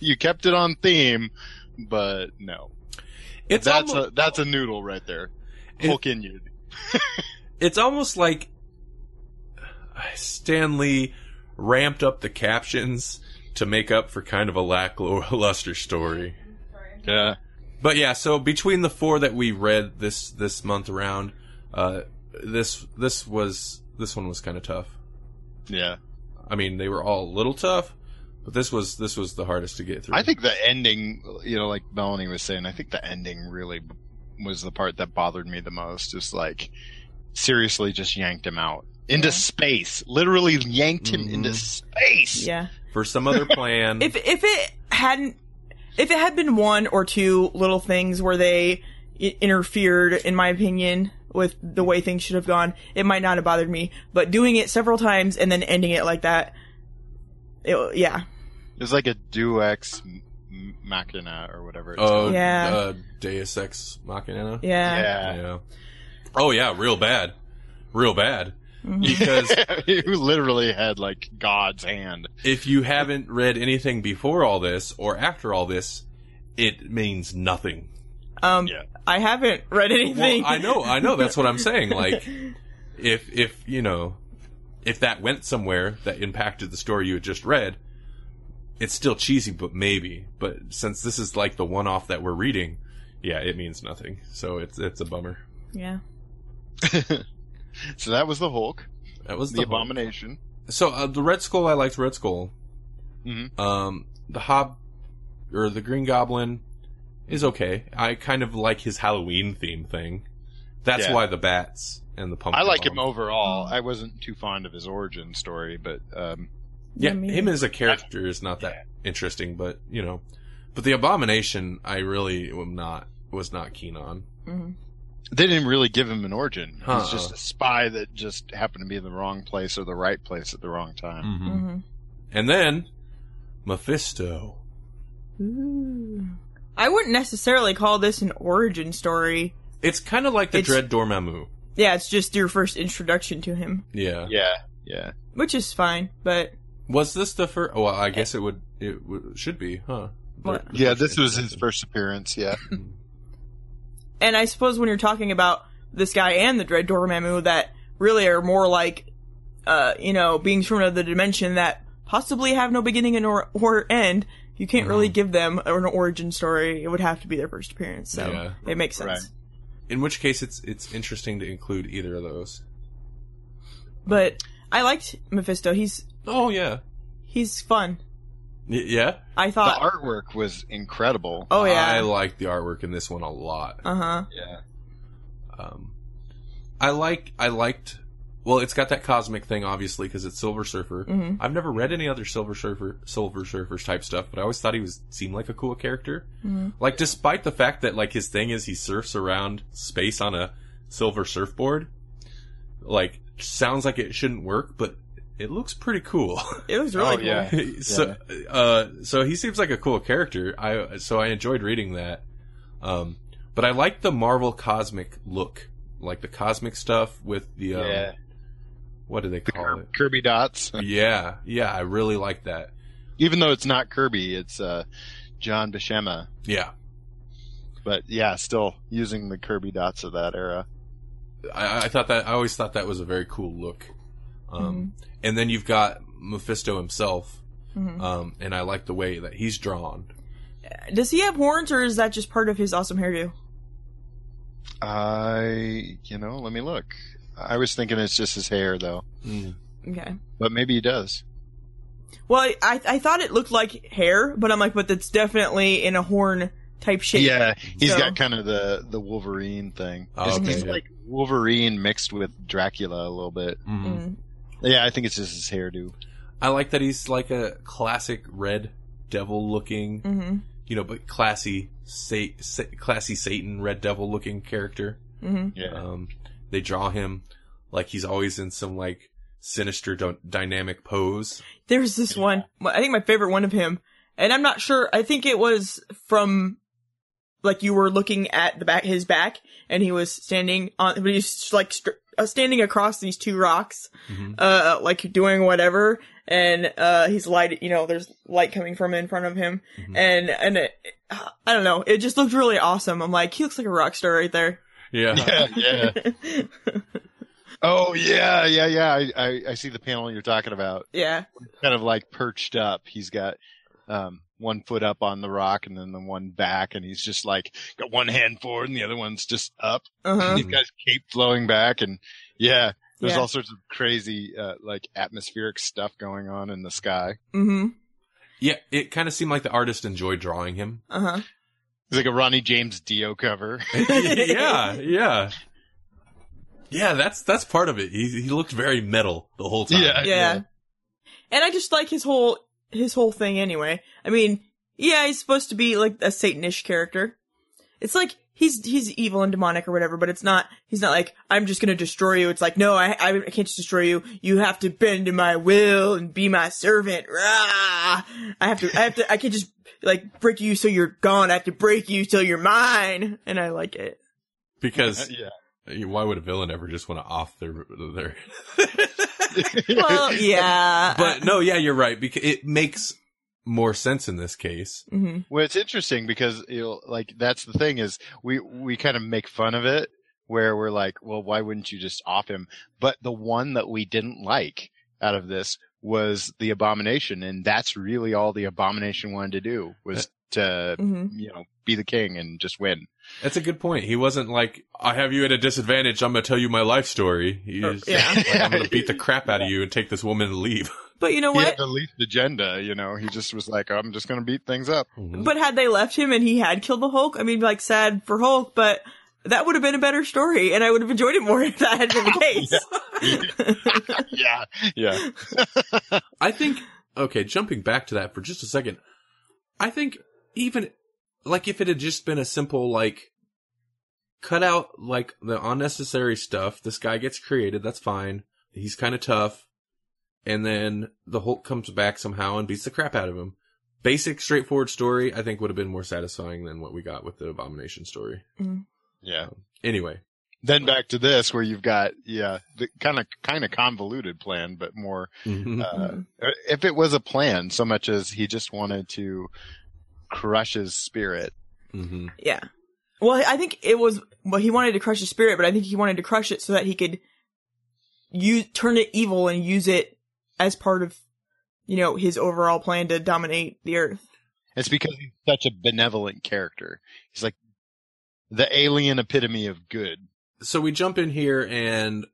you kept it on theme but no It's that's almo- a that's a noodle right there It- Hulkinude. it's almost like Stan Lee ramped up the captions to make up for kind of a lackluster story. yeah But yeah, so between the four that we read this this month around, uh, this this was this one was kind of tough. yeah I mean, they were all a little tough, but this was this was the hardest to get through. I think the ending, you know, like Melanie was saying, I think the ending really was the part that bothered me the most. Is like seriously, just yanked him out into Yeah. space. Literally yanked him Mhm. into space. Yeah. for some other plan. If if it hadn't, if it had been one or two little things where they interfered, in my opinion, with the way things should have gone, it might not have bothered me. But doing it several times and then ending it like that, it, yeah, It was like a Deus Ex M- M- Machina or whatever. It's uh, called. Yeah. uh, Deus Ex Machina. yeah, yeah. Yeah. Oh yeah, real bad, real bad. Mhm. Because you literally had like God's hand. if you haven't read anything before all this or after all this, it means nothing. Um, Yeah. I haven't read Well, anything. I know, I know. That's what I'm saying. Like, if if you know, if that went somewhere that impacted the story you had just read, it's still cheesy, but maybe. But since this is like the one-off that we're reading, yeah, it means nothing. So it's it's a bummer. yeah. so that was the Hulk, That was the, the, abomination. So uh, the Red Skull, I liked Red Skull. Mhm. Um, the Hob or the Green Goblin is okay. I kind of like his Halloween theme thing. That's Yeah. why the bats and the pumpkin. I like him overall. I wasn't too fond of his origin story, but um, Yeah, me him as a character is not that interesting, but you know, but the Abomination, I really am not was not keen on. Mhm. They didn't really give him an origin. Huh. He's just a spy that just happened to be in the wrong place or the right place at the wrong time. Mhm. And then Mephisto. Ooh. I wouldn't necessarily call this an origin story. It's kind of like the It's- Dread Dormammu. Yeah, it's just your first introduction to him, Yeah. Yeah, yeah. which is fine. But Was this the first? Well, I guess it would. It w- should be, huh? What? The- the Yeah, this was his first appearance, yeah. and I suppose when you're talking about this guy and the Dread Dormammu, that really are more like, uh, you know, beings from another dimension that possibly have no beginning and or, or end. You can't really give them an origin story. It would have to be their first appearance. So Yeah. it makes sense. Right. In which case, it's it's interesting to include either of those. But I liked Mephisto. He's Oh yeah, he's fun. Y- yeah. I thought The artwork was incredible. oh yeah. I yeah. like the artwork in this one a lot. Uh huh. Yeah. Um, I like, I liked, well, it's got that cosmic thing, obviously, because it's Silver Surfer. Mhm. I've never read any other Silver Surfer, Silver Surfers type stuff, but I always thought he was, seemed like a cool character. Mhm. Like, despite the fact that, like, his thing is he surfs around space on a silver surfboard, like, sounds like it shouldn't work, but it looks pretty cool. It was really Oh, cool. yeah. so, uh, so he seems like a cool character. I, so I enjoyed reading that. Um, but I like the Marvel cosmic look, like the cosmic stuff with the, um, yeah. what do they The call Kir- it? Kirby dots. Yeah, yeah, I really like that. Even though it's not Kirby, it's uh, John Buscema. Yeah, But yeah, still using the Kirby dots of that era. I, I thought that, I always thought that was a very cool look. Um, and then you've got Mephisto himself. Mhm. Um, and I like the way that he's drawn. Does he have horns, or is that just part of his awesome hairdo? I, you know, let me look. I was thinking it's just his hair though, Okay. but maybe he does. Well, I I thought it looked like hair, but I'm like, but that's definitely in a horn type shape. Yeah, he's So- got kind of the the Wolverine thing. Oh, okay, it's yeah. like Wolverine mixed with Dracula a little bit. Mhm. Yeah, I think it's just his hairdo. I like that he's like a classic red devil looking, Mm-hmm. you know, but classy, sa- sa- classy Satan red devil looking character. Mm-hmm. Yeah, Um, they draw him like he's always in some like sinister d- dynamic pose. There's this one. I think my favorite one of him, and I'm not sure. I think it was from like you were looking at the back, his back, and he was standing on, but he's like str- uh, standing across these two rocks, Mhm. uh, like doing whatever, and uh, he's light. You know, there's light coming from in front of him, Mhm. and and it, I don't know. It just looked really awesome. I'm like, he looks like a rock star right there. Yeah. yeah, yeah. Oh yeah, yeah, yeah. I, I I see the panel you're talking about. yeah. Kind of like perched up. He's got um one foot up on the rock and then the one back, and he's just like got one hand forward and the other one's just up. Uh huh. He's got his cape flowing back, and yeah, there's Yeah. all sorts of crazy uh, like atmospheric stuff going on in the sky. Mm-hmm. Yeah, it kind of seemed like the artist enjoyed drawing him. Uh huh. It's like a Ronnie James Dio cover. yeah, yeah. Yeah, that's that's part of it. He he looked very metal the whole time. Yeah. yeah. And I just like his whole his whole thing anyway. I mean, yeah, he's supposed to be like a Satanish character. It's like he's he's evil and demonic or whatever, but it's not. He's not like I'm just gonna destroy you. It's like no, I I can't just destroy you. You have to bend to my will and be my servant. Rah! I have to. I have to. I can't just like break you so you're gone. I have to break you till you're mine. And I like it. Because yeah. why would a villain ever just want to off their their? Well, yeah. but no, yeah, you're right. Because it makes more sense in this case. hmm Well, it's interesting because you know, like that's the thing is we we kind of make fun of it where we're like, well, why wouldn't you just off him? But the one that we didn't like out of this was the abomination, and that's really all the abomination wanted to do was to hmm you know be the king and just win. That's a good point. He wasn't like, I have you at a disadvantage. I'm going to tell you my life story. He's yeah. like, I'm going to beat the crap out of you and take this woman and leave. But you know He what? had the least agenda, you know. He just was like, I'm just going to beat things up. But had they left him and he had killed the Hulk, I mean, like sad for Hulk, but that would have been a better story, and I would have enjoyed it more if that had been the case. yeah, yeah. I think, okay, jumping back to that for just a second, I think even, like, if it had just been a simple, like, cut out, like, the unnecessary stuff, this guy gets created, that's fine, he's kind of tough, and then the Hulk comes back somehow and beats the crap out of him. Basic, straightforward story, I think would have been more satisfying than what we got with the Abomination story. Mm-hmm. Yeah. Um, anyway, Then back to this where you've got, yeah, the kind of, kind of convoluted plan, but more, mm-hmm. uh, mm-hmm. if it was a plan so much as he just wanted to crush his spirit. hmm yeah. Well, I think it was, well, he wanted to crush his spirit, but I think he wanted to crush it so that he could use, turn it evil and use it as part of, you know, his overall plan to dominate the earth. It's because he's such a benevolent character. He's like the alien epitome of good. so we jump in here and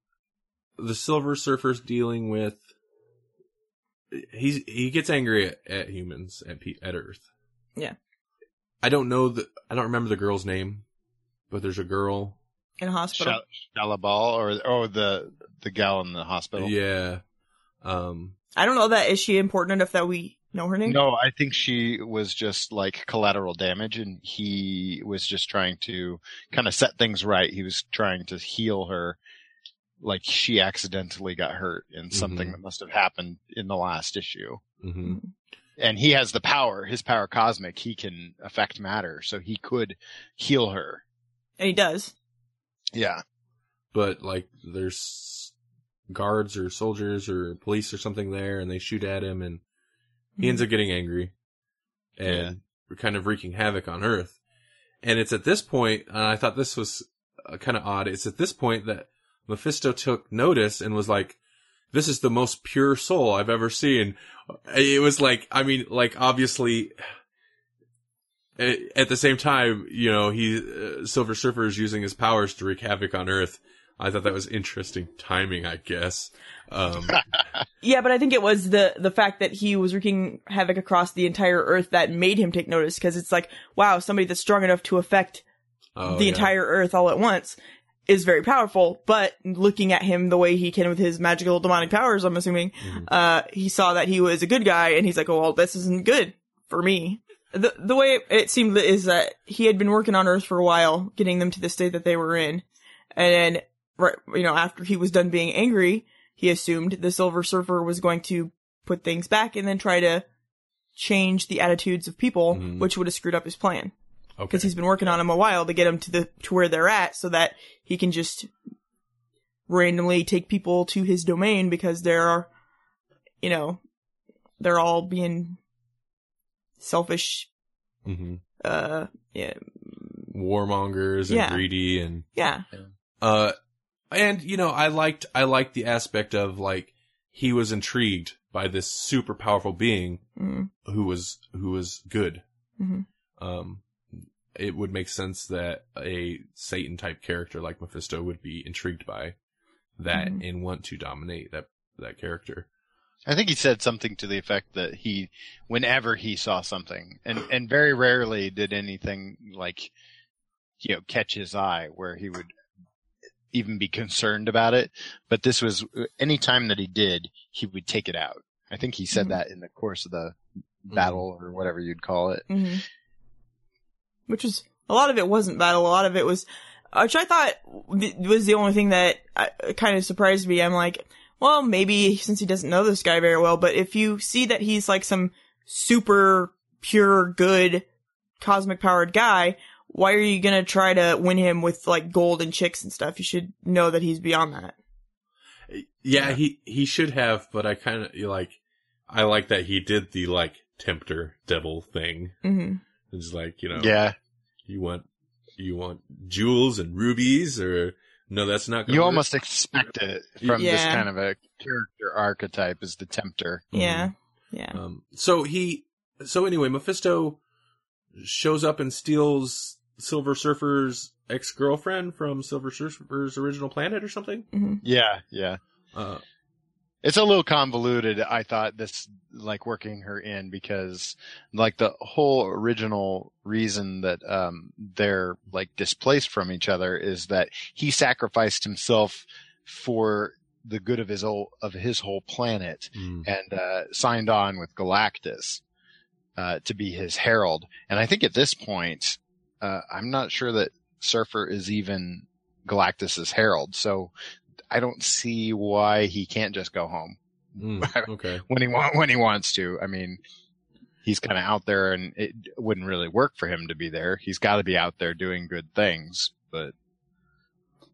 the Silver Surfer's dealing with he's he gets angry at, at humans at at Earth. Yeah. I don't know the I don't remember the girl's name, but there's a girl. in a hospital. Shal- Shalla-Bal or oh the the gal in the hospital. Yeah. Um. I don't know that is she important enough that we know her name. No, I think she was just like collateral damage, and he was just trying to kind of set things right. He was trying to heal her, like she accidentally got hurt in something Mhm. that must have happened in the last issue. hmm And he has the power, his power cosmic. He can affect matter, so he could heal her. and he does. Yeah. But like, there's guards or soldiers or police or something there, and they shoot at him, and he ends up getting angry, and we're kind of wreaking havoc on Earth. And it's at this point, and I thought this was uh, kind of odd. It's at this point that Mephisto took notice and was like, "This is the most pure soul I've ever seen." It was like, I mean, like obviously. At the same time, you know, he uh, Silver Surfer is using his powers to wreak havoc on Earth. I thought that was interesting timing, I guess. Um, Yeah, but I think it was the the fact that he was wreaking havoc across the entire Earth that made him take notice. Because it's like, wow, somebody that's strong enough to affect oh, the yeah. entire Earth all at once is very powerful. But looking at him the way he can with his magical demonic powers, I'm assuming, Mhm. uh, he saw that he was a good guy, and he's like, oh, well, this isn't good for me. The the way it, it seemed is that he had been working on Earth for a while, getting them to the state that they were in, and then, right, you know, after he was done being angry, he assumed the Silver Surfer was going to put things back and then try to change the attitudes of people, Mhm. which would have screwed up his plan okay. because he's been working on them a while to get them to the to where they're at, so that he can just randomly take people to his domain because they're, you know, they're all being selfish. hmm Uh, yeah, warmongers and Yeah. greedy and yeah, uh and you know I liked I liked the aspect of like he was intrigued by this super powerful being mm who was who was good. Mhm. Um it would make sense that a Satan type character like Mephisto would be intrigued by that Mhm. and want to dominate that that character. I think he said something to the effect that he, whenever he saw something, and and very rarely did anything like, you know, catch his eye where he would even be concerned about it. But this was any time that he did, he would take it out. I think he said Mhm. that in the course of the battle or whatever you'd call it. hmm which was a lot of it wasn't bad. A lot of it was, which I thought was the only thing that uh, kind of surprised me. I'm like, well, maybe since he doesn't know this guy very well, but if you see that he's like some super pure good cosmic powered guy, why are you gonna try to win him with like gold and chicks and stuff? You should know that he's beyond that. Yeah, Yeah. he he should have, but I kind of like I like that he did the like tempter devil thing. hmm It's like, you know, Yeah, you want you want jewels and rubies or no that's not gonna you work? almost expect it from this kind of a character archetype as the tempter. Mhm. Yeah, yeah. um so he so anyway mephisto shows up and steals silver surfer's ex-girlfriend from silver surfer's original planet or something hmm Yeah, yeah. uh It's a little convoluted, I thought, this, like, working her in because, like, the whole original reason that, um, they're, like, displaced from each other is that he sacrificed himself for the good of his whole, of his whole planet mm, and, uh, signed on with Galactus, uh, to be his herald. And I think at this point, uh, I'm not sure that Surfer is even Galactus's herald. So I don't see why he can't just go home mm, okay when he want when he wants to. I mean, he's kind of out there, and it wouldn't really work for him to be there. He's got to be out there doing good things. But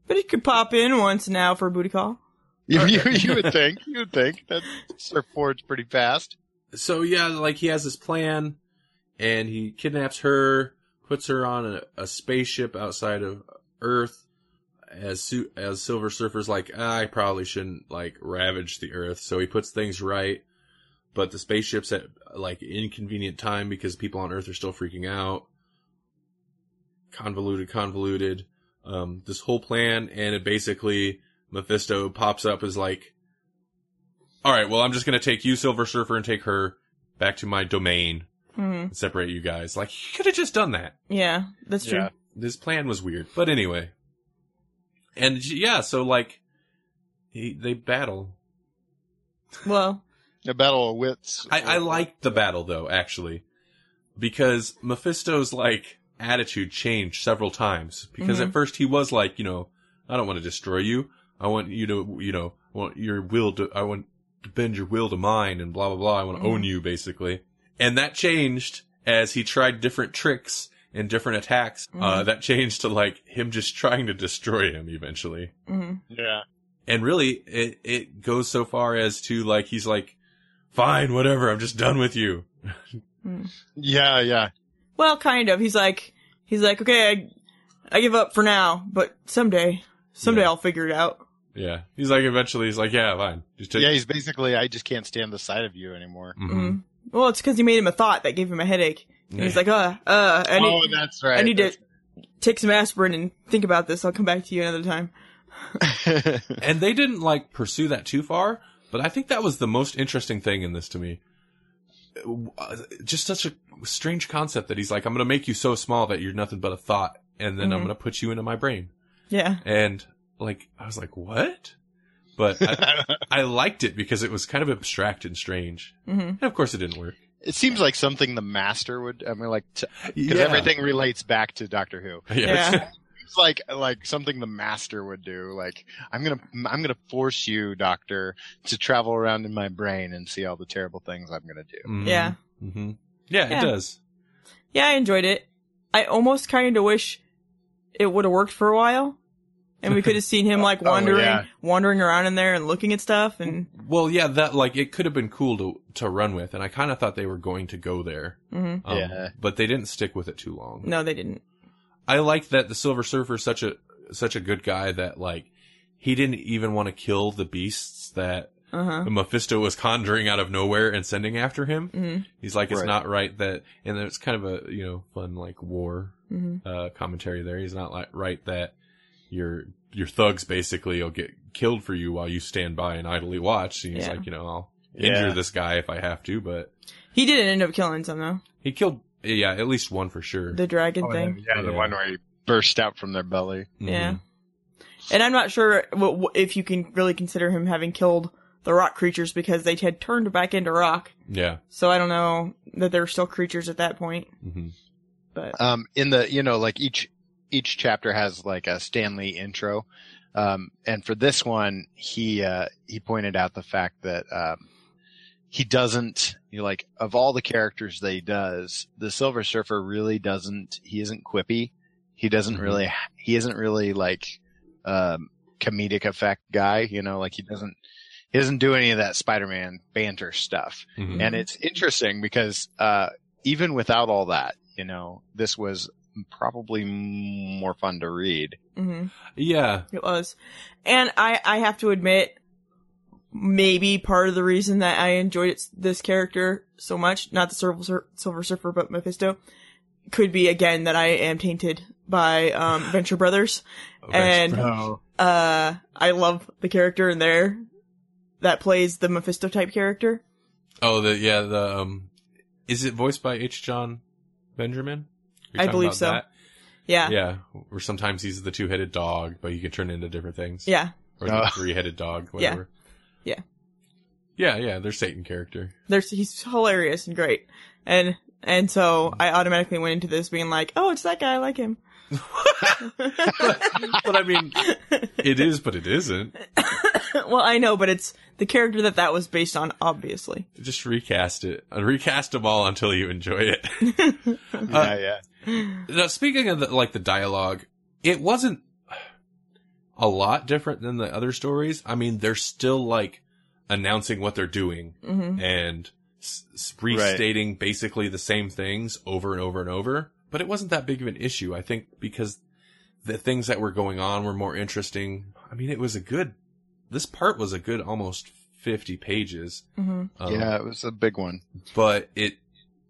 But he could pop in once now for a booty call. you, you, you would think you would think that surfboard's pretty fast. so yeah like he has this plan and he kidnaps her puts her on a, a spaceship outside of earth as su- as silver surfer's like "Ah, i probably shouldn't like ravage the earth so he puts things right but the spaceship's at like inconvenient time because people on earth are still freaking out convoluted convoluted um this whole plan and it basically mephisto pops up as like all right, well, I'm just going to take you, Silver Surfer, and take her back to my domain hmm and separate you guys. Like, he could have just done that. Yeah, that's true. Yeah. This plan was weird. But anyway. And yeah, so like, he, they battle. Well, A battle of wits. I, I liked the battle though, actually. Because Mephisto's like, attitude changed several times. Because at mm-hmm. first he was like, you know, I don't want to destroy you. I want you to, you know, want your will to, I want to bend your will to mine and blah, blah, blah. I want to own mm-hmm. you, basically. And that changed as he tried different tricks and different attacks. Uh, that changed to like him just trying to destroy him eventually. hmm Yeah. And really, it, it goes so far as to like, he's like, fine, whatever, I'm just done with you. Yeah, yeah. well, kind of. He's like, he's like, okay, I, I give up for now, but someday, someday Yeah. I'll figure it out. Yeah. He's like, eventually, he's like, yeah, fine. Just take, Yeah, he's basically, I just can't stand the sight of you anymore. Mhm. Well, it's because he made him a thought that gave him a headache. And he's like, uh, uh, I need, oh, that's right. I need to That's- take some aspirin and think about this. I'll come back to you another time. And they didn't like pursue that too far, but I think that was the most interesting thing in this to me. Uh, Just such a strange concept that he's like, I'm going to make you so small that you're nothing but a thought, and then I'm going to put you into my brain. Yeah. And like, I was like, what? But I, I liked it because it was kind of abstract and strange. hmm And of course, it didn't work. it seems like something the master would, I mean, like, because Yeah. everything relates back to Doctor Who. Yeah. Yeah. It's like, like something the master would do. Like, I'm gonna, I'm gonna force you, Doctor, to travel around in my brain and see all the terrible things I'm gonna do. Mhm. Yeah. hmm Yeah, Yeah. it does. Yeah, I enjoyed it. I almost kind of wish it would have worked for a while. And we could have seen him like Oh, wandering, yeah. wandering around in there and looking at stuff and, Well, yeah, that like it could have been cool to to run with, and I kind of thought they were going to go there. Mhm. Um, Yeah. but they didn't stick with it too long. no, they didn't. I like that the Silver Surfer is such a such a good guy that like he didn't even want to kill the beasts that Uh huh. Mephisto was conjuring out of nowhere and sending after him. hmm He's like, it's Right. not right that, and it's kind of a you know fun like war hmm uh, commentary there. He's not like right that your your thugs basically will get killed for you while you stand by and idly watch. And he's Yeah. like, you know, I'll Yeah. injure this guy if I have to, but He didn't end up killing some though. he killed yeah at least one for sure. The dragon Oh, thing. yeah, the Yeah. one where he burst out from their belly. Mhm. Yeah. And I'm not sure w- w- if you can really consider him having killed the rock creatures because they had turned back into rock. Yeah. So I don't know that they're still creatures at that point. hmm But Um, in the, you know, like each, each chapter has like a Stan Lee intro. Um, and for this one, he, uh, he pointed out the fact that, um, he doesn't, you know, like, of all the characters that he does, the Silver Surfer really doesn't, he isn't quippy. He doesn't Mhm. really, he isn't really like, um, comedic effect guy, you know, like he doesn't, he doesn't do any of that Spider-Man banter stuff. hmm And it's interesting because, uh, even without all that, you know, this was probably more fun to read. hmm Yeah. it was. And I, I have to admit, maybe part of the reason that I enjoyed it, this character so much, not the Silver, Sur- Silver Surfer, but Mephisto, could be again that I am tainted by um, Venture Brothers. And uh, I love the character in there that plays the Mephisto type character. Oh, the yeah the um, is it voiced by H. Jon Benjamin? You're I believe about so. that? Yeah. Yeah, where sometimes he's the two-headed dog, but he can turn into different things. Yeah. or the Uh. three-headed dog, Yeah. whatever. Yeah. Yeah, yeah, they're Satan character. There's, he's hilarious and great. And, and so I automatically went into this being like, oh, it's that guy, I like him. but I mean, it is, but it isn't. well, I know, but it's the character that that was based on, obviously. Just recast it. Uh, Recast them all until you enjoy it. yeah, yeah. Now, speaking of the, like the dialogue, it wasn't a lot different than the other stories. I mean, they're still like announcing what they're doing hmm and s- s- restating basically the same things over and over and over. But it wasn't that big of an issue, I think, because the things that were going on were more interesting. I mean, it was a good. This part was a good almost fifty pages. hmm Um, yeah, it was a big one. but it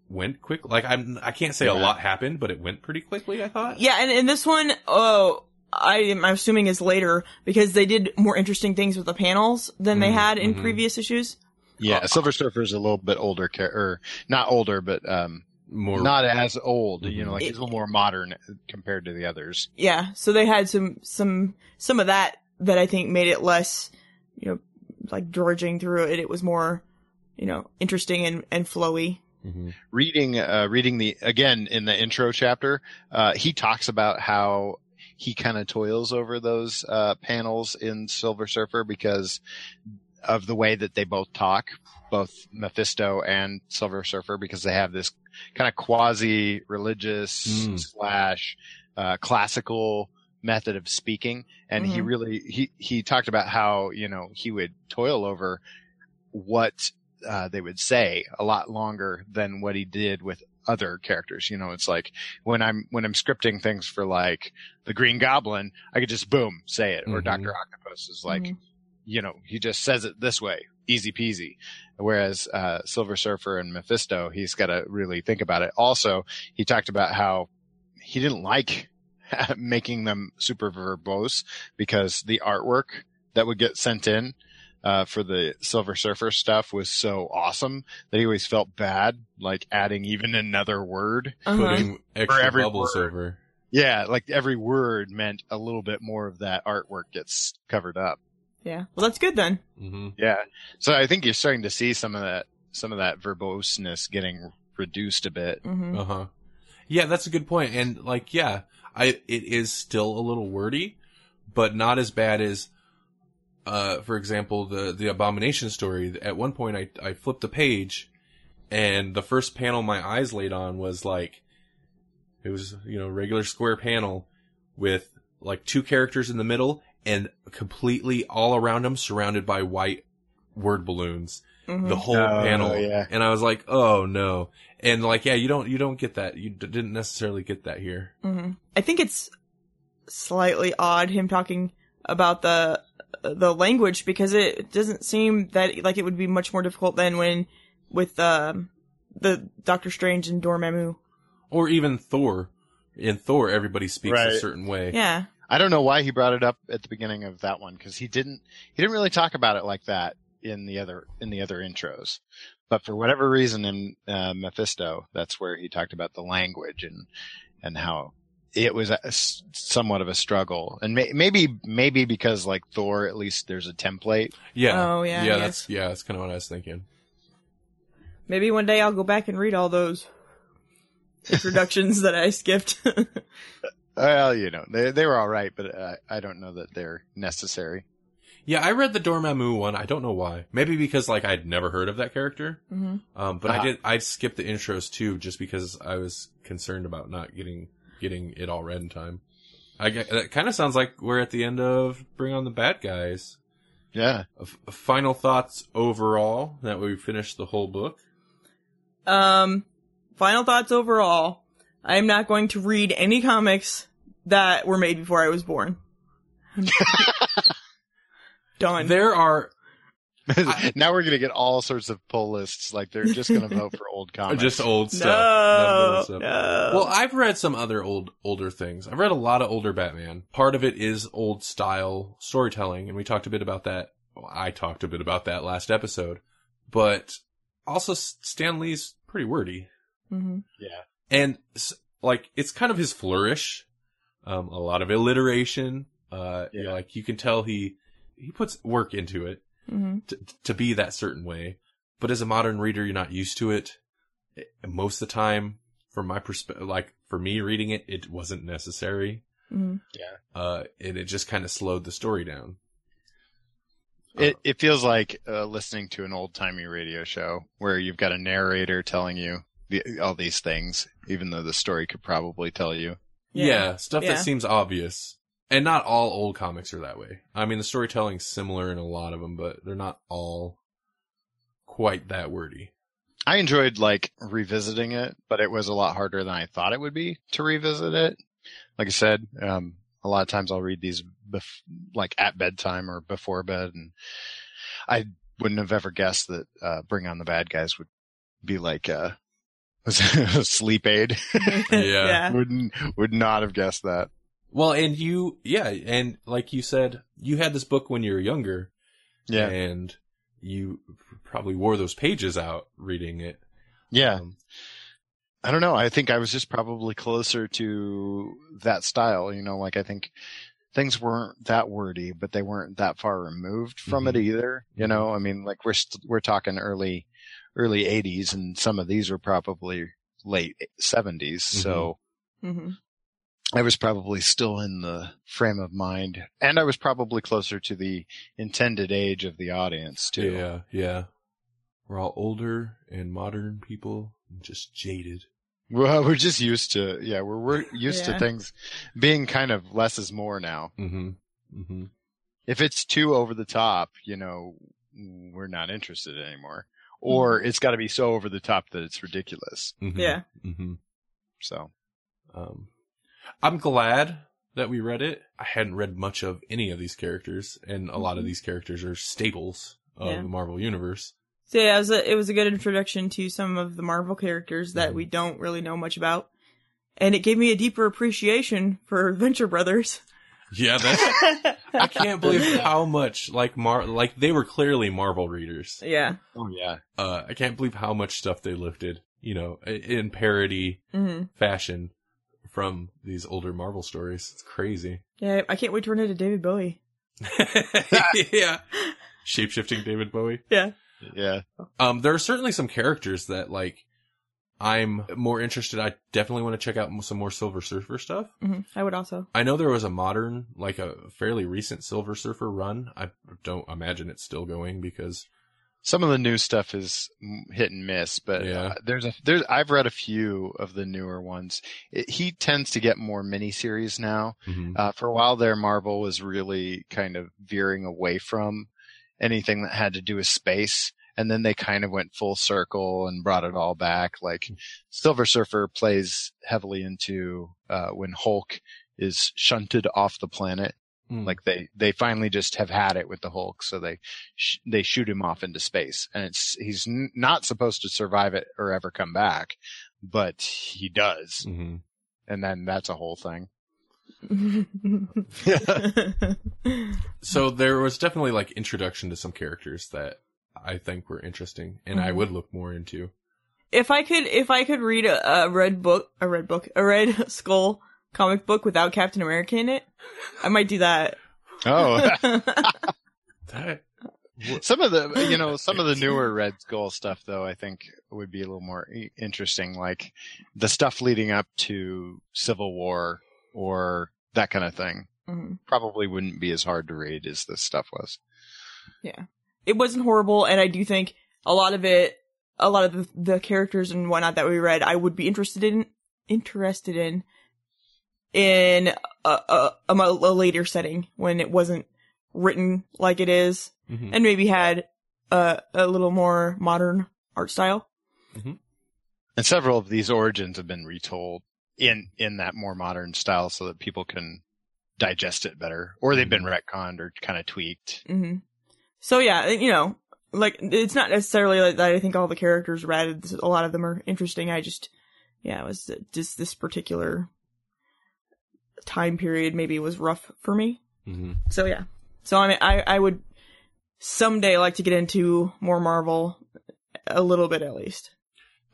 went quick. Like I'm, I can't say a lot happened, but it went pretty quickly. I thought. Yeah, and in this one, oh, I am assuming is later because they did more interesting things with the panels than they Mhm, had in mhm. previous issues. Yeah, Uh, Silver Surfer's a little bit older, char- or not older, but um, more not as old. You know, like he's a little more modern compared to the others. Yeah, so they had some some some of that that I think made it less, you know, like drudging through it. It was more, you know, interesting and and flowy. Mhm. reading uh reading the again in the intro chapter uh he talks about how he kind of toils over those uh panels in silver surfer because of the way that they both talk both mephisto and silver surfer because they have this kind of quasi religious Mm. slash uh classical method of speaking and he Mhm. really he he talked about how you know he would toil over what uh, they would say a lot longer than what he did with other characters. You know, it's like when I'm when I'm scripting things for like the Green Goblin, I could just boom say it, or Mhm. Doctor Octopus is like, Mhm. you know, he just says it this way, easy peasy. Whereas uh, Silver Surfer and Mephisto, he's got to really think about it. Also, he talked about how he didn't like making them super verbose because the artwork that would get sent in uh, for the Silver Surfer stuff was so awesome that he always felt bad, like adding even another word. Uh-huh. putting extra every bubbles word. over. Yeah, like every word meant a little bit more of that artwork gets covered up. Yeah. Well, that's good then. hmm Yeah. So I think you're starting to see some of that, some of that verboseness getting reduced a bit. hmm Uh huh. Yeah, that's a good point. And like, yeah, I it is still a little wordy, but not as bad as, uh, for example, the the abomination story. At one point, I I flipped the page, and the first panel my eyes laid on was like, it was you know regular square panel with like two characters in the middle and completely all around them surrounded by white word balloons hmm the whole Oh, panel. yeah. and i was like oh no. And like yeah you don't you don't get that. You d- didn't necessarily get that here. Hmm I think it's slightly odd him talking about the the language because it doesn't seem that like it would be much more difficult than when with um the Doctor Strange and Dormammu. or even thor in thor everybody speaks a certain way Yeah. I don't know why he brought it up at the beginning of that one because he didn't he didn't really talk about it like that in the other in the other intros. But for whatever reason in uh, Mephisto, that's where he talked about the language and and how it was a, s- somewhat of a struggle. And may, maybe maybe because like Thor, at least there's a template. yeah Oh, yeah, yeah I that's yeah that's kind of what i was thinking Maybe one day I'll go back and read all those introductions that I skipped. Well, you know, they they were all right, but uh, I don't know that they're necessary. yeah i read the dormammu one i don't know why maybe because like i'd never heard of that character hmm um but i Ah. did i skipped the intros too just because i was concerned about not getting getting it all read in time i get that kind of sounds like we're at the end of bring on the bad guys Yeah. F- final thoughts overall that we finished the whole book Um, final thoughts overall. I am not going to read any comics that were made before I was born. Done. there are now we're gonna get all sorts of pull lists. Like they're just gonna vote for old comics. just old stuff no, no. well i've read some other old older things i've read a lot of older batman part of it is old style storytelling and we talked a bit about that well, i talked a bit about that last episode but also S- stan lee's pretty wordy Mhm. yeah. and like it's kind of his flourish um a lot of alliteration uh you know, like you can tell he he puts work into it Mhm. to, to be that certain way but as a modern reader you're not used to it It- most of the time from my perspective like for me reading it it wasn't necessary Mhm. uh and it just kind of slowed the story down Uh, It it feels like uh, listening to an old timey radio show where you've got a narrator telling you the, all these things, even though the story could probably tell you. yeah, stuff Yeah. that seems obvious and not all old comics are that way i mean the storytelling's similar in a lot of them but they're not all quite that wordy I enjoyed like revisiting it, but it was a lot harder than I thought it would be to revisit it. Like I said, um, a lot of times I'll read these bef- like at bedtime or before bed, and I wouldn't have ever guessed that uh, Bring On the Bad Guys would be like a, a sleep aid. yeah. wouldn't would not have guessed that. Well, and you, yeah, and like you said, you had this book when you were younger, Yeah, and you probably wore those pages out reading it. Yeah. Um, I don't know. I think I was just probably closer to that style. You know, like I think things weren't that wordy, but they weren't that far removed from it Mhm. either. You know, I mean, like we're st- we're talking early early 80s, and some of these were probably late 70s. So hmm I was probably still in the frame of mind, and I was probably closer to the intended age of the audience too. Yeah, yeah. We're all older and modern people, and just jaded. Well, we're just used to, yeah, we're, we're used Yeah. to things being kind of less is more now. Mm-hmm. Mm-hmm. If it's too over the top, you know, we're not interested anymore. Or it's got to be so over the top that it's ridiculous. mm-hmm. Yeah. Mm-hmm. So, Um, I'm glad that we read it. I hadn't read much of any of these characters, and a lot of Mhm. these characters are staples of Yeah. the Marvel universe. So yeah, it was a it was a good introduction to some of the Marvel characters that Mhm. we don't really know much about, and it gave me a deeper appreciation for Venture Brothers. Yeah, that's. I can't believe how much like Mar like they were clearly Marvel readers. yeah. oh yeah. Uh, I can't believe how much stuff they lifted, you know, in parody hmm fashion from these older Marvel stories. It's crazy. Yeah, I can't wait to run into David Bowie. yeah. Shapeshifting David Bowie. Yeah. Yeah. Um, there are certainly some characters that like I'm more interested. I definitely want to check out some more Silver Surfer stuff. hmm I would also. I know there was a modern, like a fairly recent Silver Surfer run. I don't imagine it's still going because Some of the new stuff is hit and miss, but Yeah. uh, there's a there's I've read a few of the newer ones. It, he tends to get more miniseries now. Mhm. Uh, for a while there, Marvel was really kind of veering away from anything that had to do with space. And then they kind of went full circle and brought it all back. Like Silver Surfer plays heavily into, uh, when Hulk is shunted off the planet. Mm. Like they, they finally just have had it with the Hulk. So they, sh- they shoot him off into space and it's, he's n- not supposed to survive it or ever come back, but he does. Mhm. And then that's a whole thing. So there was definitely like introduction to some characters that I think were interesting and I Mhm. would look more into. if I could, if I could read a, a red book, a red book, a red skull comic book without Captain America in it, I might do that. Oh, That some of the, you know, some of the newer Red Skull stuff though, I think would be a little more interesting, like the stuff leading up to Civil War or that kind of thing. Mhm. Probably wouldn't be as hard to read as this stuff was. Yeah, it wasn't horrible, and I do think a lot of it, a lot of the, the characters and whatnot that we read, I would be interested in, interested in, in a, a, a, later setting when it wasn't written like it is, Mhm. and maybe had a, a little more modern art style. And several of these origins have been retold in, in that more modern style so that people can digest it better or they've been retconned or kind of tweaked. hmm So yeah, you know, like it's not necessarily like that. I think all the characters are added. A lot of them are interesting. I just, yeah, it was just this particular time period. Maybe was rough for me. Mhm. So yeah. So I mean, I I would someday like to get into more Marvel, a little bit at least.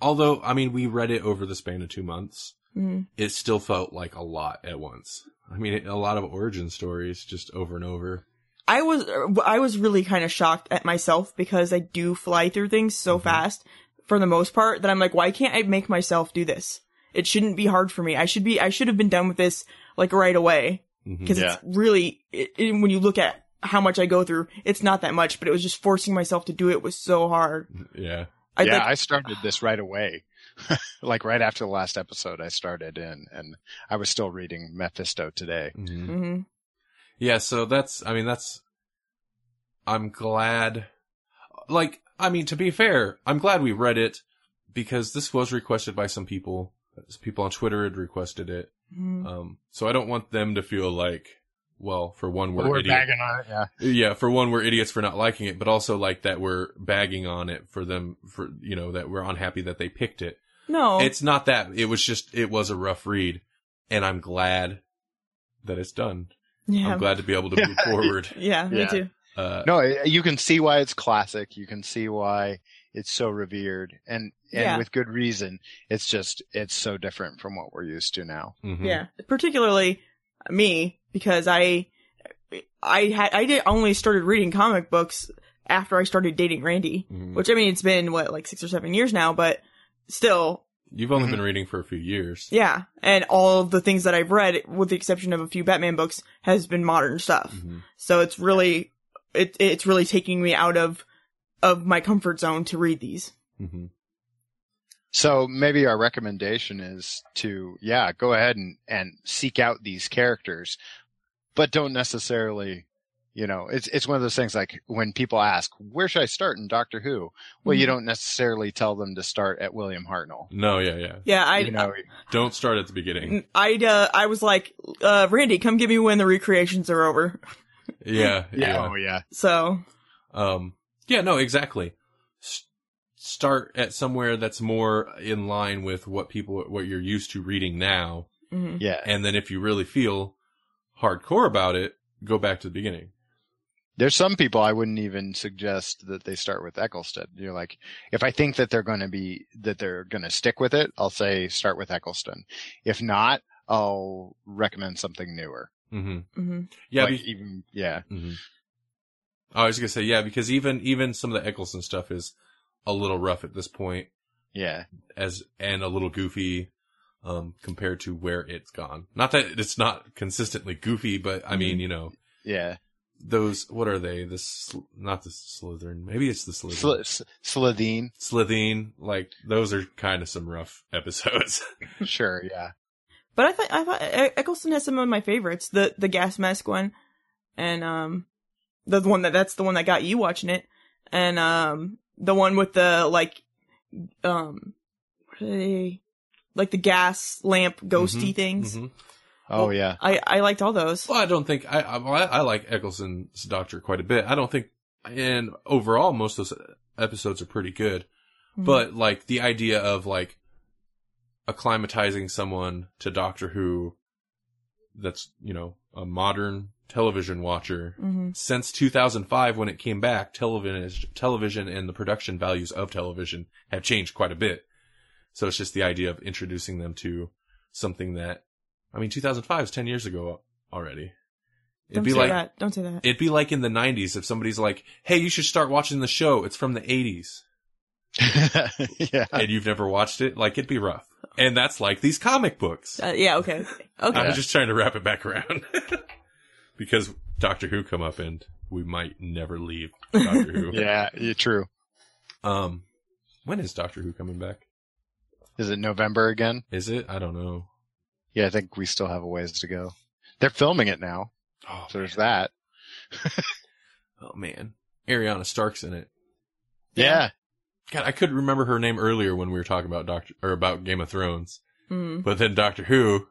Although, I mean, we read it over the span of two months. Mhm. It still felt like a lot at once. I mean, a lot of origin stories just over and over. I was I was really kind of shocked at myself because I do fly through things so Mhm. fast for the most part that I'm like, why can't I make myself do this? It shouldn't be hard for me. I should be I should have been done with this like right away because Yeah. it's really it, it- when you look at how much I go through, it's not that much, but it was just forcing myself to do it was so hard. Yeah. I yeah, like, I started this right away. like right after the last episode, I started in, and I was still reading Mephisto today. Mhm. hmm Yeah, so that's, I mean, that's, I'm glad, like, I mean, to be fair, I'm glad we read it because this was requested by some people. People on Twitter had requested it. Hmm Um, so I don't want them to feel like, well, for one, we're, We're idiots. bagging on it, yeah. Yeah, for one, we're idiots for not liking it, but also like that we're bagging on it for them, for, you know, that we're unhappy that they picked it. No, It's not that. It was just, it was a rough read. And I'm glad that it's done. yeah, I'm glad to be able to move forward. yeah, me Yeah. too. Uh, No, you can see why it's classic. You can see why it's so revered, and and Yeah. with good reason. It's just it's so different from what we're used to now. mhm. Yeah, particularly me because I I had I did only started reading comic books after I started dating Randy, Mhm. which I mean it's been what like 6 or 7 years now, but still, You've only been reading for a few years. yeah. And all of the things that I've read with the exception of a few Batman books has been modern stuff. Mhm. So it's really it it's really taking me out of of my comfort zone to read these. Mhm. So maybe our recommendation is to yeah go ahead and and seek out these characters, but don't necessarily. You know, it's it's one of those things like when people ask, "Where should I start in Doctor Who?" Well, you Mhm. don't necessarily tell them to start at William Hartnell. No, yeah, yeah. Yeah, I you know, Don't start at the beginning. I uh, I was like, uh, Randy, come get me when the recreations are over. Yeah, yeah, yeah. oh yeah, So Um, yeah, no, exactly. S- start at somewhere that's more in line with what people, what you're used to reading now. mhm. yeah. And then if you really feel hardcore about it, go back to the beginning. There's some people I wouldn't even suggest that they start with Eccleston. You're like, if I think that they're going to be, that they're going to stick with it, I'll say start with Eccleston. If not, I'll recommend something newer. hmm hmm Yeah. Like be- even, yeah. I was gonna say, yeah, because even, even some of the Eccleston stuff is a little rough at this point Yeah. as, and a little goofy, um, compared to where it's gone. Not that it's not consistently goofy, but I mean, you know, Yeah. those, what are they? This, not the Slytherin. Maybe it's the Slytherin. Sl- S- Slitheen. Slitheen, like those are kind of some rough episodes. Sure. Yeah. But I thought I thought E- Eccleston has some of my favorites. The the gas mask one, and um, the one that that's the one that got you watching it, and um, the one with the like, um, what are they? Like the gas lamp ghosty Mhm, things. mhm. Oh yeah. I I liked all those. Well, I don't think I, I I I like Eccleston's Doctor quite a bit. I don't think, and overall, most of those episodes are pretty good. Mhm. But like the idea of like acclimatizing someone to Doctor Who, that's you know a modern television watcher. hmm Since 2005, when it came back, television, television and the production values of television have changed quite a bit. So it's just the idea of introducing them to something that, I mean, 2005 is 10 years ago already. It'd Don't be say like, that. Don't say that. it'd be like in the 90s if somebody's like, hey, you should start watching the show. It's from the 80s. yeah. And you've never watched it. Like, it'd be rough. And that's like these comic books. Uh, yeah. Okay. Okay. I'm just trying to wrap it back around. because Doctor Who come up and we might never leave Doctor Who. Yeah. Yeah. True. Um, when is Doctor Who coming back? Is it November again? Is it? I don't know. Yeah. I think we still have a ways to go. They're filming it now. Oh, So there's that. oh man, Ariana Stark's in it. Yeah. God, I couldn't remember her name earlier when we were talking about Doctor or about Game of Thrones, hmm but then Doctor Who.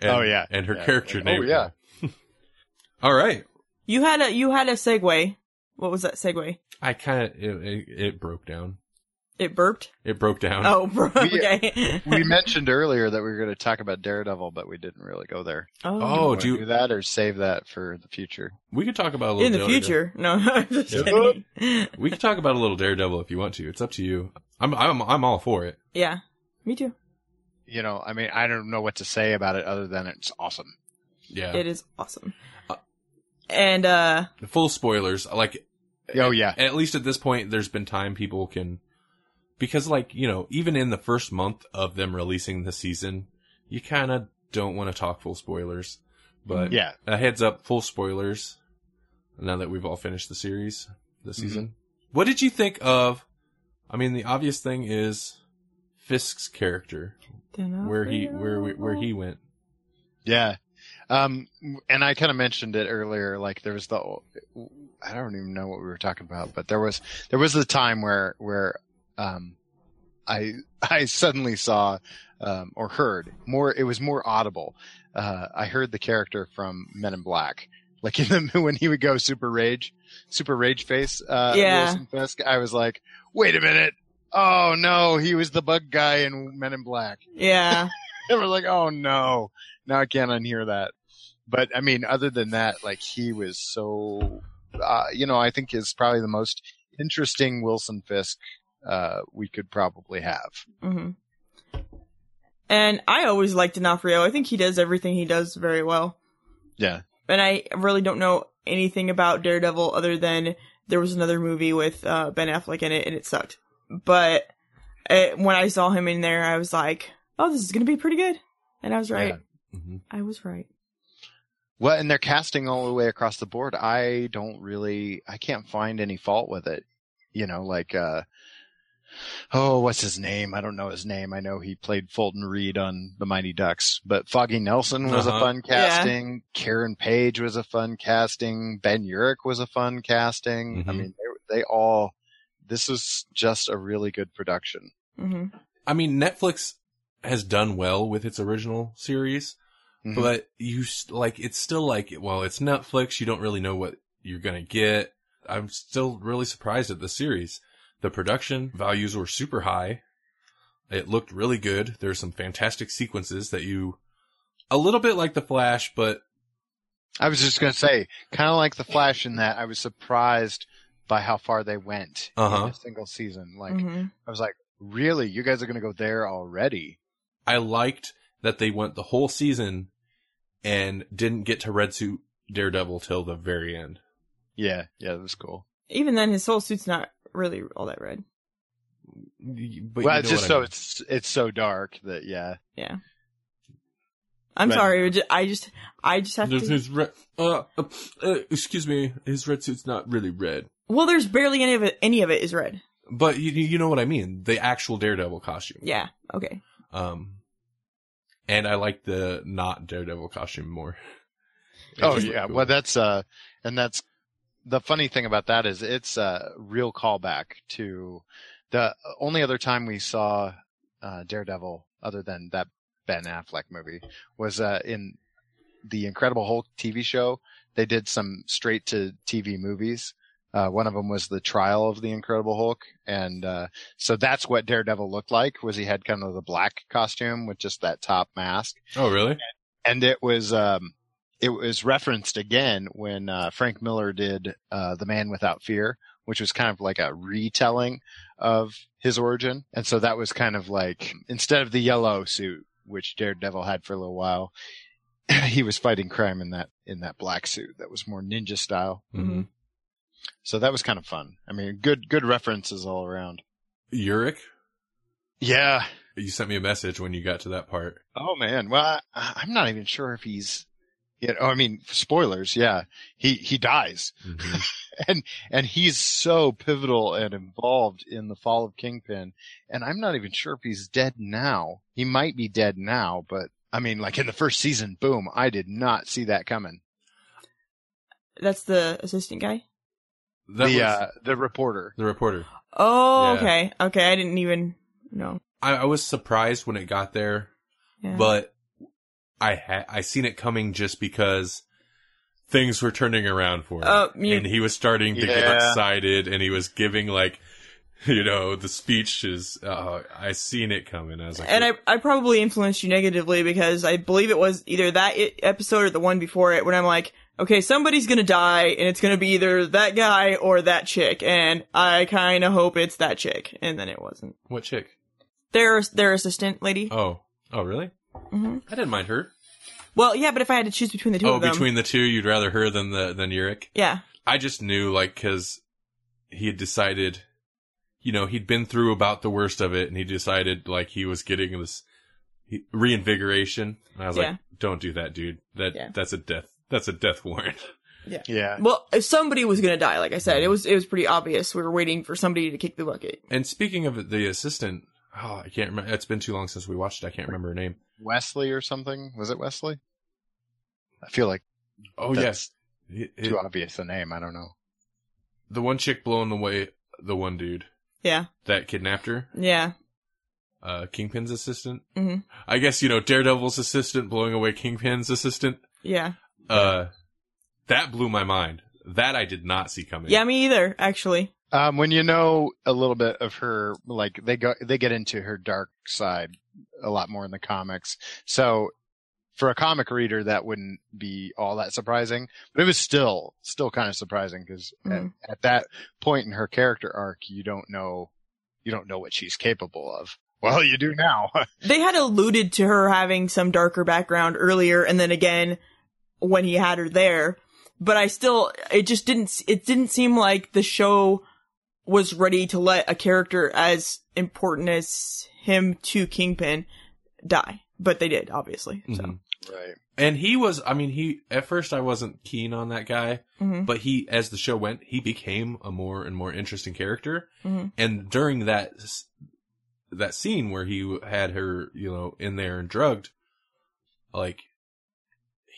And, Oh, yeah. and her Yeah. character Like, name. oh, yeah. All right, You had a you had a segue. What was that segue? I kind of it, it, it broke down. It burped. It broke down. Oh, bro. We- Okay. we mentioned earlier that we were going to talk about Daredevil, but we didn't really go there. oh. Oh, Wanna do you- do that or save that for the future? we could talk about a little in the Daredevil. future. No, I'm just Yeah. kidding. We could talk about a little Daredevil if you want to. It's up to you. I'm I'm I'm all for it. Yeah, me too. You know, I mean, I don't know what to say about it other than it's awesome. Yeah. It is awesome. And uh, Full spoilers. Like Oh yeah, at least at this point, there's been time people can, because like, you know, even in the first month of them releasing the season, you kind of don't want to talk full spoilers. But yeah. a heads up, full spoilers. Now that we've all finished the series, the season. What did you think of? I mean, the obvious thing is Fisk's character, where he where where he went. Yeah. Um, and I kind of mentioned it earlier, like there was the, I don't even know what we were talking about, but there was, there was the time where, where, um, I, I suddenly saw, um, or heard more, it was more audible. Uh, I heard the character from Men in Black, like in the, when he would go super rage, super rage face, uh, Yeah. Wilson Fisk, I was like, wait a minute. Oh no, he was the bug guy in Men in Black. Yeah, And we're like, oh no, now I can't unhear that. But I mean, other than that, like he was so uh, you know, I think is probably the most interesting Wilson Fisk uh, we could probably have. hmm And I always liked D'Onofrio. I think he does everything he does very well. Yeah. And I really don't know anything about Daredevil other than there was another movie with uh, Ben Affleck in it and it sucked. But it, when I saw him in there, I was like, "Oh, this is gonna be pretty good," and I was right. Mhm. I was right. Well, and they're casting all the way across the board. I don't really, I can't find any fault with it. You know, like, uh, oh, what's his name? I don't know his name. I know he played Fulton Reed on The Mighty Ducks, but Foggy Nelson was Uh-huh. a fun casting. Karen Page was a fun casting. Ben Urich was a fun casting. I Mhm. mean, they, they all, this is just a really good production. hmm I mean, Netflix has done well with its original series, Mhm. but you like it's still like well, it's Netflix. You don't really know what you're gonna get. I'm still really surprised at the series. The production values were super high. It looked really good. There's some fantastic sequences that you, a little bit like the Flash, but I was just going to say, kind of like The Flash in that I was surprised by how far they went Uh-huh. in a single season. Like, hmm I was like, really? You guys are going to go there already? I liked that they went the whole season and didn't get to Red Suit Daredevil till the very end. Yeah, yeah, that was cool. Even then, his whole suit's not really all that red. But well, you it's just what I so mean. it's it's so dark that yeah. Yeah. I'm Right. sorry. ju- I just, I just have There's to. his red. Uh, uh, uh, excuse me, his red suit's not really red, Well, there's barely any of it. Any of it is red. but you you know what I mean. The actual Daredevil costume. Yeah. Okay. Um, and I like the not Daredevil costume more. Oh yeah, cool. well that's uh, and that's the funny thing about that is it's a real callback to the only other time we saw uh, Daredevil other than that Ben Affleck movie was uh, in the Incredible Hulk TV show. They did some straight to TV movies. Uh, one of them was the trial of the Incredible Hulk, and uh, so that's what Daredevil looked like. Was he had kind of the black costume with just that top mask, oh really? and it was um, it was referenced again when uh, Frank Miller did uh, The Man Without Fear, which was kind of like a retelling of his origin, and so that was kind of like instead of the yellow suit which Daredevil had for a little while, he was fighting crime in that in that black suit that was more ninja style. Mm-hmm. So that was kind of fun. I mean, good good references all around. Urich, Yeah. you sent me a message when you got to that part. Oh man. Well, I, I'm not even sure if he's. You know, I mean, spoilers. Yeah, he he dies, Mhm. and and he's so pivotal and involved in the fall of Kingpin. And I'm not even sure if he's dead now. He might be dead now, but I mean, like in the first season, boom! I did not see that coming. That's the assistant guy. That the was uh, the reporter. the reporter. Oh, Yeah. okay. Okay. I didn't even know. I, I was surprised when it got there, Yeah. but I had I seen it coming just because things were turning around for him, Uh, you- and he was starting to get excited, and he was giving like, you know, the speeches. Uh, I seen it coming. I was like, and I, I probably influenced you negatively because I believe it was either that episode or the one before it when I'm like, okay, somebody's gonna die and it's gonna be either that guy or that chick, and I kind of hope it's that chick, and then it wasn't. what chick? Their their assistant lady. Oh, oh, really? hmm I didn't mind her. Well, yeah, but if I had to choose between the two Oh, of them, between the two, you'd rather her than the than Urich. yeah, I just knew, like, because he had decided, you know, he'd been through about the worst of it, and he decided, like, he was getting this he- reinvigoration. And I was Yeah. like, "Don't do that, dude. That Yeah. that's a death. That's a death warrant." Yeah. Yeah. Well, if somebody was gonna die, like I said, it was it was pretty obvious. We were waiting for somebody to kick the bucket. And speaking of the assistant, oh, I can't remember. It's been too long since we watched it. I can't remember her name. Wesley or something. Was it Wesley? I feel like Oh That's yes, It- it- too obvious a name. I don't know. the one chick blowing away the one dude Yeah, that kidnapped her. yeah, Uh, Kingpin's assistant. Mm-hmm. I guess you know Daredevil's assistant blowing away Kingpin's assistant. yeah, Uh, that blew my mind. That I did not see coming. yeah. Me either, actually. Um, when you know a little bit of her, like they go, they get into her dark side a lot more in the comics. So for a comic reader, that wouldn't be all that surprising, but it was still, still kind of surprising because Mhm. at, at that point in her character arc, you don't know, you don't know what she's capable of. Well, you do now. They had alluded to her having some darker background earlier, and then again when he had her there. But I still, it just didn't. It didn't seem like the show was ready to let a character as important as him to Kingpin die. But they did, obviously. So. Mhm. right. And he was, I mean, he, at first I wasn't keen on that guy, Mhm. but he, as the show went, he became a more and more interesting character. Mhm. And during that, that scene where he had her, you know, in there and drugged, like,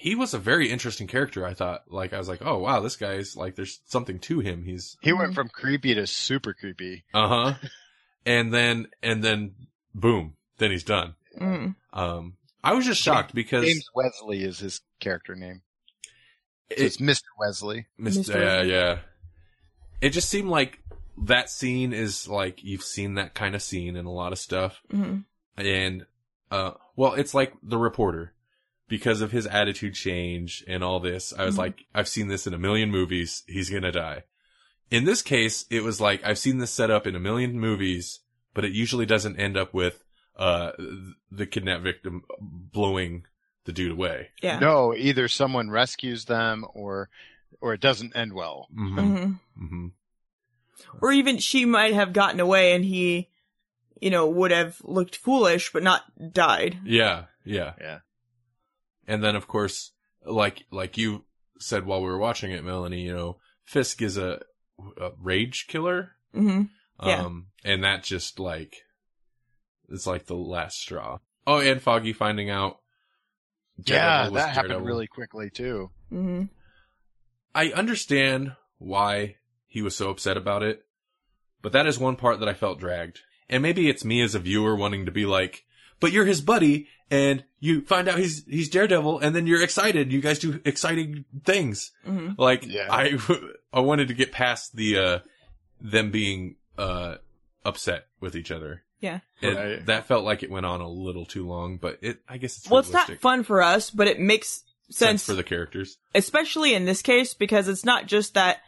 he was a very interesting character, I thought. Like, I was like, oh wow, this guy's, like, there's something to him. He's, He Mhm. went from creepy to super creepy. uh huh. and then, and then, boom, then he's done. Mhm. Um, I was just shocked because James Wesley is his character name. So it, it's Mr. Wesley. Mr. Mr. Yeah, yeah. It just seemed like that scene is like you've seen that kind of scene in a lot of stuff, Mhm. and uh, well, it's like the reporter because of his attitude change and all this. I was Mhm. like, I've seen this in a million movies. He's gonna die. In this case, it was like I've seen this set up in a million movies, but it usually doesn't end up with uh the kidnapped victim blowing the dude away. Yeah. No, either someone rescues them or, or it doesn't end well. hmm Mhm. hmm Or even she might have gotten away and he, you know, would have looked foolish but not died. Yeah, yeah. Yeah. And then of course, like like you said while we were watching it, Melanie, you know, Fisk is a, a rage killer. hmm Yeah. Um and that just like it's like the last straw. Oh, and Foggy finding out Yeah, Daredevil was that happened Daredevil. really quickly too. hmm I understand why he was so upset about it, but that is one part that I felt dragged. And maybe it's me as a viewer wanting to be like, but you're his buddy and you find out he's he's Daredevil and then you're excited. You guys do exciting things. hmm Like Yeah. I I wanted to get past the uh them being uh upset with each other. Yeah. And Right. that felt like it went on a little too long, but it I guess it's Well, it's not fun for us, but it makes sense sense, for the characters. especially in this case because it's not just that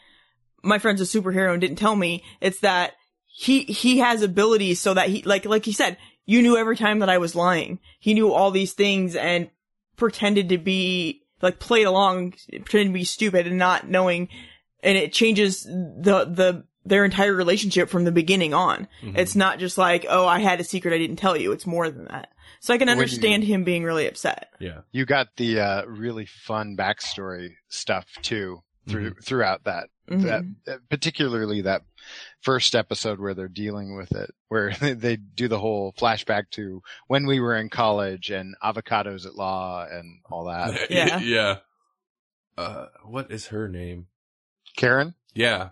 my friend's a superhero and didn't tell me. It's that he he has abilities so that he like like he said, you knew every time that I was lying. He knew all these things and pretended to be like played along, pretended to be stupid and not knowing, and it changes the the their entire relationship from the beginning on. Mhm. It's not just like, oh, I had a secret I didn't tell you. It's more than that. So I can When you- understand him being really upset. yeah. You got the uh, really fun backstory stuff too through throughout that. Mhm. That uh, particularly that first episode where they're dealing with it, where they do the whole flashback to when we were in college and avocados at law and all that. Yeah. yeah. Uh, what is her name? Karen, Yeah.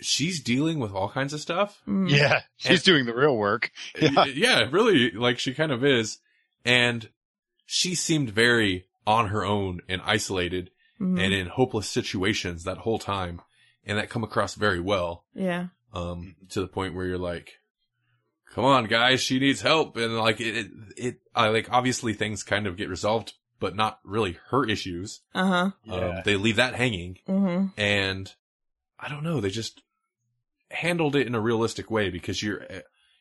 She's dealing with all kinds of stuff. Mhm. yeah, she's And- doing the real work. Yeah. Yeah. yeah, really, like she kind of is. And she seemed very on her own and isolated Mhm. and in hopeless situations that whole time. And that come across very well. yeah. Um, to the point where you're like, come on guys, she needs help. And like it, it, it I like obviously things kind of get resolved, but not really her issues. Uh huh. Um, they leave that hanging. hmm and I don't know, they just handled it in a realistic way because you're,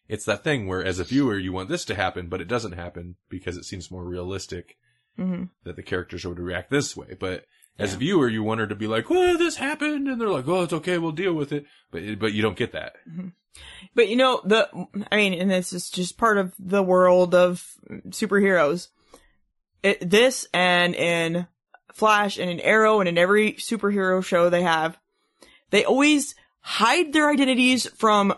it's that thing where as a viewer you want this to happen, but it doesn't happen because it seems more realistic hmm that the characters would react this way. But as a viewer, you want her to be like, "Well, this happened," and they're like, "Oh, it's okay, we'll deal with it." But but you don't get that. Mm-hmm. But you know, the, I mean, and this is just part of the world of superheroes. It, this and in Flash and in Arrow and in every superhero show they have, they always hide their identities from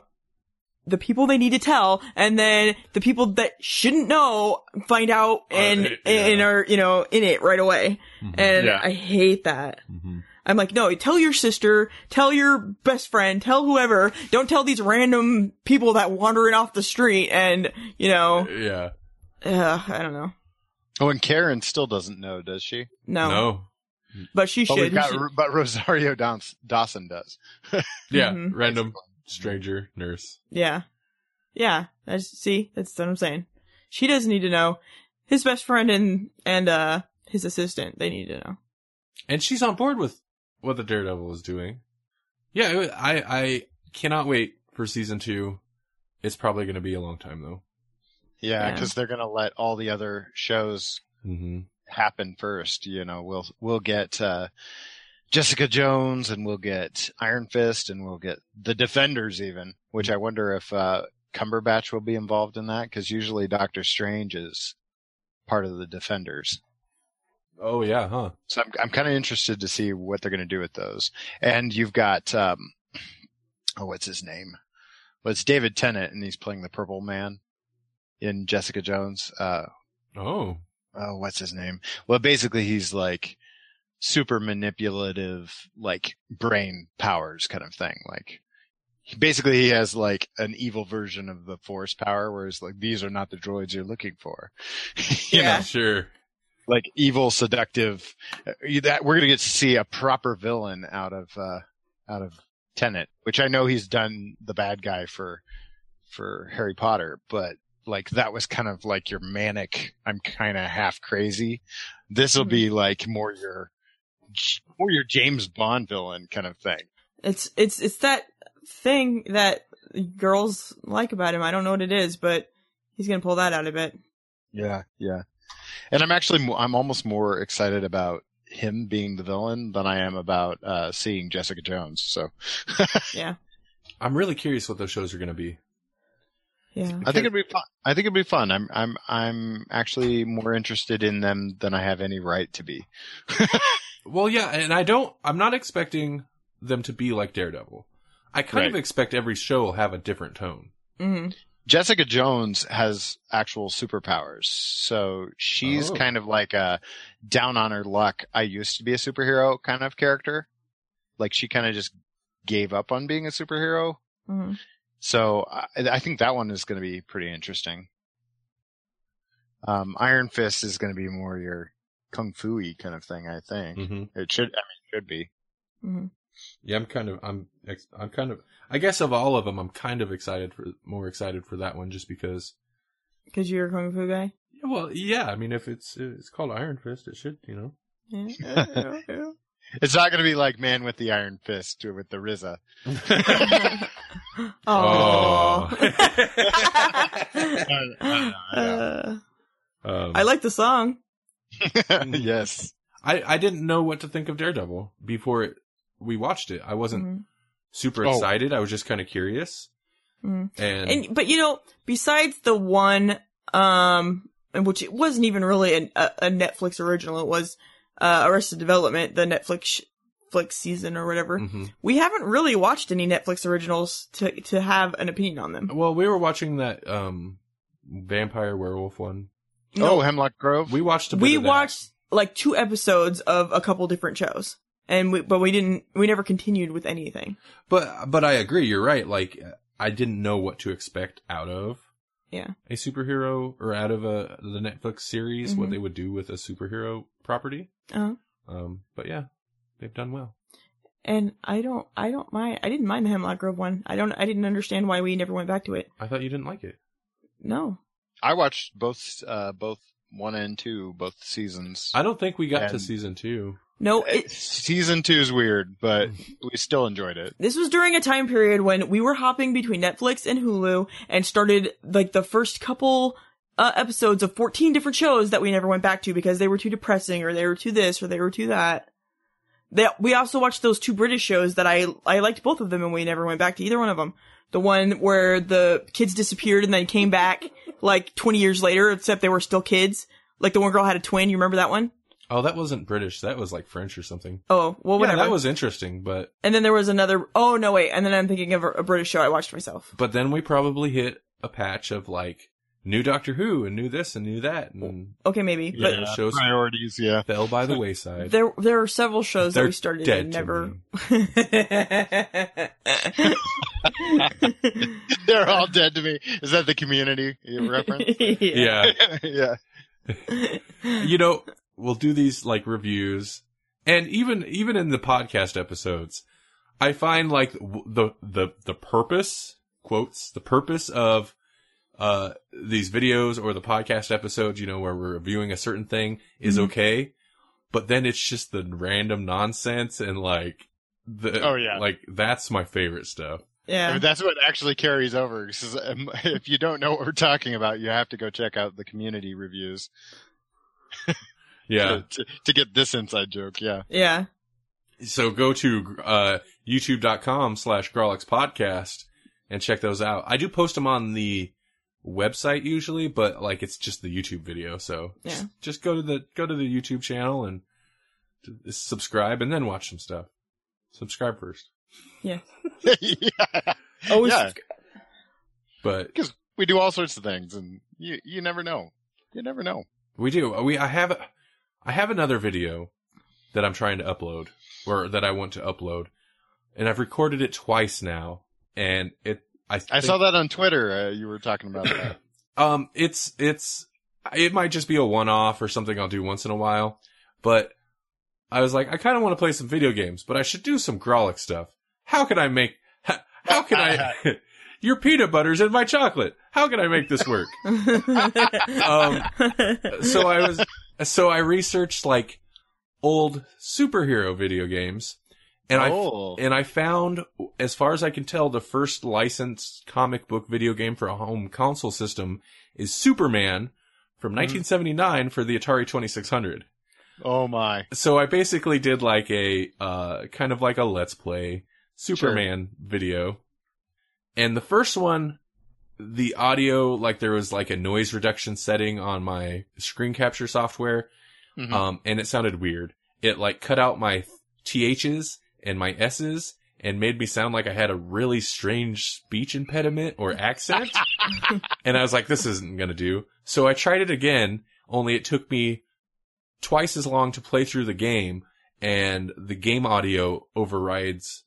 the people they need to tell, and then the people that shouldn't know find out and, Uh, yeah. and are, you know, in it right away. And Yeah. I hate that. Mm-hmm. I'm like, no, tell your sister, tell your best friend, tell whoever. Don't tell these random people that wandering off the street and, you know, Yeah. uh, I don't know. Oh, and Karen still doesn't know, does she? No, No. but she But should. we've got, but Rosario Dawson does. Yeah. Mhm. Random stranger nurse. yeah. Yeah. That's, see, that's what I'm saying. She doesn't need to know. his best friend and and uh his assistant. They need to know. and she's on board with what the Daredevil is doing. Yeah, I I cannot wait for season two. It's probably going to be a long time though. Yeah, Yeah. because they're gonna let all the other shows Mm-hmm. happen first. You know, we'll we'll get uh, Jessica Jones, and we'll get Iron Fist, and we'll get the Defenders, even. Which I wonder if uh, Cumberbatch will be involved in that, because usually Doctor Strange is part of the Defenders. Oh yeah, huh? So I'm I'm kind of interested to see what they're going to do with those. And you've got um, oh, what's his name? Well, it's David Tennant, and he's playing the Purple Man in Jessica Jones. Uh, Oh, oh, what's his name? Well, basically, he's like super manipulative, like brain powers kind of thing. Like, basically, he has like an evil version of the Force power, whereas like these are not the droids you're looking for. you Yeah. know, sure. like evil, seductive. uh, That we're gonna get to see a proper villain out of uh out of Tennant, which I know he's done the bad guy for for Harry Potter, but like that was kind of like your manic. I'm kind of half crazy. This will be like more your more your James Bond villain kind of thing. It's it's it's that thing that girls like about him. I don't know what it is, but he's gonna pull that out a bit. Yeah, yeah. And I'm actually I'm almost more excited about him being the villain than I am about uh seeing Jessica Jones. So Yeah, I'm really curious what those shows are going to be. yeah. I think it'd be fun. I think it'd be fun. I'm I'm I'm actually more interested in them than I have any right to be. Well, yeah, and I don't. I'm not expecting them to be like Daredevil. I kind of expect every show will have a different tone. hmm Jessica Jones has actual superpowers, so she's Oh. kind of like a down on her luck. I used to be a superhero kind of character. Like she kind of just gave up on being a superhero. hmm So I, I think that one is going to be pretty interesting. Um, Iron Fist is going to be more your kung fu-y kind of thing. I think Mm-hmm. it should. I mean, it should be. hmm Yeah, I'm kind of. I'm. I'm kind of. I guess of all of them, I'm kind of excited for more excited for that one, just because. Because you're a kung fu guy. Well, yeah. I mean, if it's it's called Iron Fist, it should, you know. Yeah. yeah, yeah, It's not going to be like Man with the Iron Fist or with the RZA. yeah. Oh. Uh, um, I like the song. yes. I I didn't know what to think of Daredevil before it, we watched it. I wasn't Mhm. super Oh. excited. I was just kind of curious. Mhm. And, And but you know, besides the one, um, and which it wasn't even really a, a, a Netflix original, it was uh, Arrested Development, the Netflix sh- Netflix season or whatever. Mhm. We haven't really watched any Netflix originals to to have an opinion on them. well, we were watching that um vampire werewolf one. Oh, Hemlock Grove. We watched a bit we of that. watched like two episodes of a couple different shows, and we but we didn't we never continued with anything. But but I agree. You're right. Like I didn't know what to expect out of Yeah. a superhero or out of a the Netflix series. What Mhm. they would do with a superhero property. Uh-huh. Um. But yeah, they've done well. And I don't I don't mind I didn't mind the Hemlock Grove one. I don't I didn't understand why we never went back to it. I thought you didn't like it. No. I watched both, uh, both one and two, both seasons. I don't think we got to season two. No, Eh, it, Season two is weird, but we still enjoyed it. this was during a time period when we were hopping between Netflix and Hulu and started like the first couple uh, episodes of 14 different shows that we never went back to because they were too depressing or they were too this or they were too that. They, we also watched those two British shows that I I liked both of them and we never went back to either one of them. The one where the kids disappeared and then came back like 20 years later, except they were still kids. Like the one girl had a twin. You remember that one? Oh, that wasn't British. That was like French or something. Oh, well, whatever. Yeah, that was interesting, but and then there was another. Oh no, wait. And then I'm thinking of a, a British show I watched myself. but then we probably hit a patch of like new Doctor Who and new this and new that and Okay, maybe, but Yeah. shows- priorities. Yeah, fell by the wayside. there there are several shows that They're we started dead and to never. they're all dead to me. Is that the Community reference? yeah. yeah. you know, we'll do these like reviews, and even even in the podcast episodes, I find like the the the purpose quotes the purpose of uh, these videos or the podcast episodes, you know, where we're reviewing a certain thing is Mhm. okay. But then it's just the random nonsense and like the, Oh, yeah. like that's my favorite stuff. I Yeah. mean, that's what actually carries over. 'cause, um, if you don't know what we're talking about, you have to go check out the community reviews Yeah. to, to, to get this inside joke. Yeah. Yeah. so go to uh, youtube.com slash Grawlix podcast and check those out. I do post them on the website usually, but like it's just the YouTube video. So Yeah. just, just go to the, go to the YouTube channel and subscribe and then watch some stuff. Subscribe first. Yeah. yeah. Always. Yeah. But because We do all sorts of things and you, you never know. You never know. we do. We, I have, I have another video that I'm trying to upload or that I want to upload and I've recorded it twice now and it, I, I saw that on Twitter. Uh, you were talking about that. Um, it's it's it might just be a one off or something I'll do once in a while, but I was like, I kind of want to play some video games, but I should do some Grawlix stuff. How can I make? How, how can I? your peanut butter's in my chocolate. How can I make this work? Um, so I was so I researched like old superhero video games, and I oh. and I found, as far as I can tell, the first licensed comic book video game for a home console system is Superman from 1979 for the Atari 2600. oh my. So I basically did like a, uh, kind of like a let's play Superman video. And the first one, the audio, like there was like a noise reduction setting on my screen capture software. Mhm. Um, and it sounded weird. It like cut out my THs and my S's and made me sound like I had a really strange speech impediment or accent. and I was like, this isn't gonna do. So I tried it again, only it took me twice as long to play through the game and the game audio overrides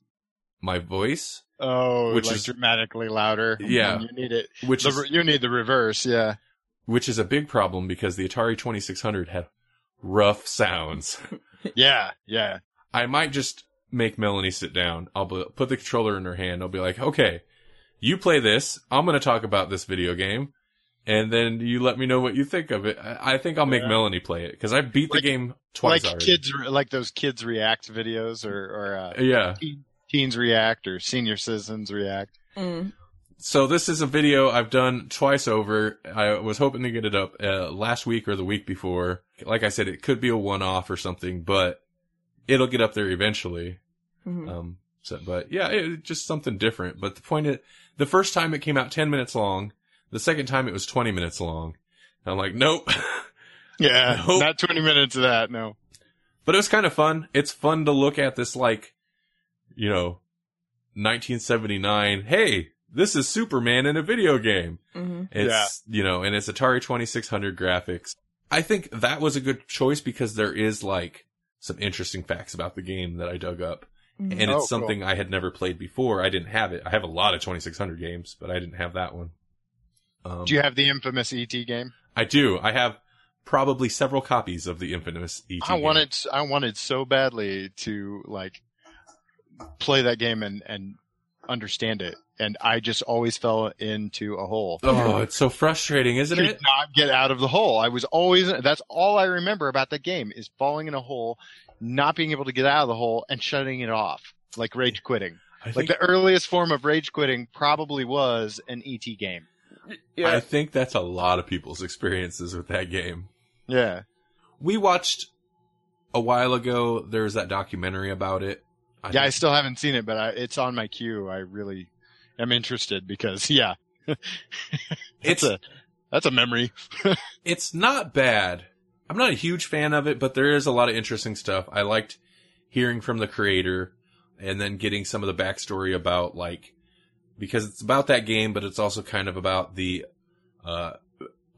my voice, oh, which like is- dramatically louder. Yeah. You need it. which The, is, you need the reverse. Yeah. which is a big problem because the Atari 2600 had rough sounds. Yeah. Yeah. I might just make Melanie sit down. I'll be, put the controller in her hand. I'll be like, okay, you play this. I'm going to talk about this video game. And then you let me know what you think of it. I, I think I'll make Yeah. Melanie play it because I beat the Like- game twice like already. kids, like those kids react videos or, or, uh, Yeah. teens react or senior citizens react. Mm. So this is a video I've done twice over. I was hoping to get it up uh, last week or the week before. Like I said, it could be a one-off or something, but it'll get up there eventually. Mhm. Um, so, but yeah, it, just something different. But the point is, the first time it came out 10 minutes long. The second time it was 20 minutes long. And I'm like, nope. Yeah. Nope. Not 20 minutes of that. No. but it was kind of fun. It's fun to look at this like, you know, 1979. Hey, this is Superman in a video game. Mhm. It's, you know, and it's Atari 2600 graphics. I think that was a good choice because there is like some interesting facts about the game that I dug up. Mhm. And Oh, it's something I had never played before. I didn't have it. I have a lot of 2600 games, but I didn't have that one. Um, Do you have the infamous ET game? I do. I have probably several copies of the infamous ET. I game. wanted, I wanted so badly to like play that game and, and understand it. And I just always fell into a hole. Oh, it's so frustrating, isn't Could it? not get out of the hole. I was always, that's all I remember about that game is falling in a hole, not being able to get out of the hole and shutting it off. Like rage quitting. I Like think, the earliest form of rage quitting probably was an ET game. Yeah. I think that's a lot of people's experiences with that game. Yeah. We watched a while ago. There was that documentary about it. I Yeah, I still haven't seen it, but I, it's on my queue. I really am interested because yeah, it's it's a, that's a memory. it's not bad. I'm not a huge fan of it, but there is a lot of interesting stuff. I liked hearing from the creator and then getting some of the backstory about like because it's about that game, but it's also kind of about the uh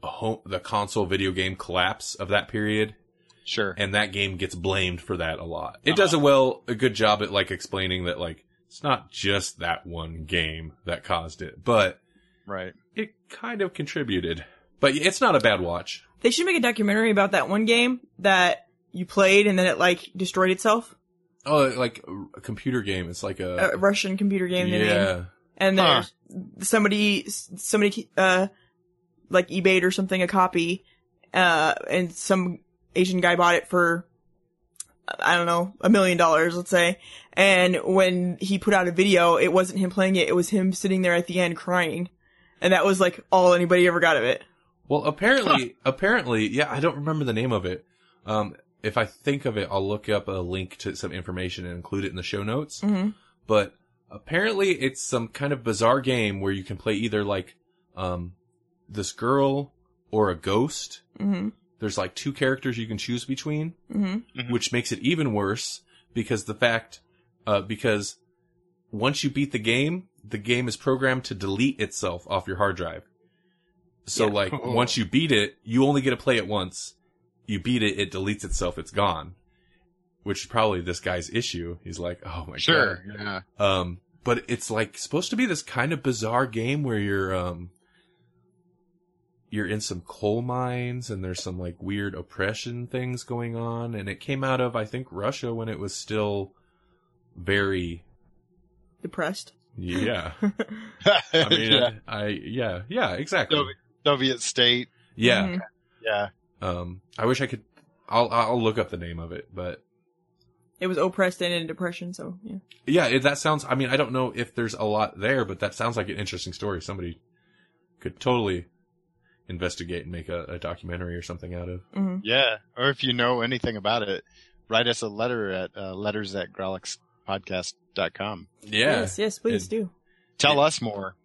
home, the console video game collapse of that period, Sure. and that game gets blamed for that a lot. It does a well a good job at like explaining that like it's not just that one game that caused it, but Right. it kind of contributed. But it's not a bad watch. They should make a documentary about that one game that you played and then it like destroyed itself. Oh, like a computer game. It's like a A Russian computer game. they made. yeah. And Huh. there's somebody, somebody, uh, like eBayed or something a copy, uh, and some Asian guy bought it for, I don't know, a million dollars, let's say. And when he put out a video, it wasn't him playing it, it was him sitting there at the end crying. And that was like all anybody ever got of it. Well, apparently, apparently, yeah, I don't remember the name of it. Um, if I think of it, I'll look up a link to some information and include it in the show notes. Mhm. But apparently, it's some kind of bizarre game where you can play either like, um, this girl or a ghost. hmm There's like two characters you can choose between, hmm Mhm. which makes it even worse because the fact, uh, because once you beat the game, the game is programmed to delete itself off your hard drive. So Yeah. like once you beat it, you only get to play it once. You beat it, it deletes itself, it's gone. Which is probably this guy's issue. He's like, oh my god. Sure. Yeah. Um, but it's like supposed to be this kind of bizarre game where you're, um, you're in some coal mines and there's some like weird oppression things going on. And it came out of, I think, Russia when it was still very, Depressed. yeah. I mean, yeah. I, yeah, yeah, exactly. Soviet, Soviet state. Yeah. Mhm. Yeah. Um, I wish I could. I'll I'll look up the name of it, but It was oppressed and in depression, so yeah. yeah, it, that sounds. I mean, I don't know if there's a lot there, but that sounds like an interesting story. Somebody could totally investigate and make a, a documentary or something out of. hmm Yeah. Or if you know anything about it, write us a letter at uh, letters at grawlixpodcast.com. Yeah. Yes, yes, please And- do. Tell Yeah. us more.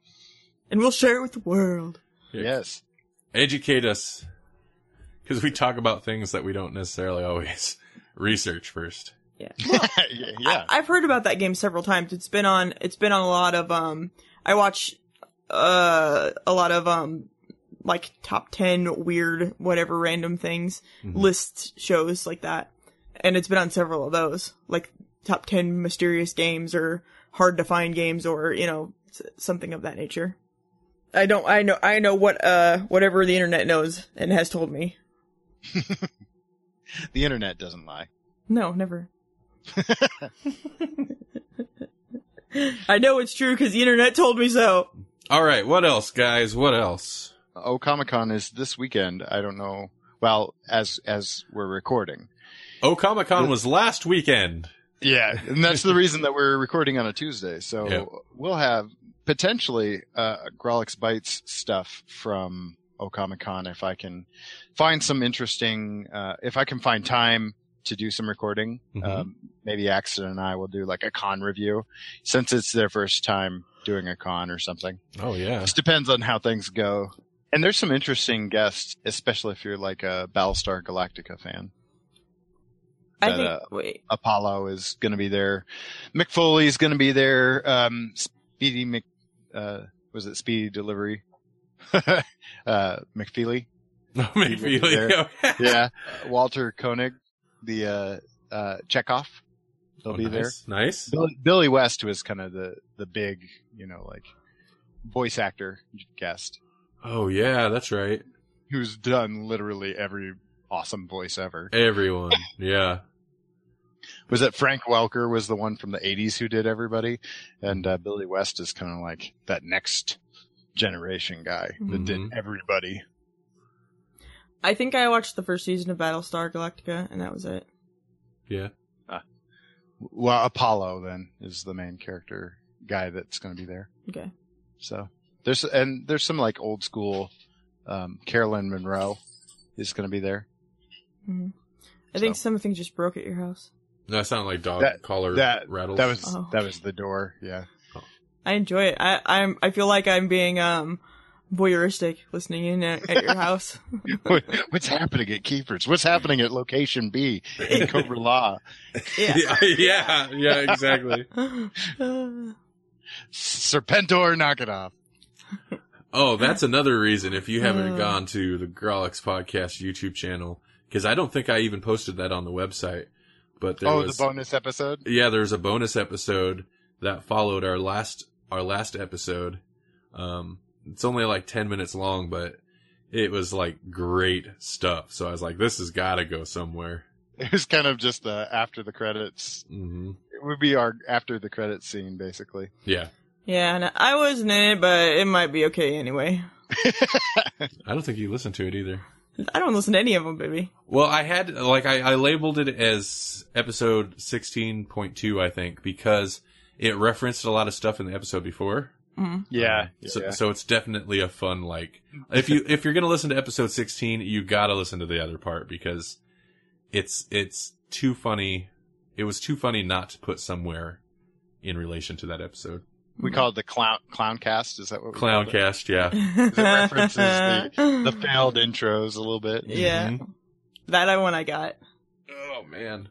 And we'll share it with the world. Yes. Educate us, because we talk about things that we don't necessarily always research first. Yeah. yeah. I, have heard about that game several times. It's been on. It's been on a lot of. Um, I watch uh a lot of um like top ten weird whatever random things Mhm. list shows like that, and it's been on several of those like top ten mysterious games or hard to find games or you know something of that nature. I don't. I know. I know what uh whatever the internet knows and has told me. the internet doesn't lie. No, never. I know it's true because the internet told me so. All right, what else, guys? What else? Oh, Comic Con is this weekend. I don't know. Well, as as we're recording. Oh, Comic Con was last weekend. Yeah, and that's the reason that we're recording on a Tuesday. So Yeah. we'll have potentially uh, Grawlix Bites stuff from O Comic Con if I can find some interesting. Uh, if I can find time to do some recording, Mhm. um, maybe Axton and I will do like a con review since it's their first time doing a con or something. Oh yeah. Just depends on how things go. And there's some interesting guests, especially if you're like a Battlestar Galactica fan. I That, think. uh, wait, Apollo is going to be there. Mick Foley is going to be there. Um, Speedy Mc, uh, was it Speedy Delivery? uh, McFeely. McFeely. Yeah. Walter Koenig, the, uh, uh, Chekhov. He'll Oh, be there. nice. Nice. Billy, Billy West was kind of the, the big, you know, like voice actor guest Oh yeah, that's right. who's done literally every awesome voice ever. Everyone. Yeah. Was that Frank Welker was the one from the 80s who did everybody? And uh, Billy West is kind of like that next generation guy that did Mhm. everybody. I think I watched the first season of Battlestar Galactica, and that was it. Yeah. Well, Apollo then is the main character guy that's going to be there. Okay. So there's, and there's some like old school, um, Caroline Munro is going to be there. hmm I think something just broke at your house. No, that sounded like dog That- collar that- rattles. That was, Oh. that was the door. Yeah. I enjoy it. I, I'm. I feel like I'm being um voyeuristic listening in at, at your house. What- What's happening at Keepers? What's happening at location B in Cobra-La? Yeah. yeah, yeah, yeah, exactly. Serpentor, knock it off. Oh, that's another reason if you haven't Uh. gone to the Grawlix podcast YouTube channel, because I don't think I even posted that on the website. But there oh, was, the bonus episode? yeah, there's a bonus episode that followed our last our last episode. Um, it's only like ten minutes long, but it was like great stuff. So I was like, this has got to go somewhere. It was kind of just uh, after the credits. hmm It would be our after the credits scene, basically. Yeah. yeah, and I wasn't in it, but it might be okay anyway. I don't think you listened to it either. I don't listen to any of them, baby. Well, I had like I, I labeled it as episode sixteen point two, I think, because it referenced a lot of stuff in the episode before. Mm-hmm. Um, yeah. So, yeah. so it's definitely a fun like if you if you're gonna listen to episode sixteen, you gotta listen to the other part because it's it's too funny. It was too funny not to put somewhere in relation to that episode. We call it the clown clown cast. Is that what we Clown called it? cast, yeah. It references the, the failed intros a little bit. yeah. Mhm. That one I got. Oh man,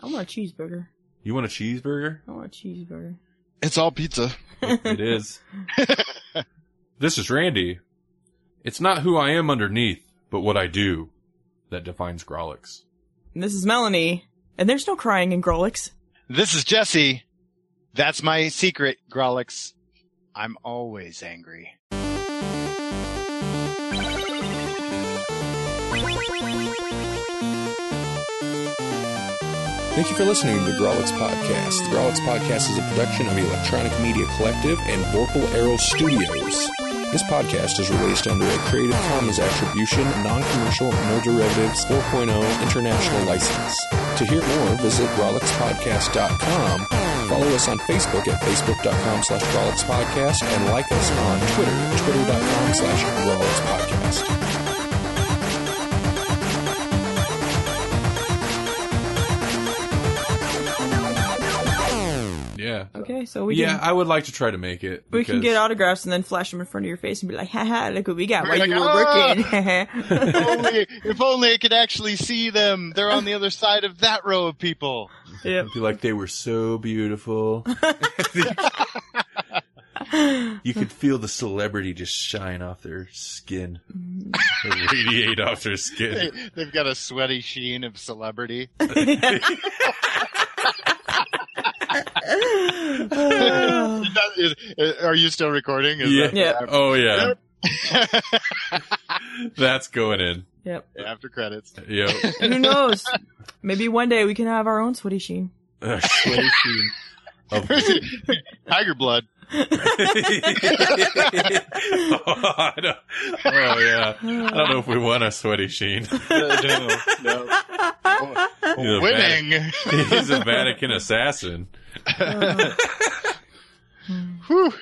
I want a cheeseburger. you want a cheeseburger? I want a cheeseburger. It's all pizza. It is. this is Randy. It's not who I am underneath, but what I do that defines Grawlix. And this is Melanie. And there's no crying in Grawlix. This is Jesse. That's my secret, Grawlix. I'm always angry. Thank you for listening to the Grawlix Podcast. The Grawlix Podcast is a production of Electronic Media Collective and Vorpal Arrow Studios. This podcast is released under a Creative Commons Attribution, Non-Commercial, No Derivatives 4.0 International License. To hear more, visit grawlixpodcast.com. Follow us on Facebook at facebook.com slash Podcast and like us on Twitter, twitter.com slash grawlixpodcast. Yeah. Okay, so we yeah, can I would like to try to make it. we can get autographs and then flash them in front of your face and be like, haha, look what we got We're while like, you were "Ah!" working. if, only, if only I could actually see them. They're on the other side of that row of people. yep. I feel like they were so beautiful. you could feel the celebrity just shine off their skin, radiate off their They, skin. they've got a sweaty sheen of celebrity. Is that- is- is- are you still recording? Is Yeah. that- Yeah. Oh yeah, that's going in. yep. After credits. Yep. Who knows? Maybe one day we can have our own sweaty sheen. A sweaty sheen of- Tiger blood. oh, I don't- oh, yeah. I don't know if we want a sweaty sheen. no, no. He's Winning. Vatican- He's a Vatican assassin. Whew.